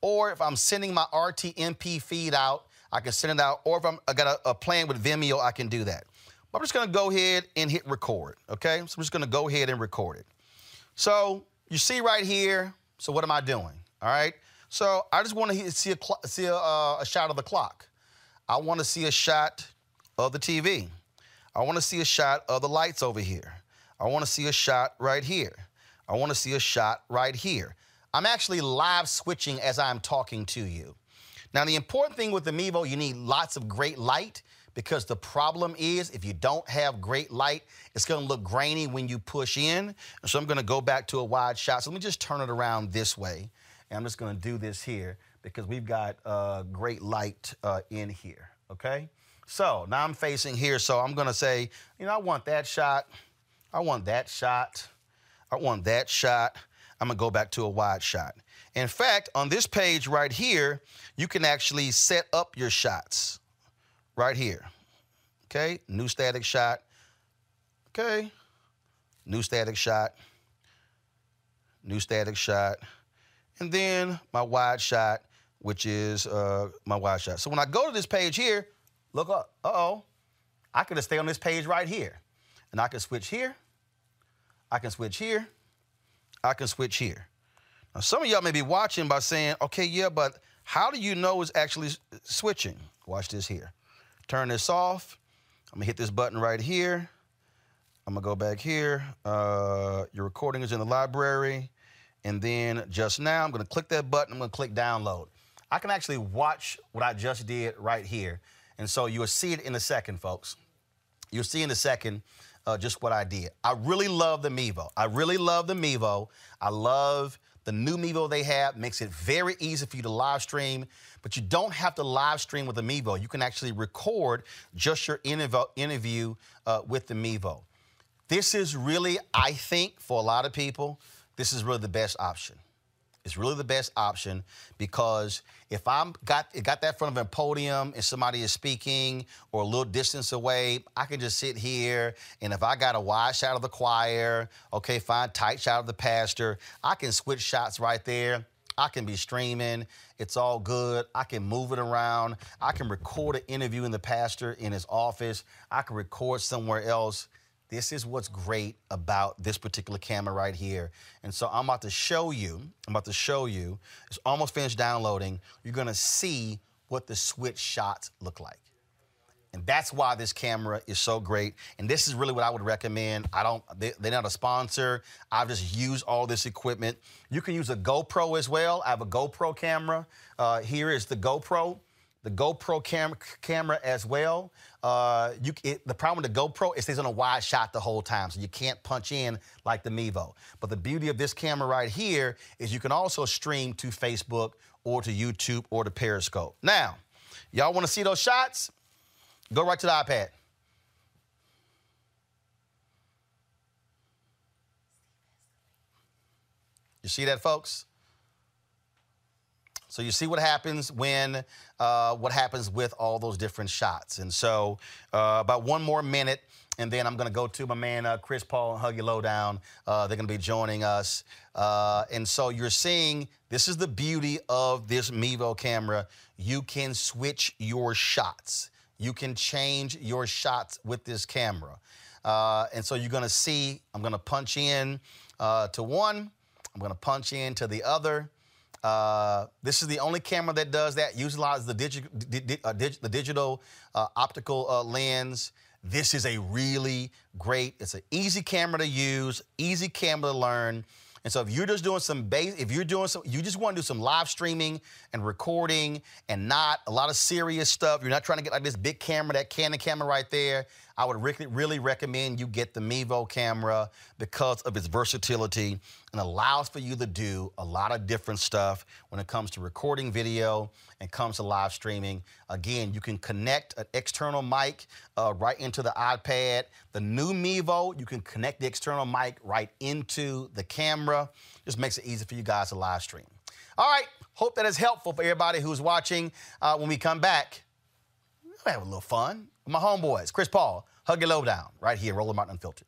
or if I'm sending my RTMP feed out, I can send it out, or if I'm, I got a, a plan with Vimeo, I can do that. But I'm just gonna go ahead and hit record, okay? So I'm just gonna go ahead and record it. So you see right here, so what am I doing, all right? So I just want to see a see a, uh, a shot of the clock. I want to see a shot of the TV. I want to see a shot of the lights over here. I want to see a shot right here. I want to see a shot right here. I'm actually live switching as I'm talking to you. Now, the important thing with the Mevo, you need lots of great light because the problem is if you don't have great light, it's going to look grainy when you push in. So I'm going to go back to a wide shot. So let me just turn it around this way. And I'm just going to do this here because we've got uh, great light uh, in here, okay? So now I'm facing here, so I'm to say, you know, I want that shot. I want that shot. I want that shot. I'm to go back to a wide shot. In fact, on this page right here, you can actually set up your shots right here. Okay, new static shot. Okay, new static shot. New static shot. And then my wide shot, which is uh, my wide shot. So when I go to this page here, look up. Uh-oh. I could just stay on this page right here. And I can switch here. I can switch here. I can switch here. Now, some of y'all may be watching by saying, okay, yeah, but how do you know it's actually switching? Watch this here. Turn this off. I'm gonna hit this button right here. I'm gonna go back here. Uh, your recording is in the library. And then just now, I'm gonna click that button. I'm gonna click download. I can actually watch what I just did right here. And so you'll see it in a second, folks. You'll see in a second uh, just what I did. I really love the Mevo. I really love the Mevo. I love the new Mevo they have. Makes it very easy for you to live stream, but you don't have to live stream with the Mevo. You can actually record just your interview uh, with the Mevo. This is really, I think, for a lot of people, this is really the best option. It's really the best option because if I'm got got that front of a podium and somebody is speaking or a little distance away, I can just sit here and if I got a wide shot of the choir, okay, fine, tight shot of the pastor, I can switch shots right there. I can be streaming. It's all good. I can move it around. I can record an interview in the pastor in his office. I can record somewhere else. This is what's great about this particular camera right here. And so I'm about to show you, I'm about to show you, it's almost finished downloading. You're gonna see what the switch shots look like. And that's why this camera is so great. And this is really what I would recommend. I don't, they, are not a sponsor. I've just used all this equipment. You can use a GoPro as well. I have a GoPro camera. Uh, here is the GoPro the GoPro cam- camera as well. Uh, you, it, the problem with the GoPro, is stays on a wide shot the whole time, so you can't punch in like the Mevo. But the beauty of this camera right here is you can also stream to Facebook or to YouTube or to Periscope. Now, y'all want to see those shots? Go right to the iPad. You see that, folks? So you see what happens when, uh, what happens with all those different shots. And so uh, about one more minute, and then I'm going to go to my man uh, Chris Paul and Huggy Lowdown. Uh, they're going to be joining us. Uh, and so you're seeing this is the beauty of this Mevo camera. You can switch your shots. You can change your shots with this camera. Uh, and so you're going to see, I'm going to punch in to one. I'm going to punch in to the other. Uh, this is the only camera that does that, utilizes the, digi di uh, dig the digital uh, optical uh, lens. This is a really great, it's an easy camera to use, easy camera to learn. And so if you're just doing some base, if you're doing some, you just want to do some live streaming and recording and not a lot of serious stuff. You're not trying to get like this big camera, that Canon camera right there. I would really, really recommend you get the Mevo camera because of its versatility and allows for you to do a lot of different stuff when it comes to recording video and comes to live streaming. Again, you can connect an external mic uh, right into the iPad. The new Mevo, you can connect the external mic right into the camera. Just makes it easy for you guys to live stream. All right, hope that is helpful for everybody who's watching. Uh, when we come back, we'll have a little fun. My homeboys, Chris Paul, Huggy Lowdown, right here, Roland Martin Unfiltered.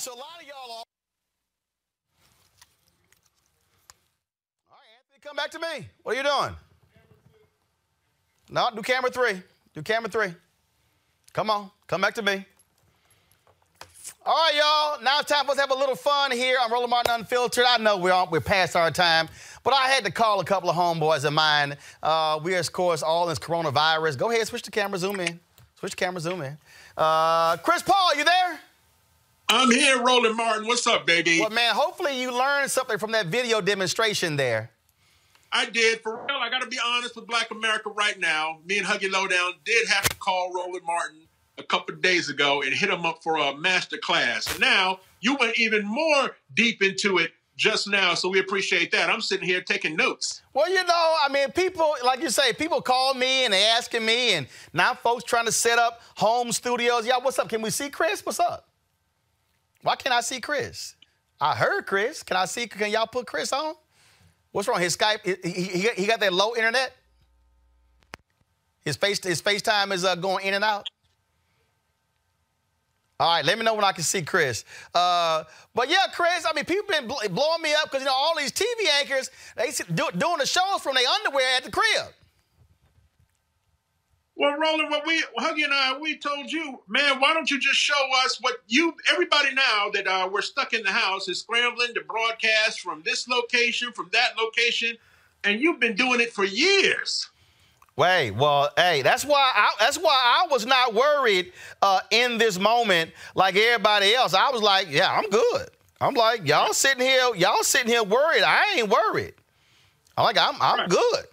so a lot of y'all are. All right, Anthony, come back to me. What are you doing? No, do camera three. Do camera three. Come on. Come back to me. All right, y'all. Now it's time for us to have a little fun here on Roland Martin Unfiltered. I know we're, we're past our time, but I had to call a couple of homeboys of mine. Uh, we are, of course, all in this coronavirus. Go ahead, switch the camera, zoom in. Switch the camera, zoom in. Uh, Chris Paul, you there? I'm here, Roland Martin. What's up, baby? Well, man, hopefully you learned something from that video demonstration there. I did. For real, I got to be honest with Black America right now. Me and Huggy Lowdown did have to call Roland Martin a couple of days ago and hit him up for a master class. And now you went even more deep into it just now, so we appreciate that. I'm sitting here taking notes. Well, you know, I mean, people, like you say, people call me and they asking me, and now folks trying to set up home studios. Y'all, what's up? Can we see Chris? What's up? Why can't I see Chris? I heard Chris. Can I see? Can y'all put Chris on? What's wrong? His Skype, he, he, he got that low internet? His face, his FaceTime is uh, going in and out? All right, let me know when I can see Chris. Uh, but yeah, Chris, I mean, people been bl- blowing me up because, you know, all these TV anchors, they do, doing the shows from their underwear at the crib. Well, Roland, what we Huggy and I, we told you, man, why don't you just show us what you? Everybody now that uh, we're stuck in the house is scrambling to broadcast from this location, from that location, and you've been doing it for years. Wait, well, hey, that's why I, that's why I was not worried uh, in this moment like everybody else. I was like, yeah, I'm good. I'm like, y'all sitting here, y'all sitting here worried. I ain't worried. I'm like, I'm I'm good.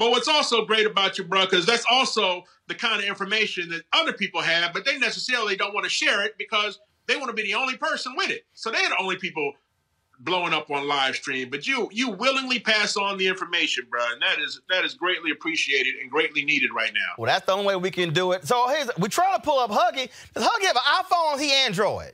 But what's also great about you, bro, because that's also the kind of information that other people have, but they necessarily don't want to share it because they want to be the only person with it. So they're the only people blowing up on live stream. But you you willingly pass on the information, bro, and that is that is greatly appreciated and greatly needed right now. Well, that's the only way we can do it. So here's we try to pull up Huggy. Does Huggy have an iPhone? He Android.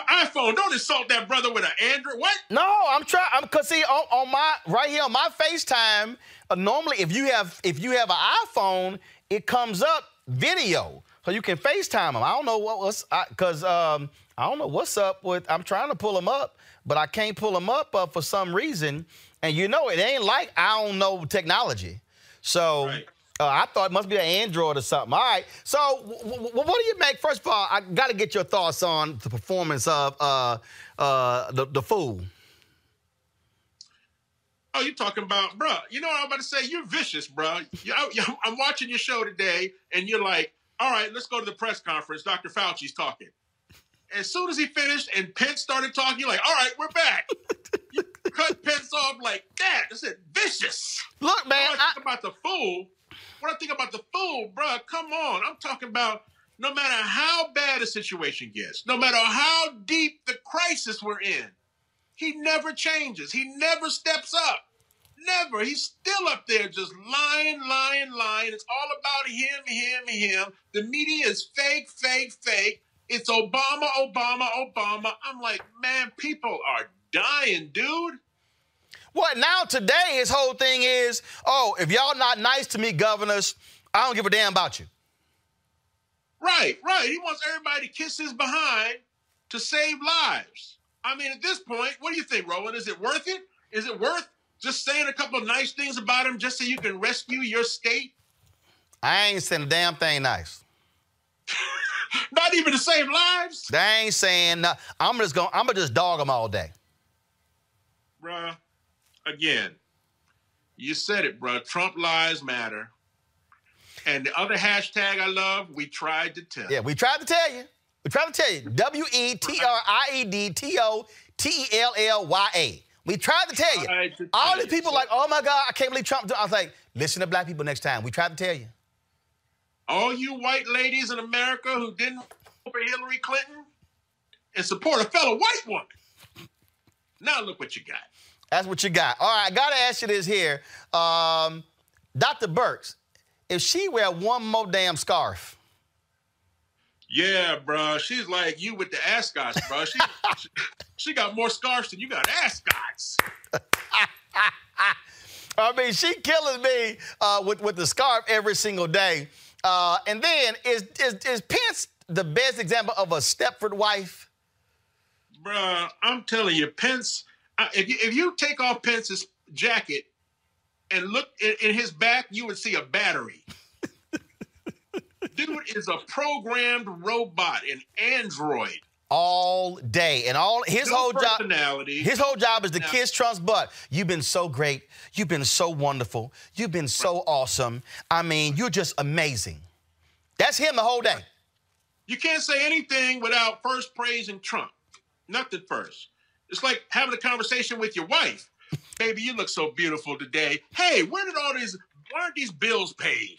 iPhone. Don't insult that brother with an Android. What? No, I'm trying. I'm cause see on, on my right here on my FaceTime. Uh, normally, if you have if you have an iPhone, it comes up video, so you can FaceTime them. I don't know what was because um, I don't know what's up with. I'm trying to pull them up, but I can't pull them up uh, for some reason. And you know, it ain't like I don't know technology. So. Right. Uh, I thought it must be an Android or something. All right. So, w- w- what do you make? First of all, I got to get your thoughts on the performance of uh, uh, the the fool. Oh, you're talking about, bro? You know what I'm about to say? You're vicious. You, I, I'm watching your show today, and you're like, "All right, let's go to the press conference." Dr. Fauci's talking. As soon as he finished and Pence started talking, you're like, "All right, we're back." you cut Pence off like that. I said, "Vicious." Look, man. I about the fool, when I think about the fool, bro, come on. I'm talking about no matter how bad a situation gets, no matter how deep the crisis we're in, he never changes. He never steps up. Never. He's still up there just lying, lying, lying. It's all about him, him, him. The media is fake, fake, fake. It's Obama, Obama, Obama. I'm like, man, people are dying, dude. What now today his whole thing is, oh, if y'all not nice to me, governors, I don't give a damn about you. Right, right. He wants everybody to kiss his behind to save lives. I mean, at this point, what do you think, Roland? Is it worth it? Is it worth just saying a couple of nice things about him just so you can rescue your state? I ain't saying a damn thing nice. Not even to save lives? They ain't saying no. I'm just going I'm gonna just dog them all day. Bruh, again, you said it, bro. Trump lies matter. And the other hashtag I love, we tried to tell. Yeah, we tried to tell you. We tried to tell you. W E T R I E D T O T E L L Y A. We tried to tell you. To All these you, people like, oh my God, I can't believe Trump. I was like, listen to black people next time. We tried to tell you. All you white ladies in America who didn't vote for Hillary Clinton and support a fellow white woman. Now look what you got. That's what you got. All right, I gotta ask you this here. Um, Dr. Birx, if she wear one more damn scarf, Yeah, bro. She's like you with the ascots, bro. She, she, she got more scarves than you got ascots. I mean, she killing me uh, with with the scarf every single day. Uh, and then is, is is Pence the best example of a Stepford wife? Bruh, I'm telling you, Pence, if, you, if you take off Pence's jacket and look in, in his back, you would see a battery. Dude is a programmed robot, an android. all day. And all his whole job his whole job is to Now- kiss Trump's butt. You've been so great. You've been so wonderful. You've been so awesome. I mean, you're just amazing. That's him the whole day. You can't say anything without first praising Trump. Nothing first. It's like having a conversation with your wife. Baby, you look so beautiful today. Hey, where did all these why aren't these bills paid?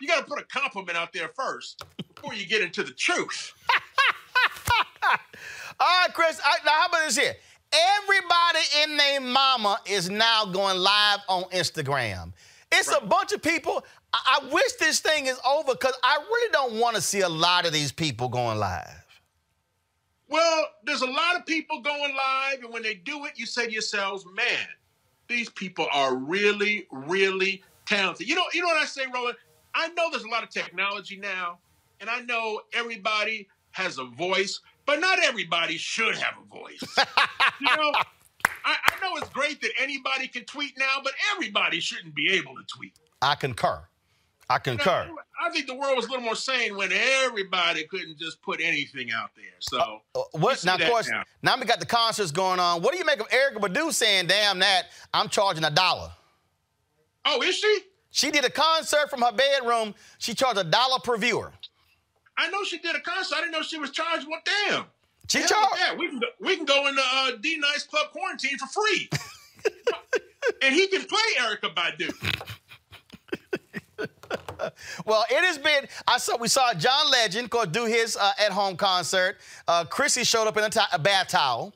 You gotta put a compliment out there first before you get into the truth. All right, Chris. I, now, how about this here? Everybody in their mama is now going live on Instagram. It's a bunch of people. I, I wish this thing is over because I really don't want to see a lot of these people going live. Well, there's a lot of people going live, and when they do it, you say to yourselves, man, these people are really, really talented. You know, you know what I say, Roland? I know there's a lot of technology now, and I know everybody has a voice, but not everybody should have a voice. you know, I, I know it's great that anybody can tweet now, but everybody shouldn't be able to tweet. I concur. I concur. I think the world was a little more sane when everybody couldn't just put anything out there. So Uh, what now? Of course, now. now. we got the concerts going on. What do you make of Erykah Badu saying, "Damn that, I'm charging a dollar"? Oh, is she? She did a concert from her bedroom. She charged a dollar per viewer. I know she did a concert. I didn't know she was charged. Well, damn. She charged. Yeah, we can go, we can go into uh, D Nice Club quarantine for free, and he can play Erykah Badu. Well, it has been. I saw we saw John Legend go do his uh, at-home concert. Uh, Chrissy showed up in a, bath towel.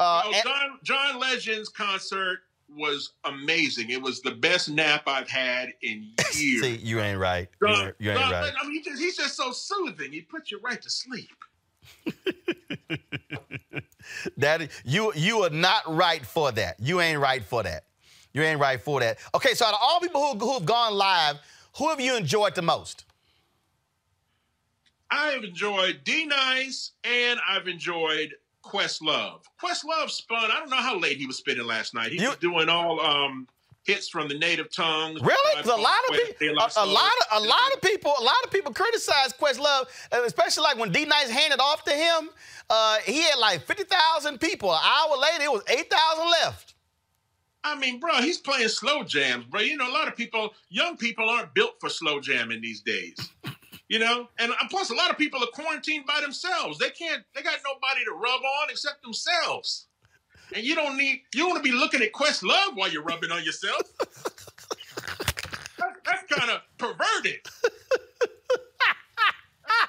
Uh, Oh, John John Legend's concert was amazing. It was the best nap I've had in years. See, you ain't right. You John, ain't, you ain't John right. Legend, I mean, he just, he's just so soothing. He puts you right to sleep. That you you are not right for that. You ain't right for that. You ain't right for that. Okay, so out of all people who who've gone live, who have you enjoyed the most? I've enjoyed D Nice and I've enjoyed Questlove. Questlove spun. I don't know how late he was spinning last night. He was doing all um, hits from the native tongues. Really? a lot of people, a, a lot of a lot of people, a lot of people criticize Questlove, uh, especially like when D Nice handed off to him. Uh, he had like fifty thousand people. An hour later, it was eight thousand left. I mean, bro, he's playing slow jams, bro. You know, a lot of people, young people, aren't built for slow jamming these days. You know, and uh, plus, a lot of people are quarantined by themselves. They can't. They got nobody to rub on except themselves. And you don't need. You want to be looking at Questlove while you're rubbing on yourself. That- that's kind of perverted.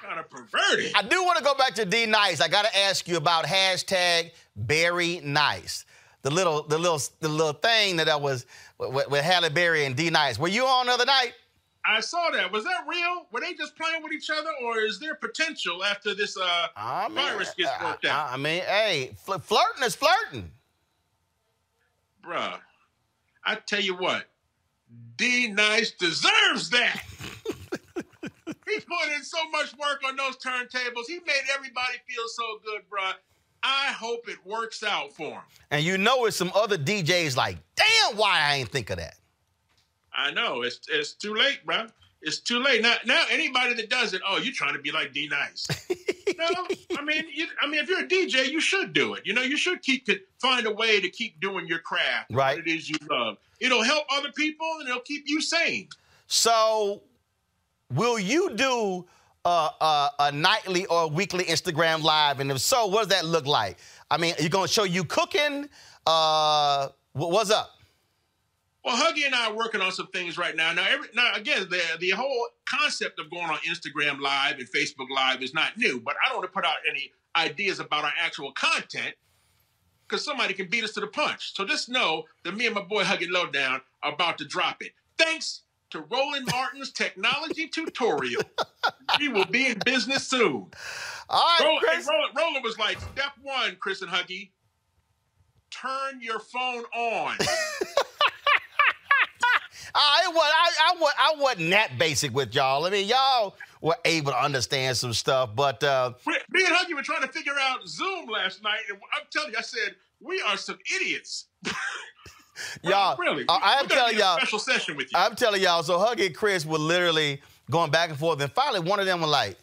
Kind of perverted. I do want to go back to D Nice. I got to ask you about hashtag Berry Nice. The little, the little, the little thing that I was with, with Halle Berry and D Nice. Were you on the other night? I saw that. Was that real? Were they just playing with each other, or is there potential after this uh, virus gets worked out? I mean, hey, fl- flirting is flirting. Bruh, I tell you what, D Nice deserves that. he put in so much work on those turntables. He made everybody feel so good, bruh. I hope it works out for him. And you know, it's some other DJs like, damn, why I ain't think of that. I know it's it's too late, bro. It's too late now. Now anybody that does it, oh, you're trying to be like D Nice. no, I mean, you, I mean, if you're a DJ, you should do it. You know, you should keep find a way to keep doing your craft, Right. What it is you love. It'll help other people and it'll keep you sane. So, will you do uh, uh, a nightly or weekly Instagram live? And if so, what does that look like? I mean, you're you going to show you cooking? Uh, wh- what's up? Well, Huggy and I are working on some things right now. Now, every, now again, the the whole concept of going on Instagram Live and Facebook Live is not new, but I don't want to put out any ideas about our actual content because somebody can beat us to the punch. So just know that me and my boy Huggy Lowdown are about to drop it. Thanks to Roland Martin's technology tutorial. he will be in business soon. All right, Roland, Chris. Roland, Roland was like, step one, Chris and Huggy, turn your phone on. I, was, I, I, wa- I wasn't that basic with y'all. I mean, y'all were able to understand some stuff, but uh, me and Huggy were trying to figure out Zoom last night, and I'm telling you, I said we are some idiots. y'all. really? I, I'm telling y'all. Special session with you. I'm telling y'all. So Huggy and Chris were literally going back and forth, and finally one of them was like,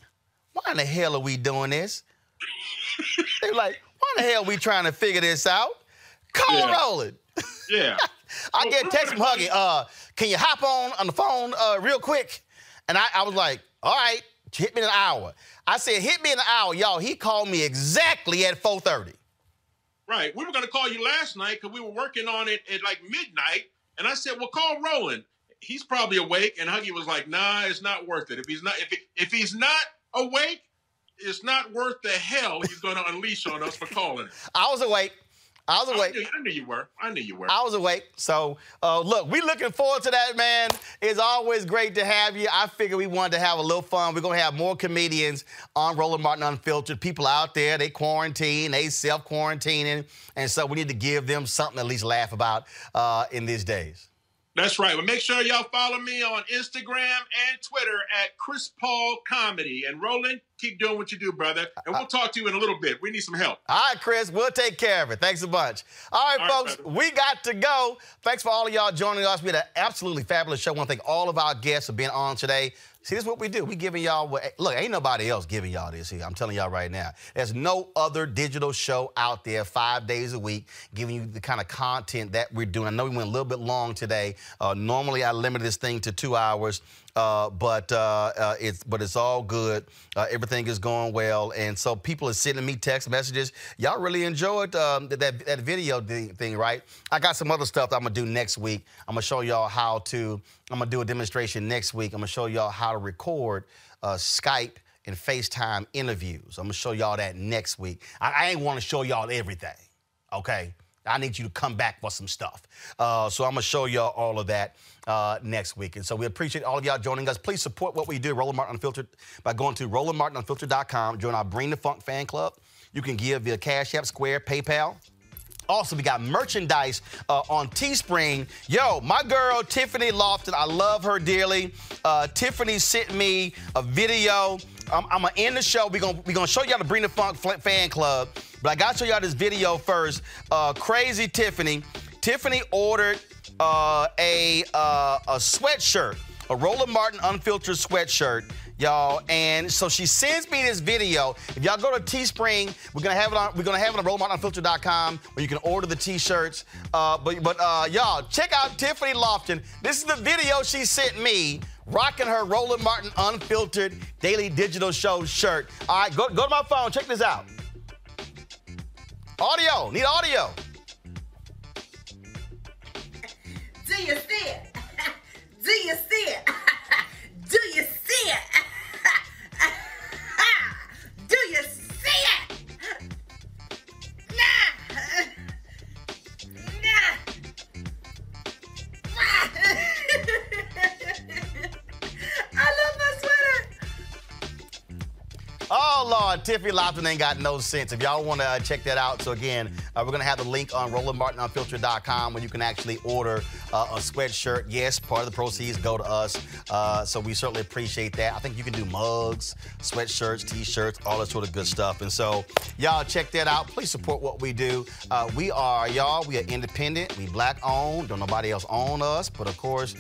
"Why in the hell are we doing this?" they were like, "Why in the hell are we trying to figure this out?" Call Yeah. rolling. Yeah. I get text from Huggy. Uh, can you hop on on the phone uh, real quick? And I, I was like, all right, hit me in an hour. I said, hit me in an hour, y'all. He called me exactly at 4:30. Right. We were going to call you last night because we were working on it at like midnight. And I said, well, call Roland. He's probably awake. And Huggy was like, nah, it's not worth it. If he's not, if, if he's not awake, it's not worth the hell he's going to unleash on us for calling. I was awake. I was I awake. knew, I knew you were. I knew you were. I was awake. So, uh, look, we looking forward to that, man. It's always great to have you. I figure we wanted to have a little fun. We're going to have more comedians on Roland Martin Unfiltered. People out there, they quarantine, they self-quarantining. And so we need to give them something to at least laugh about uh, in these days. That's right. But make sure y'all follow me on Instagram and Twitter at Chris Paul Comedy. And Roland, keep doing what you do, brother. And we'll talk to you in a little bit. We need some help. All right, Chris, we'll take care of it. Thanks a bunch. All right, All right, folks, we got to go. Thanks for all of y'all joining us. We had an absolutely fabulous show. I want to thank all of our guests for being on today. See, this is what we do. We giving y'all what look, ain't nobody else giving y'all this here. I'm telling y'all right now. There's no other digital show out there five days a week giving you the kind of content that we're doing. I know we went a little bit long today. Uh, normally I limit this thing to two hours. Uh, but uh, uh, it's but it's all good. Uh, everything is going well, and so people are sending me text messages. Y'all really enjoyed um, that that video thing, right? I got some other stuff I'm gonna do next week. I'm gonna show y'all how to. I'm gonna do a demonstration next week. I'm gonna show y'all how to record uh, Skype and FaceTime interviews. I'm gonna show y'all that next week. I, I ain't want to show y'all everything, okay? I need you to come back for some stuff. Uh, so I'm gonna show y'all all of that uh, next week. And so we appreciate all of y'all joining us. Please support what we do, Roland Martin Unfiltered, by going to RolandMartinUnfiltered.com. Join our Bring the Funk fan club. You can give via Cash App, Square, PayPal. Also, we got merchandise uh, on Teespring. Yo, my girl Tiffany Lofton, I love her dearly. Uh, Tiffany sent me a video. I'm, I'm gonna end the show. We're gonna we gonna show y'all the Bring the Funk fan club, but I gotta show y'all this video first. Uh, crazy Tiffany. Tiffany ordered uh, a uh, a sweatshirt, a Roland Martin unfiltered sweatshirt y'all. And so she sends me this video. If y'all go to Teespring, we're gonna have it on. We're gonna have it on RolandMartinUnfiltered.com where you can order the T-shirts. Uh, but but uh, y'all check out Tiffany Lofton. This is the video she sent me. Rocking her Roland Martin Unfiltered Daily Digital Show shirt. All right, go, go to my phone. Check this out. Audio. Need audio. Tiffany Lofton ain't got no sense. If y'all want to uh, check that out, so again, uh, we're going to have the link on RolandMartinUnfiltered.com where you can actually order uh, a sweatshirt. Yes, part of the proceeds go to us, uh, so we certainly appreciate that. I think you can do mugs, sweatshirts, T-shirts, all that sort of good stuff. And so, y'all check that out. Please support what we do. Uh, we are, y'all, we are independent. We black-owned. Don't nobody else own us. But, of course,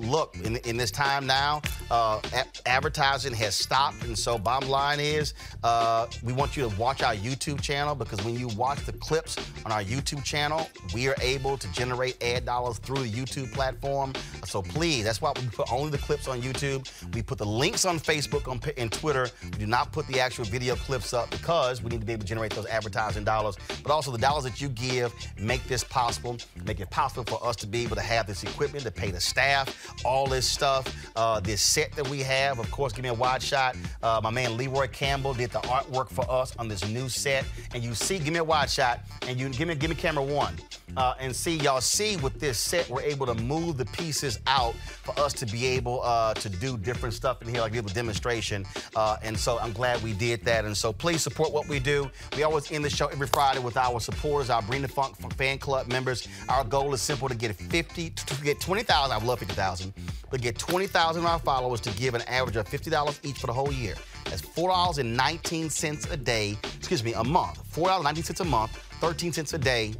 look, in, in this time now, uh, advertising has stopped. And so, bottom line is, uh, we want you to watch our YouTube channel because when you watch the clips on our YouTube channel, we are able to generate ad dollars through the YouTube platform. So please, that's why we put only the clips on YouTube. We put the links on Facebook on, and Twitter. We do not put the actual video clips up because we need to be able to generate those advertising dollars. But also the dollars that you give make this possible, make it possible for us to be able to have this equipment, to pay the staff, all this stuff, uh, this set that we have. Of course, give me a wide shot. Uh, my man Leroy Campbell did the artwork for us on this new set. And you see, give me a wide shot, and you give me give me camera one. Uh, and see, y'all see with this set, we're able to move the pieces out for us to be able uh, to do different stuff in here, like a demonstration. Uh, and so I'm glad we did that. And so please support what we do. We always end the show every Friday with our supporters, our Bring the Funk fan club members. Our goal is simple to get 50, to get 20,000. I love 50,000, but get 20,000 of our followers to give an average of $50 each for the whole year. That's $4.19 a day, excuse me, a month. $4.19 a month, 13 cents a day.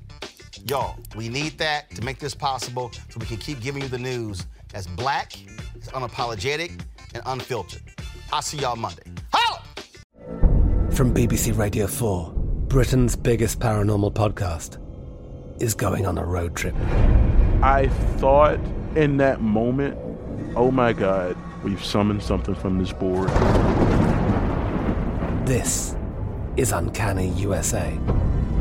Y'all, we need that to make this possible so we can keep giving you the news that's black, it's unapologetic, and unfiltered. I'll see y'all Monday. Holla! From BBC Radio 4, Britain's biggest paranormal podcast is going on a road trip. I thought in that moment, oh my God, we've summoned something from this board. This is Uncanny USA.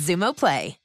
Xumo Play.